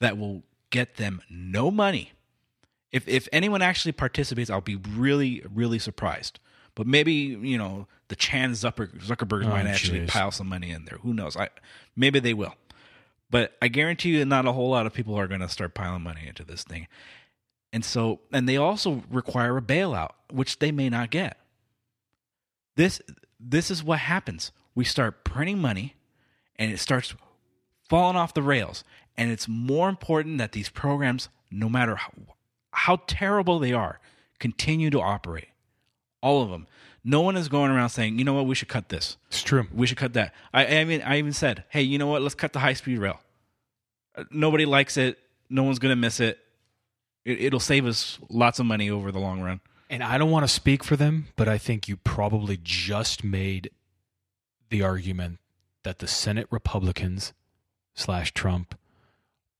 Speaker 10: that will get them no money. If if anyone actually participates, I'll be really, really surprised. But maybe, you know, the Chan Zucker, Zuckerbergs
Speaker 9: Oh,
Speaker 10: might actually pile some money in there. Who knows? I maybe they will. But I guarantee you not a whole lot of people are going to start piling money into this thing. And so, and they also require a bailout, which they may not get. This this is what happens. We start printing money and it starts falling off the rails. And it's more important that these programs, no matter how, how terrible they are, continue to operate. All of them. No one is going around saying, you know what, we should cut this.
Speaker 9: It's true.
Speaker 10: We should cut that. I, I mean, I even said, hey, you know what? Let's cut the high speed rail. Uh, Nobody likes it. No one's going to miss it. It. It'll save us lots of money over the long run.
Speaker 9: and I don't want to speak for them, but I think you probably just made the argument that the Senate Republicans slash Trump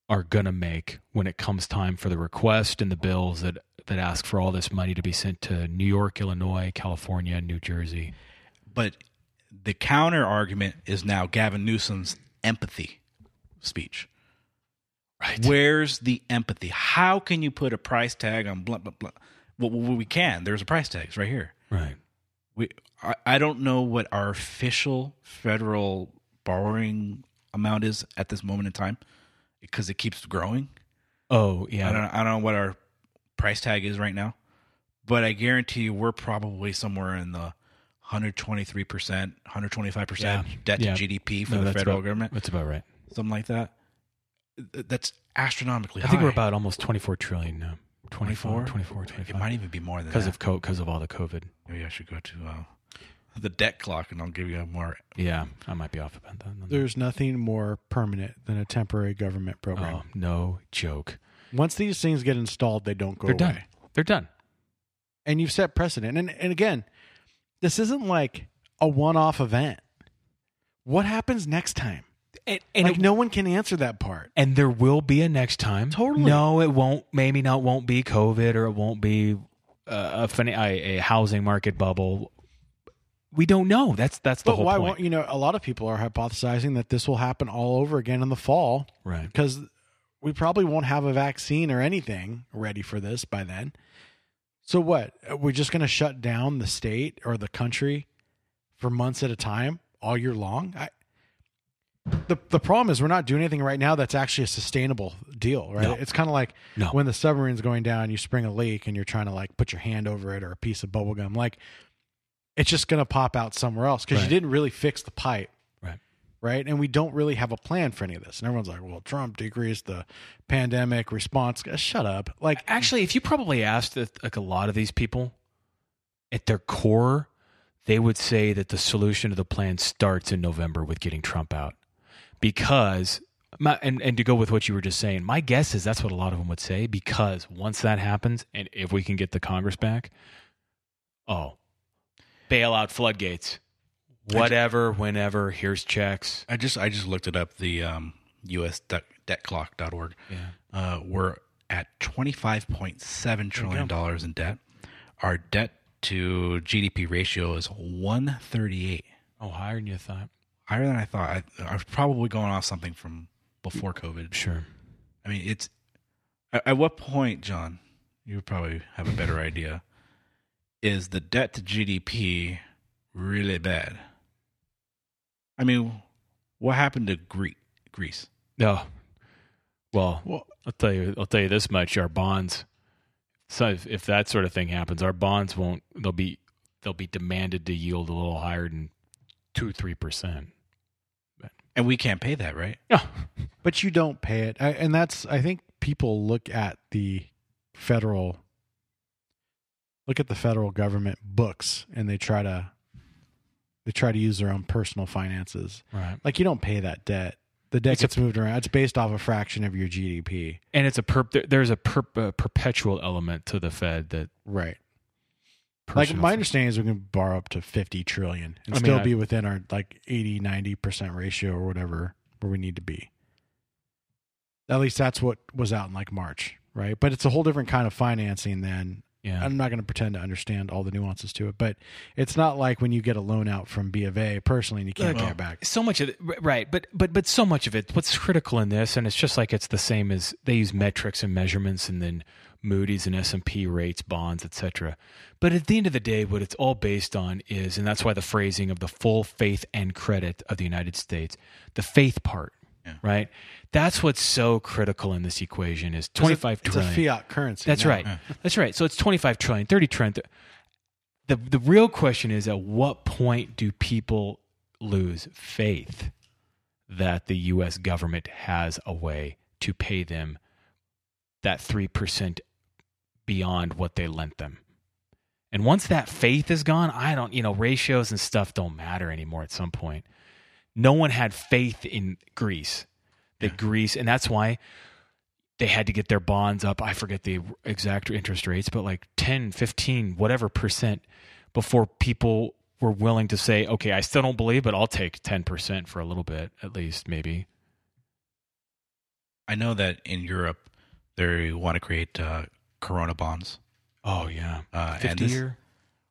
Speaker 9: are going to make when it comes time for the request and the bills that, that ask for all this money to be sent to New York, Illinois, California, New Jersey.
Speaker 10: But the counter argument is now Gavin Newsom's empathy speech.
Speaker 9: Right.
Speaker 10: Where's the empathy? How can you put a price tag on blah blah blah? Well, we can. There's a price tag. It's right here.
Speaker 9: Right.
Speaker 10: We. I, I don't know what our official federal borrowing amount is at this moment in time because it keeps growing.
Speaker 9: Oh yeah.
Speaker 10: I don't. I don't know what our price tag is right now, but I guarantee you we're probably somewhere in the 123 percent, 125 percent debt
Speaker 9: Yeah.
Speaker 10: to GDP for
Speaker 9: No,
Speaker 10: the federal
Speaker 9: about-
Speaker 10: government.
Speaker 9: That's about right.
Speaker 10: Something like that. Th- That's astronomically high.
Speaker 9: I
Speaker 10: high.
Speaker 9: think we're about almost 24 trillion now. 24,
Speaker 10: 24?
Speaker 9: 24, 25.
Speaker 10: It might even be more than
Speaker 9: because
Speaker 10: that.
Speaker 9: of co- because of all the COVID.
Speaker 10: Maybe I should go to uh, the debt clock and I'll give you a more.
Speaker 9: Yeah, I might be off about that.
Speaker 8: There's nothing more permanent than a temporary government program.
Speaker 9: Oh, no joke.
Speaker 8: Once these things get installed, they don't go
Speaker 9: They're
Speaker 8: away.
Speaker 9: done. They're done.
Speaker 8: And you've set precedent. And and again, this isn't like a one-off event. What happens next time?
Speaker 9: And, and
Speaker 8: like
Speaker 9: it-
Speaker 8: no one can answer that part.
Speaker 9: And there will be a next time.
Speaker 8: Totally.
Speaker 9: No, it won't. Maybe not. Won't be COVID, or it won't be uh, a, fin- a a housing market bubble. We don't know. That's that's the
Speaker 8: But
Speaker 9: whole
Speaker 8: why
Speaker 9: point.
Speaker 8: won't you know? A lot of people are hypothesizing that this will happen all over again in the fall,
Speaker 9: Right.
Speaker 8: Because we probably won't have a vaccine or anything ready for this by then. So what? We're just going to shut down the state or the country for months at a time all year long? I, the the problem is we're not doing anything right now that's actually a sustainable deal, right?
Speaker 9: No.
Speaker 8: It's kind of like
Speaker 9: No.
Speaker 8: when the submarine's going down, you spring a leak and you're trying to like put your hand over it or a piece of bubble gum. Like it's just going to pop out somewhere else because
Speaker 9: Right.
Speaker 8: you didn't really fix the pipe.
Speaker 9: Right.
Speaker 8: Right. And we don't really have a plan for any of this. And everyone's like, well, Trump decreased the pandemic response. Uh, Shut up. Like,
Speaker 9: Actually, if you probably asked like a lot of these people, at their core, they would say that the solution to the plan starts in November with getting Trump out, because my, and and to go with what you were just saying, my guess is that's what a lot of them would say. Because once that happens, and if we can get the Congress back, oh, bail out floodgates, whatever, whenever. Here's checks.
Speaker 10: I just I just looked it up. The um, U.S. debt, debtclock.org.
Speaker 9: Yeah.
Speaker 10: Uh, we're at twenty five point seven trillion dollars in debt. Our debt to GDP ratio is one thirty eight.
Speaker 9: Oh, higher than you thought.
Speaker 10: Higher than I thought. I, I was probably going off something from before COVID.
Speaker 9: Sure.
Speaker 10: I mean, it's at, at what point, John? You probably have a better idea. Is the debt to GDP really bad? I mean, what happened to Gre- Greece?
Speaker 9: No. Well, I'll tell you. I'll tell you this much: our bonds. So if, if that sort of thing happens, our bonds won't. They'll be they'll be demanded to yield a little higher than two three percent.
Speaker 10: And we can't pay that, right?
Speaker 9: No.
Speaker 8: but you don't pay it. I, and that's, I think people look at the federal, look at the federal government books and they try to, they try to use their own personal finances.
Speaker 9: Right.
Speaker 8: Like you don't pay that debt. The debt
Speaker 9: It's a-
Speaker 8: gets moved around. It's based off a fraction of your GDP.
Speaker 9: And it's a perp. There's a perp, uh, perpetual element to the Fed that
Speaker 8: Right. Like my understanding is we can borrow up to 50 trillion and
Speaker 9: I mean,
Speaker 8: still
Speaker 9: I-
Speaker 8: be within our like 80, 90% ratio or whatever where we need to be. At least that's what was out in like March, right? But it's a whole different kind of financing than
Speaker 9: Yeah.
Speaker 8: I'm not going to pretend to understand all the nuances to it, but it's not like when you get a loan out from B of A personally and you can't
Speaker 9: Look,
Speaker 8: pay it back.
Speaker 9: So much of it, right? But but but so much of it. What's critical in this, and it's just like it's the same as they use metrics and measurements, and then Moody's and S and P rates bonds, etc. But at the end of the day, what it's all based on is, and that's why the phrasing of the full faith and credit of the United States, the faith part, right? That's what's so critical in this equation is twenty five
Speaker 8: It's a
Speaker 9: trillion.
Speaker 8: fiat currency.
Speaker 9: That's right. That's right. So it's 25 trillion, 30 trillion. The the real question is at what point do people lose faith that the US government has a way to pay them that 3% beyond what they lent them? And once that faith is gone, I don't, you know, ratios and stuff don't matter anymore at some point. No one had faith in Greece. That Greece, and that's why they had to get their bonds up. I forget the exact interest rates, but like 10, 15, whatever percent before people were willing to say, okay, I still don't believe, but I'll take 10% for a little bit, at least, maybe.
Speaker 10: I know that in Europe they want to create uh, Corona bonds.
Speaker 9: Oh yeah,
Speaker 10: uh, and
Speaker 9: fifty
Speaker 10: this-
Speaker 9: year.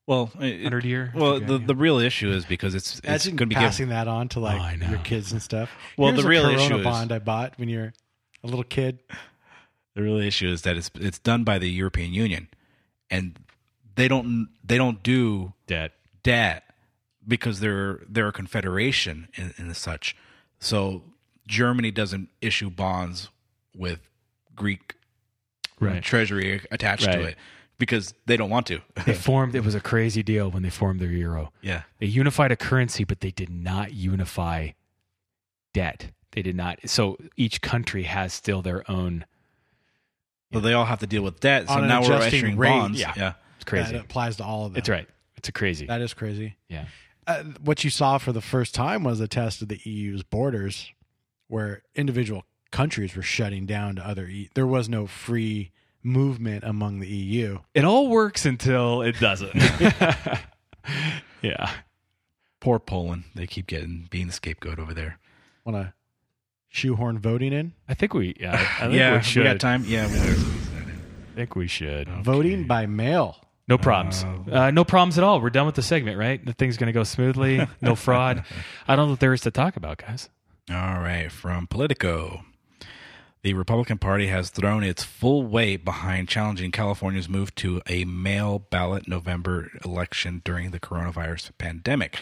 Speaker 10: Well,
Speaker 9: hundred year.
Speaker 10: Well, the
Speaker 9: yeah.
Speaker 10: the real issue is because it's it's going to be
Speaker 8: passing
Speaker 10: given,
Speaker 8: that on to like
Speaker 9: Oh,
Speaker 8: your kids and stuff.
Speaker 10: Well,
Speaker 8: Here's
Speaker 10: the real
Speaker 8: Corona
Speaker 10: issue is-
Speaker 8: bond I bought when you're a little kid.
Speaker 10: the real issue is that it's it's done by the European Union, and they don't they don't do
Speaker 9: debt
Speaker 10: debt because they're they're a confederation and, and such. So Germany doesn't issue bonds with Greek
Speaker 9: Right.
Speaker 10: treasury attached to it because they don't want to.
Speaker 9: they formed it was a crazy deal when they formed their euro.
Speaker 10: Yeah.
Speaker 9: They unified a currency, but they did not unify debt. They did not. So each country has still their own.
Speaker 10: So they all have to deal with debt. So now we're
Speaker 8: adjusting
Speaker 10: issuing
Speaker 8: rate,
Speaker 10: bonds.
Speaker 9: yeah.
Speaker 10: yeah.
Speaker 9: It's crazy.
Speaker 8: That applies to all of them.
Speaker 9: It's right. It's a crazy.
Speaker 8: That is crazy.
Speaker 9: yeah.
Speaker 8: Uh, what you saw for the first time was a test of the EU's borders, where individual countries were shutting down to other. E- there was no free movement among the EU.
Speaker 9: It all works until it doesn't. yeah.
Speaker 10: Poor Poland. They keep getting being the scapegoat over there.
Speaker 8: Want to shoehorn voting in?
Speaker 9: I think we. Yeah. I think
Speaker 10: yeah,
Speaker 9: we should.
Speaker 10: got time. Yeah, we
Speaker 9: I think we should.
Speaker 8: Voting by mail.
Speaker 9: No problems. Uh, no problems at all. We're done with the segment, right? The thing's going to go smoothly. No fraud. I don't know what there is to talk about, guys.
Speaker 10: All right, from Politico. The Republican Party has thrown its full weight behind challenging California's move to a mail ballot November election during the coronavirus pandemic.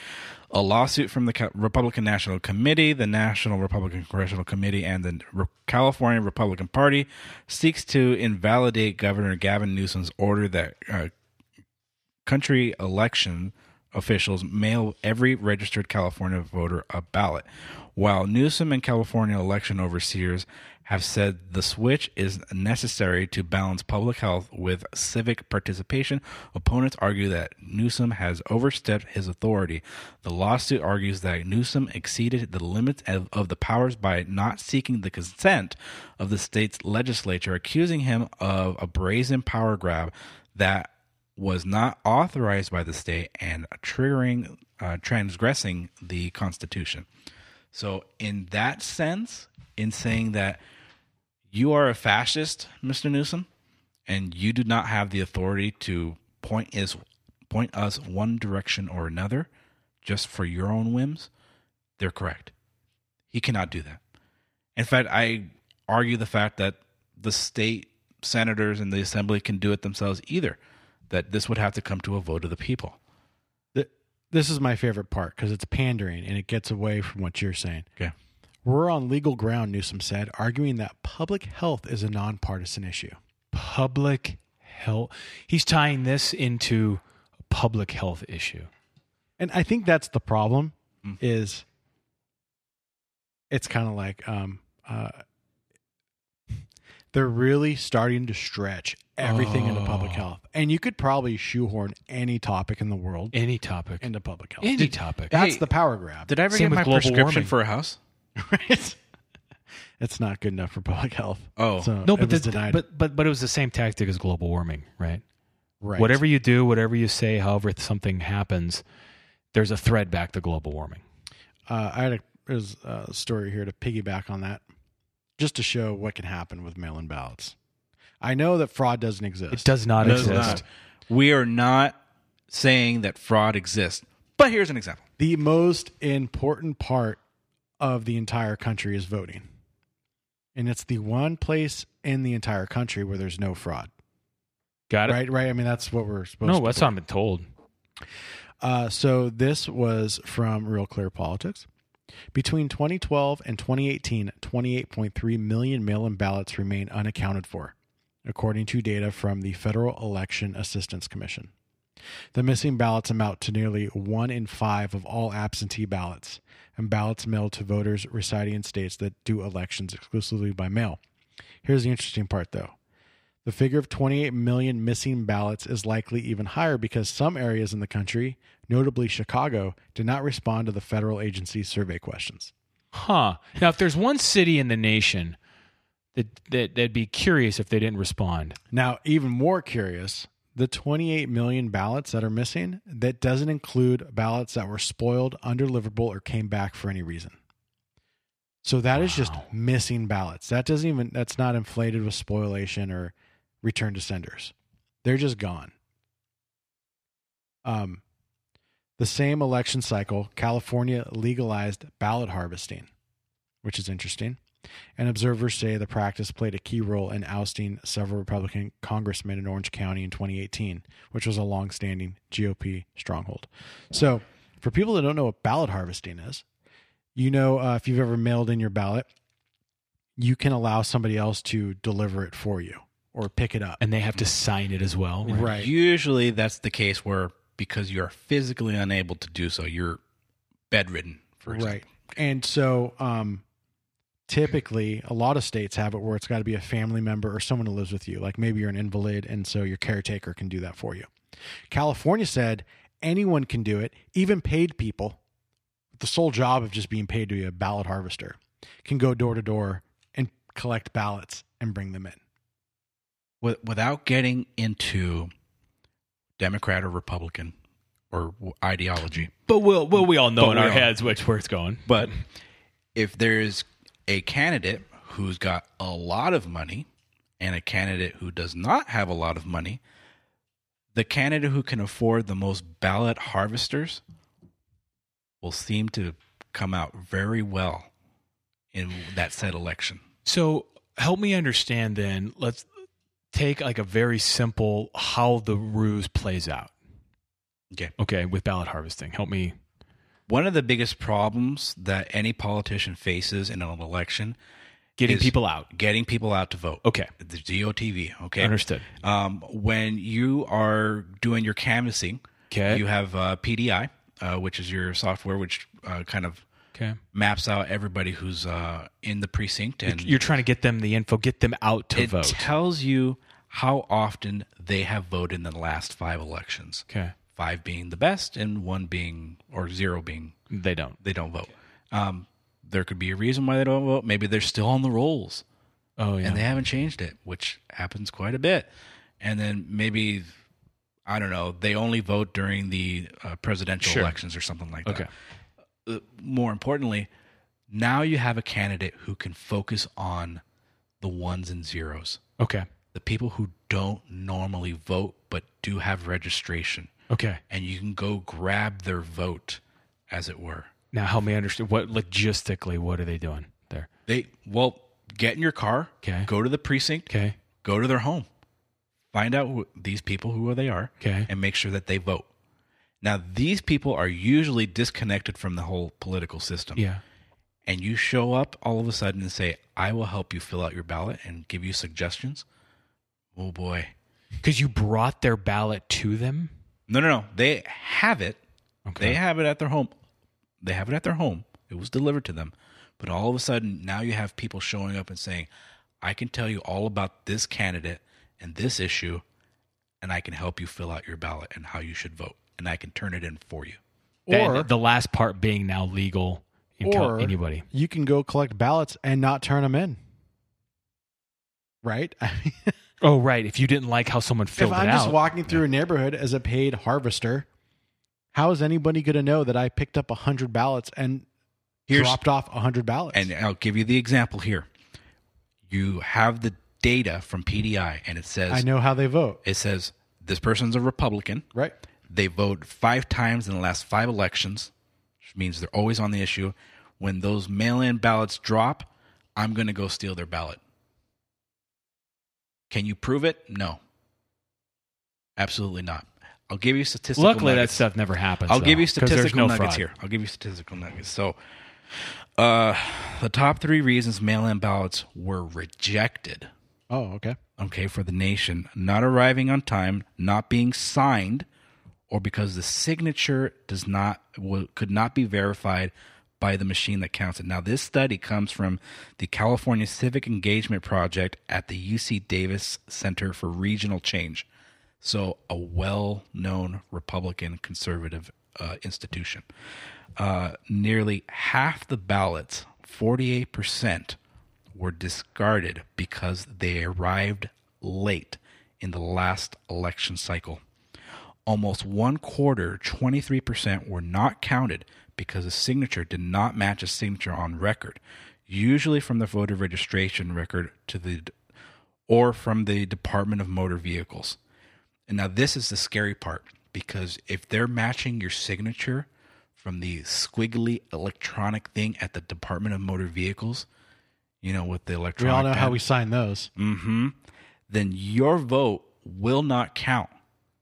Speaker 10: A lawsuit from the Republican National Committee, the National Republican Congressional Committee, and the California Republican Party seeks to invalidate Governor Gavin Newsom's order that uh, country election officials mail every registered California voter a ballot. While Newsom and California election overseers have said the switch is necessary to balance public health with civic participation, opponents argue that Newsom has overstepped his authority. The lawsuit argues that Newsom exceeded the limits of, of the powers by not seeking the consent of the state's legislature, accusing him of a brazen power grab that was not authorized by the state and triggering uh, transgressing the constitution so in that sense in saying that you are a fascist mr newsom and you do not have the authority to point is point us one direction or another just for your own whims they're correct he cannot do that in fact i argue the fact that the state senators and the assembly can do it themselves either that this would have to come to a vote of the people.
Speaker 8: This is my favorite part because it's pandering and it gets away from what you're saying.
Speaker 10: Okay.
Speaker 8: We're on legal ground, Newsom said, arguing that public health is a nonpartisan issue.
Speaker 9: Public health. He's tying this into a public health issue.
Speaker 8: And I think that's the problem
Speaker 10: Mm.
Speaker 8: is it's kind of like um uh they're really starting to stretch everything into public
Speaker 9: Oh.
Speaker 8: health. And you could probably shoehorn any topic in the world
Speaker 9: Any topic.
Speaker 8: into public health.
Speaker 9: Any
Speaker 8: Did-
Speaker 9: topic.
Speaker 8: That's
Speaker 10: Hey,
Speaker 8: the power grab.
Speaker 10: Did I ever
Speaker 9: Same
Speaker 10: get
Speaker 9: with
Speaker 10: my
Speaker 9: global
Speaker 10: prescription
Speaker 9: warming.
Speaker 10: for a house?
Speaker 8: right? It's not good enough for public health.
Speaker 10: Oh.
Speaker 8: So
Speaker 9: No, but
Speaker 8: was
Speaker 9: the,
Speaker 8: denied.
Speaker 9: but but but it was the same tactic as global warming, right?
Speaker 8: right.
Speaker 9: Whatever you do, whatever you say, however something happens, there's a thread back to global warming.
Speaker 8: uh, I had a there's a story here to piggyback on that, just to show what can happen with mail-in ballots. I know that fraud doesn't exist.
Speaker 9: It does not
Speaker 10: Does
Speaker 9: exist.
Speaker 10: not. We are not saying that fraud exists. But here's an example.
Speaker 8: The most important part of the entire country is voting, and it's the one place in the entire country where there's no fraud.
Speaker 9: Got it?
Speaker 8: Right, right. I mean, that's what we're supposed.
Speaker 9: No,
Speaker 8: to No,
Speaker 9: that's what I've been told.
Speaker 8: Uh, so this was from Real Clear Politics. Between 2012 and 2018, 28.3 million mail-in ballots remain unaccounted for, according to data from the Federal Election Assistance Commission. The missing ballots amount to nearly one in five of all absentee ballots and ballots mailed to voters residing in states that do elections exclusively by mail. Here's the interesting part, though. The figure of 28 million missing ballots is likely even higher because some areas in the country, notably Chicago, did not respond to the federal agency's survey questions.
Speaker 9: Huh. Now, if there's one city in the nation that, that they'd be curious if they didn't respond.
Speaker 8: Now, even more curious, the 28 million ballots that are missing, that doesn't include ballots that were spoiled, undeliverable, or came back for any reason. So that is just missing ballots. That doesn't even that's not inflated with spoliation or return to senders. They're just gone. Um the same election cycle, California legalized ballot harvesting, which is interesting. And observers say the practice played a key role in ousting several Republican congressmen in Orange County in 2018, which was a long-standing GOP stronghold. So, for people that don't know what ballot harvesting is, you know, uh, if you've ever mailed in your ballot, you can allow somebody else to deliver it for you or pick it up.
Speaker 9: And they have to sign it as well.
Speaker 8: Right.
Speaker 10: Usually that's the case where because you are physically unable to do so, you're bedridden, for example.
Speaker 8: Right. And so, um, typically, a lot of states have it where it's got to be a family member or someone who lives with you. Like maybe you're an invalid, and so your caretaker can do that for you. California said anyone can do it, even paid people. The sole job of just being paid to be a ballot harvester can go door to door and collect ballots and bring them in.
Speaker 10: Without getting into Democrat or Republican or ideology.
Speaker 9: But we'll, well we all know
Speaker 10: But
Speaker 9: in our
Speaker 10: all-
Speaker 9: heads which where it's going.
Speaker 10: But if there's a candidate who's got a lot of money and a candidate who does not have a lot of money, the candidate who can afford the most ballot harvesters will seem to come out very well in that said election.
Speaker 9: So help me understand then. Let's take like a very simple how the ruse plays out.
Speaker 10: Okay.
Speaker 9: Okay, with ballot harvesting. Help me.
Speaker 10: One of the biggest problems that any politician faces in an election
Speaker 9: Getting people out.
Speaker 10: Getting people out to vote.
Speaker 9: Okay.
Speaker 10: The GOTV. Okay.
Speaker 9: Understood.
Speaker 10: Um, when you are doing your canvassing,
Speaker 9: Okay.
Speaker 10: you have uh, PDI, uh, which is your software, which uh, kind of
Speaker 9: Okay.
Speaker 10: maps out everybody who's uh, in the precinct, and
Speaker 9: You're trying to get them the info, get them out to vote.
Speaker 10: it
Speaker 9: vote.
Speaker 10: tells you how often they have voted in the last five elections.
Speaker 9: Okay.
Speaker 10: Five being the best, and one being or zero being
Speaker 9: They don't.
Speaker 10: they don't vote. Um, there could be a reason why they don't vote. Maybe they're still on the rolls.
Speaker 9: Oh yeah.
Speaker 10: and they haven't changed it, which happens quite a bit. And then maybe I don't know, they only vote during the uh, presidential
Speaker 9: Sure.
Speaker 10: elections or something like that.
Speaker 9: Okay.
Speaker 10: Uh, more importantly, now you have a candidate who can focus on the ones and zeros,
Speaker 9: Okay.
Speaker 10: the people who don't normally vote but do have registration,
Speaker 9: Okay.
Speaker 10: and you can go grab their vote, as it were.
Speaker 9: Now help me understand what logistically what are they doing there?
Speaker 10: They well get in your car,
Speaker 9: Okay.
Speaker 10: go to the precinct,
Speaker 9: Okay.
Speaker 10: go to their home, find out who, these people who they are,
Speaker 9: Okay.
Speaker 10: and make sure that they vote. Now, these people are usually disconnected from the whole political system.
Speaker 9: Yeah.
Speaker 10: And you show up all of a sudden and say, "I will help you fill out your ballot and give you suggestions." Oh boy,
Speaker 9: Because you brought their ballot to them.
Speaker 10: No, no, no. They have it.
Speaker 9: Okay.
Speaker 10: They have it at their home. They have it at their home. It was delivered to them. But all of a sudden, now you have people showing up and saying, I can tell you all about this candidate and this issue, and I can help you fill out your ballot and how you should vote, and I can turn it in for you.
Speaker 8: Or-
Speaker 9: the last part being now legal in Cal-
Speaker 8: Or
Speaker 9: anybody.
Speaker 8: you can go collect ballots and not turn them in. Right? I mean,
Speaker 9: Oh right. If you didn't like how someone filled it.
Speaker 8: if
Speaker 9: it
Speaker 8: I'm
Speaker 9: out,
Speaker 8: just walking through a neighborhood as a paid harvester, how is anybody going to know that I picked up 100 ballots and
Speaker 10: Here's-
Speaker 8: dropped off 100 ballots?
Speaker 10: And I'll give you the example here. You have the data from PDI, and it says
Speaker 8: I know how they vote.
Speaker 10: it says this person's a Republican.
Speaker 8: Right.
Speaker 10: They vote five times in the last five elections, which means they're always on the issue. When those mail in ballots drop, I'm going to go steal their ballot. Can you prove it? No. Absolutely not. I'll give you statistical
Speaker 9: luckily that stuff never happens.
Speaker 10: I'll give
Speaker 9: though,
Speaker 10: you
Speaker 9: 'cause there's
Speaker 10: statistical
Speaker 9: no
Speaker 10: nuggets
Speaker 9: fraud.
Speaker 10: here. I'll give you statistical nuggets. So, uh, the top three reasons mail-in ballots were rejected.
Speaker 8: Oh, okay.
Speaker 10: Okay, for the nation, not arriving on time, not being signed, or because the signature does not could not be verified by the machine that counts it. Now, this study comes from the California Civic Engagement Project at the UC Davis Center for Regional Change. So, a well known Republican conservative uh, institution. Uh, nearly half the ballots, 48%, were discarded because they arrived late in the last election cycle. Almost one quarter, 23%, were not counted because a signature did not match a signature on record, usually from the voter registration record to the or from the Department of Motor Vehicles. And now this is the scary part because if they're matching your signature from the squiggly electronic thing at the Department of Motor Vehicles, you know, with the electronic.
Speaker 8: We all know how we sign those.
Speaker 10: mm-hmm, then your vote will not count.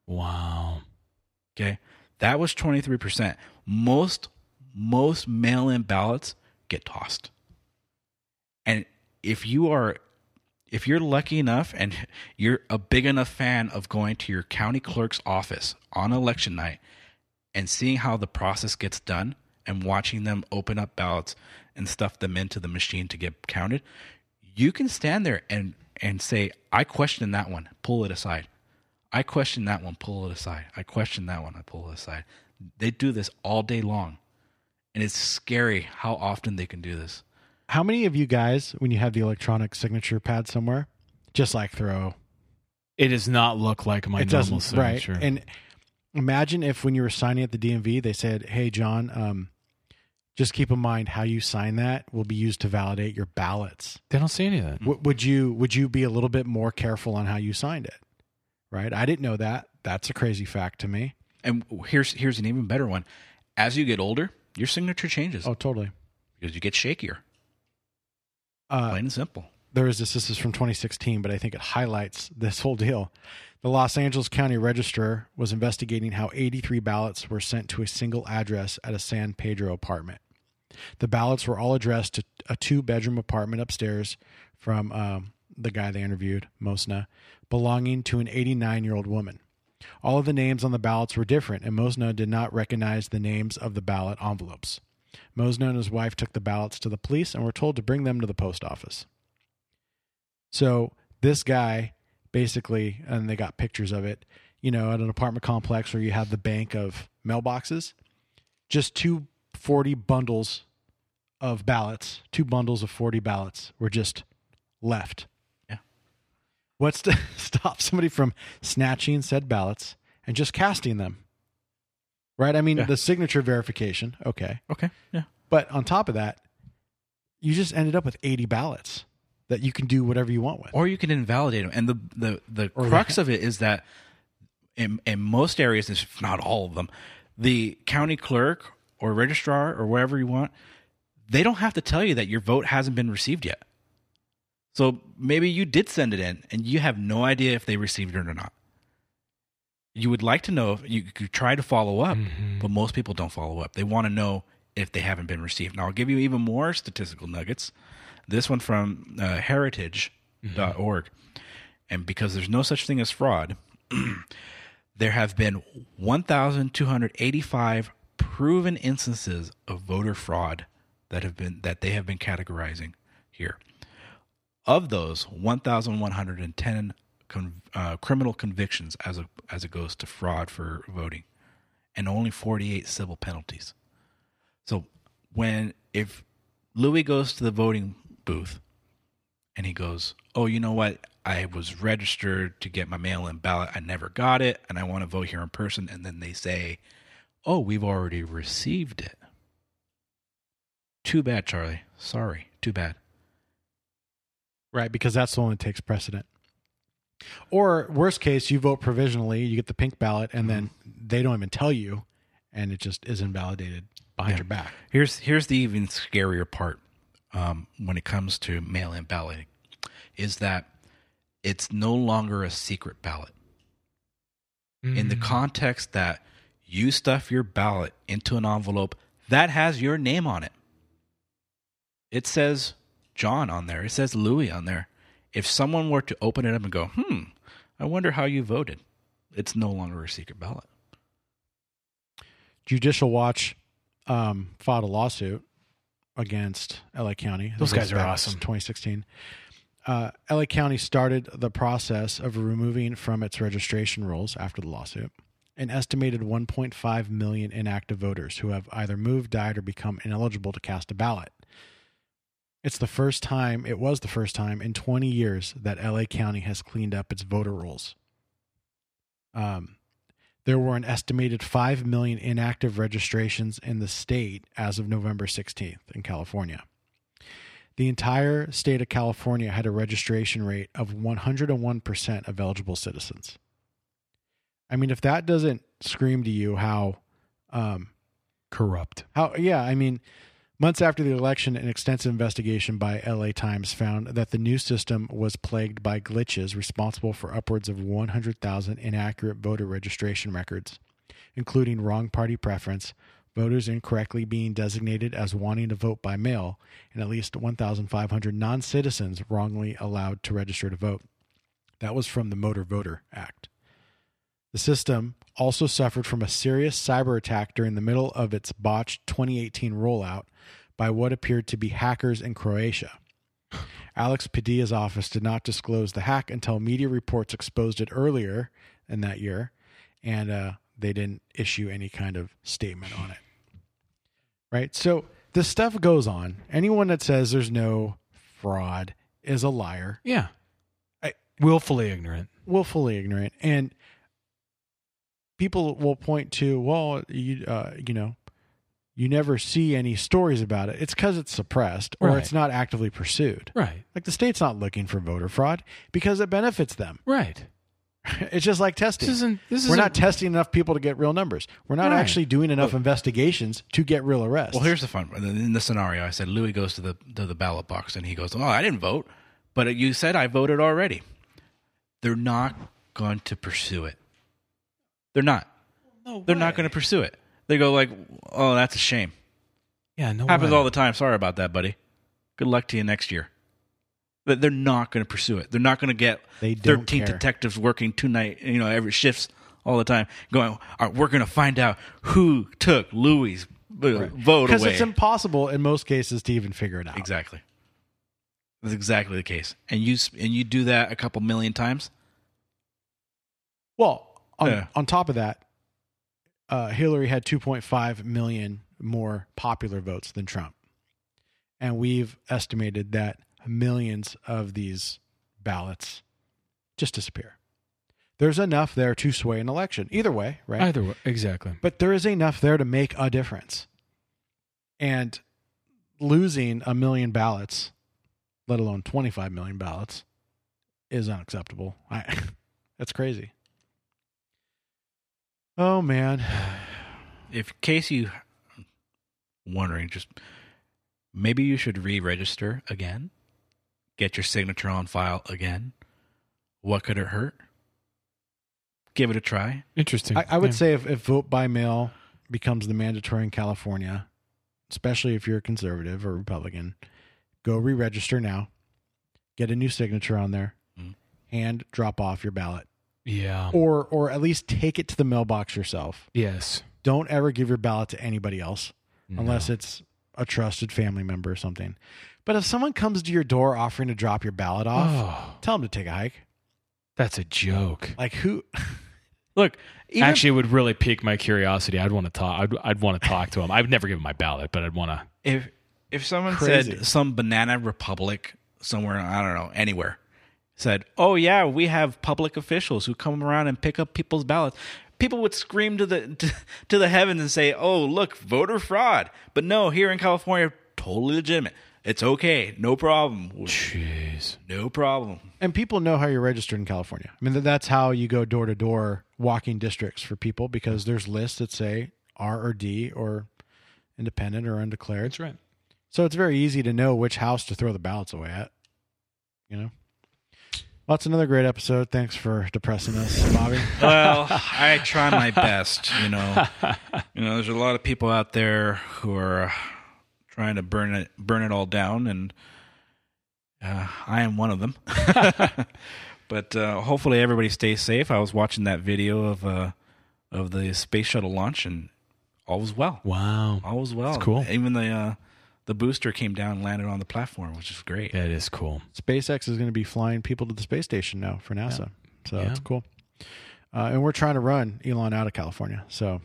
Speaker 9: Wow.
Speaker 10: Okay. That was 23%. Most most mail-in ballots get tossed. And if you are if you're lucky enough and you're a big enough fan of going to your county clerk's office on election night and seeing how the process gets done and watching them open up ballots and stuff them into the machine to get counted, you can stand there and and say, "I question that one. Pull it aside." I question that one, pull it aside. I question that one, I pull it aside. They do this all day long. And it's scary how often they can do this.
Speaker 8: How many of you guys, when you have the electronic signature pad somewhere, just like throw?
Speaker 9: It does not look like my
Speaker 8: it
Speaker 9: normal signature.
Speaker 8: right? And imagine if when you were signing at the DMV, they said, "Hey, John, um, just keep in mind how you sign that will be used to validate your ballots."
Speaker 9: they don't say any of that.
Speaker 8: W- would you would you be a little bit more careful on how you signed it? Right? I didn't know that. That's a crazy fact to me.
Speaker 10: And here's here's an even better one. As you get older, your signature changes
Speaker 8: Oh, totally.
Speaker 10: because you get shakier.
Speaker 8: Uh,
Speaker 10: Plain and simple.
Speaker 8: there is this. This is from 2016, but I think it highlights this whole deal. The Los Angeles County Register was investigating how 83 ballots were sent to a single address at a San Pedro apartment. The ballots were all addressed to a two-bedroom apartment upstairs from um, the guy they interviewed, Mosna, belonging to an 89-year-old woman. All of the names on the ballots were different, and Mosna did not recognize the names of the ballot envelopes. Mosna and his wife took the ballots to the police and were told to bring them to the post office. So this guy basically, and they got pictures of it, you know, at an apartment complex where you have the bank of mailboxes, just two 40 bundles of ballots, two bundles of 40 ballots were just left. What's to stop somebody from snatching said ballots and just casting them? Right? I mean,
Speaker 10: Yeah.
Speaker 8: the signature verification, okay.
Speaker 10: Okay. Yeah.
Speaker 8: But on top of that, you just ended up with 80 ballots that you can do whatever you want with.
Speaker 10: Or you can invalidate them. And the the, the
Speaker 8: Or
Speaker 10: crux of it is that in in most areas, if not all of them, the county clerk or registrar or wherever you want, they don't have to tell you that your vote hasn't been received yet. So maybe you did send it in and you have no idea if they received it or not. You would like to know if you could try to follow up, but most people don't follow up. They want to know if they haven't been received. Now, I'll give you even more statistical nuggets. This one from uh, heritage.org. And because there's no such thing as fraud, there have been 1,285 proven instances of voter fraud that have been that they have been categorizing here. Of those, 1,110 con, uh, criminal convictions as a, as it goes to fraud for voting, and only 48 civil penalties. So when if Louis goes to the voting booth and he goes, "Oh, you know what? I was registered to get my mail-in ballot. I never got it, and I want to vote here in person." And then they say, "Oh, we've already received it." Too bad, Charlie. Sorry. Too bad.
Speaker 8: Right, because that's the one that takes precedent. Or worst case, you vote provisionally, you get the pink ballot, and then they don't even tell you, and it just is invalidated behind
Speaker 10: Yeah.
Speaker 8: your back.
Speaker 10: Here's here's the even scarier part um, when it comes to mail-in balloting, is that it's no longer a secret ballot. In the context that you stuff your ballot into an envelope that has your name on it, it says John on there. It says Louis on there. If someone were to open it up and go, "Hmm, I wonder how you voted," it's no longer a secret ballot.
Speaker 8: Judicial Watch um, filed a lawsuit against LA County.
Speaker 9: Those guys are
Speaker 8: back in
Speaker 9: awesome.
Speaker 8: 2016. Uh, LA County started the process of removing from its registration rules after the lawsuit an estimated 1.5 million inactive voters who have either moved, died, or become ineligible to cast a ballot. It's the first time, it was the first time in 20 years that LA County has cleaned up its voter rolls. Um, there were an estimated 5 million inactive registrations in the state as of November 16th in California. The entire state of California had a registration rate of 101% of eligible citizens. I mean, if that doesn't scream to you how um,
Speaker 9: corrupt,
Speaker 8: how yeah, I mean, months after the election, an extensive investigation by LA Times found that the new system was plagued by glitches responsible for upwards of 100,000 inaccurate voter registration records, including wrong party preference, voters incorrectly being designated as wanting to vote by mail, and at least 1,500 non citizens wrongly allowed to register to vote. That was from the Motor Voter Act. The system also suffered from a serious cyber attack during the middle of its botched 2018 rollout by what appeared to be hackers in Croatia. Alex Padilla's office did not disclose the hack until media reports exposed it earlier in that year, and uh, they didn't issue any kind of statement on it. Right? So this stuff goes on. Anyone that says there's no fraud is a liar.
Speaker 9: Yeah. willfully ignorant.
Speaker 8: Willfully ignorant. And people will point to, well, you, uh, you know, you never see any stories about it. It's because it's suppressed or
Speaker 9: Right.
Speaker 8: it's not actively pursued.
Speaker 9: Right.
Speaker 8: Like the state's not looking for voter fraud because it benefits them.
Speaker 9: Right.
Speaker 8: It's just like testing.
Speaker 9: This isn't- this
Speaker 8: We're
Speaker 9: isn't-
Speaker 8: not testing enough people to get real numbers. We're not
Speaker 10: Right.
Speaker 8: actually doing enough investigations to get real arrests.
Speaker 10: Well, here's the fun. In the scenario, I said Louis goes to the to the ballot box and he goes, "Oh, I didn't vote, but you said I voted already." They're not going to pursue it. They're not. They're not going to pursue it. They go like, "Oh, that's a shame."
Speaker 9: Yeah, no
Speaker 10: happens
Speaker 9: way.
Speaker 10: all the time. Sorry about that, buddy. Good luck to you next year. But they're not going to pursue it. They're not going to get
Speaker 8: They
Speaker 10: thirteen
Speaker 8: care.
Speaker 10: detectives working two night, you know, every shifts all the time, going, all right, "We're going to find out who took Louis' uh, vote
Speaker 8: because it's impossible in most cases to even figure it out.
Speaker 10: Exactly. That's exactly the case. And you and you do that a couple million times.
Speaker 8: Well, on,
Speaker 10: Yeah.
Speaker 8: on top of that, uh, Hillary had 2.5 million more popular votes than Trump. And we've estimated that millions of these ballots just disappear. There's enough there to sway an election. Either way, right?
Speaker 9: Either way, exactly.
Speaker 8: But there is enough there to make a difference. And losing a million ballots, let alone 25 million ballots, is unacceptable. I, that's crazy. Oh, man.
Speaker 10: If in case you wondering, just maybe you should re-register again, get your signature on file again. What could it hurt? Give it a try.
Speaker 9: Interesting.
Speaker 8: I, I would
Speaker 9: Yeah.
Speaker 8: say if, if vote by mail becomes the mandatory in California, especially if you're a conservative or Republican, go re register now, get a new signature on there,
Speaker 10: Mm.
Speaker 8: and drop off your ballot.
Speaker 9: Yeah.
Speaker 8: Or or at least take it to the mailbox yourself.
Speaker 9: Yes.
Speaker 8: Don't ever give your ballot to anybody else unless it's a trusted family member or something. But if someone comes to your door offering to drop your ballot off,
Speaker 9: Oh.
Speaker 8: tell them to take a hike.
Speaker 9: That's a joke.
Speaker 8: Like who?
Speaker 10: Look, even,
Speaker 9: Actually, it would really pique my curiosity. I'd want to talk. I'd, I'd want to talk to him. I've never given my ballot, but I'd want to.
Speaker 10: if if someone
Speaker 8: Crazy.
Speaker 10: said some banana republic somewhere, I don't know, anywhere, said, "Oh yeah, we have public officials who come around and pick up people's ballots." People would scream to the to, to the heavens and say, "Oh, look, voter fraud!" But no, here in California, totally legitimate. It's okay, no problem.
Speaker 9: Jeez.
Speaker 10: No problem.
Speaker 8: And people know how you're registered in California. I mean, that's how you go door to door walking districts for people because there's lists that say R or D or independent or undeclared.
Speaker 9: That's right.
Speaker 8: So it's very easy to know which house to throw the ballots away at. You know? Well, that's another great episode. Thanks for depressing us, Bobby.
Speaker 10: Well, I try my best. You know, you know, there's a lot of people out there who are uh, trying to burn it, burn it all down, and uh, I am one of them. but uh, hopefully, everybody stays safe. I was watching that video of uh, of the space shuttle launch, and all was well.
Speaker 9: Wow.
Speaker 10: All was well.
Speaker 9: That's cool.
Speaker 10: Even the uh, the booster came down and landed on the platform, which is great.
Speaker 9: That is cool.
Speaker 8: SpaceX is going to be flying people to the space station now for NASA. So
Speaker 9: Yeah.
Speaker 8: that's cool. Uh, and we're trying to run Elon out of California. So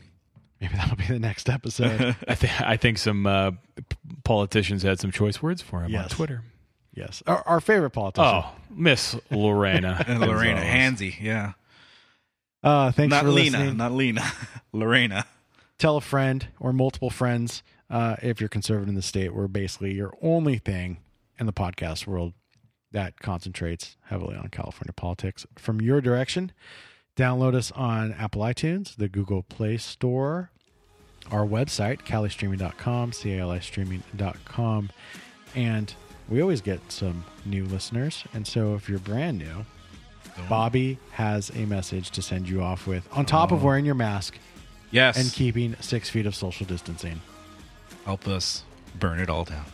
Speaker 8: Maybe that'll be the next episode.
Speaker 9: I think I think some uh, p- politicians had some choice words for him on Twitter.
Speaker 8: yes, our, our favorite politician.
Speaker 9: Oh, Miss Lorena,
Speaker 10: Lorena,
Speaker 9: as always.
Speaker 10: handsy, yeah.
Speaker 8: Uh, thanks
Speaker 10: not
Speaker 8: for
Speaker 10: Lena,
Speaker 8: listening.
Speaker 10: not Lena, Lorena.
Speaker 8: Tell a friend or multiple friends uh, if you're conservative in the state. We're basically your only thing in the podcast world that concentrates heavily on California politics. From your direction, download us on Apple iTunes, the Google Play Store, our website, calistreaming.com, C-A-L-I streaming.com. And we always get some new listeners. And so if you're brand new, Bobby has a message to send you off with, on top of
Speaker 10: Oh.
Speaker 8: wearing your mask
Speaker 10: Yes.
Speaker 8: and keeping six feet of social distancing.
Speaker 10: Help us burn it all down.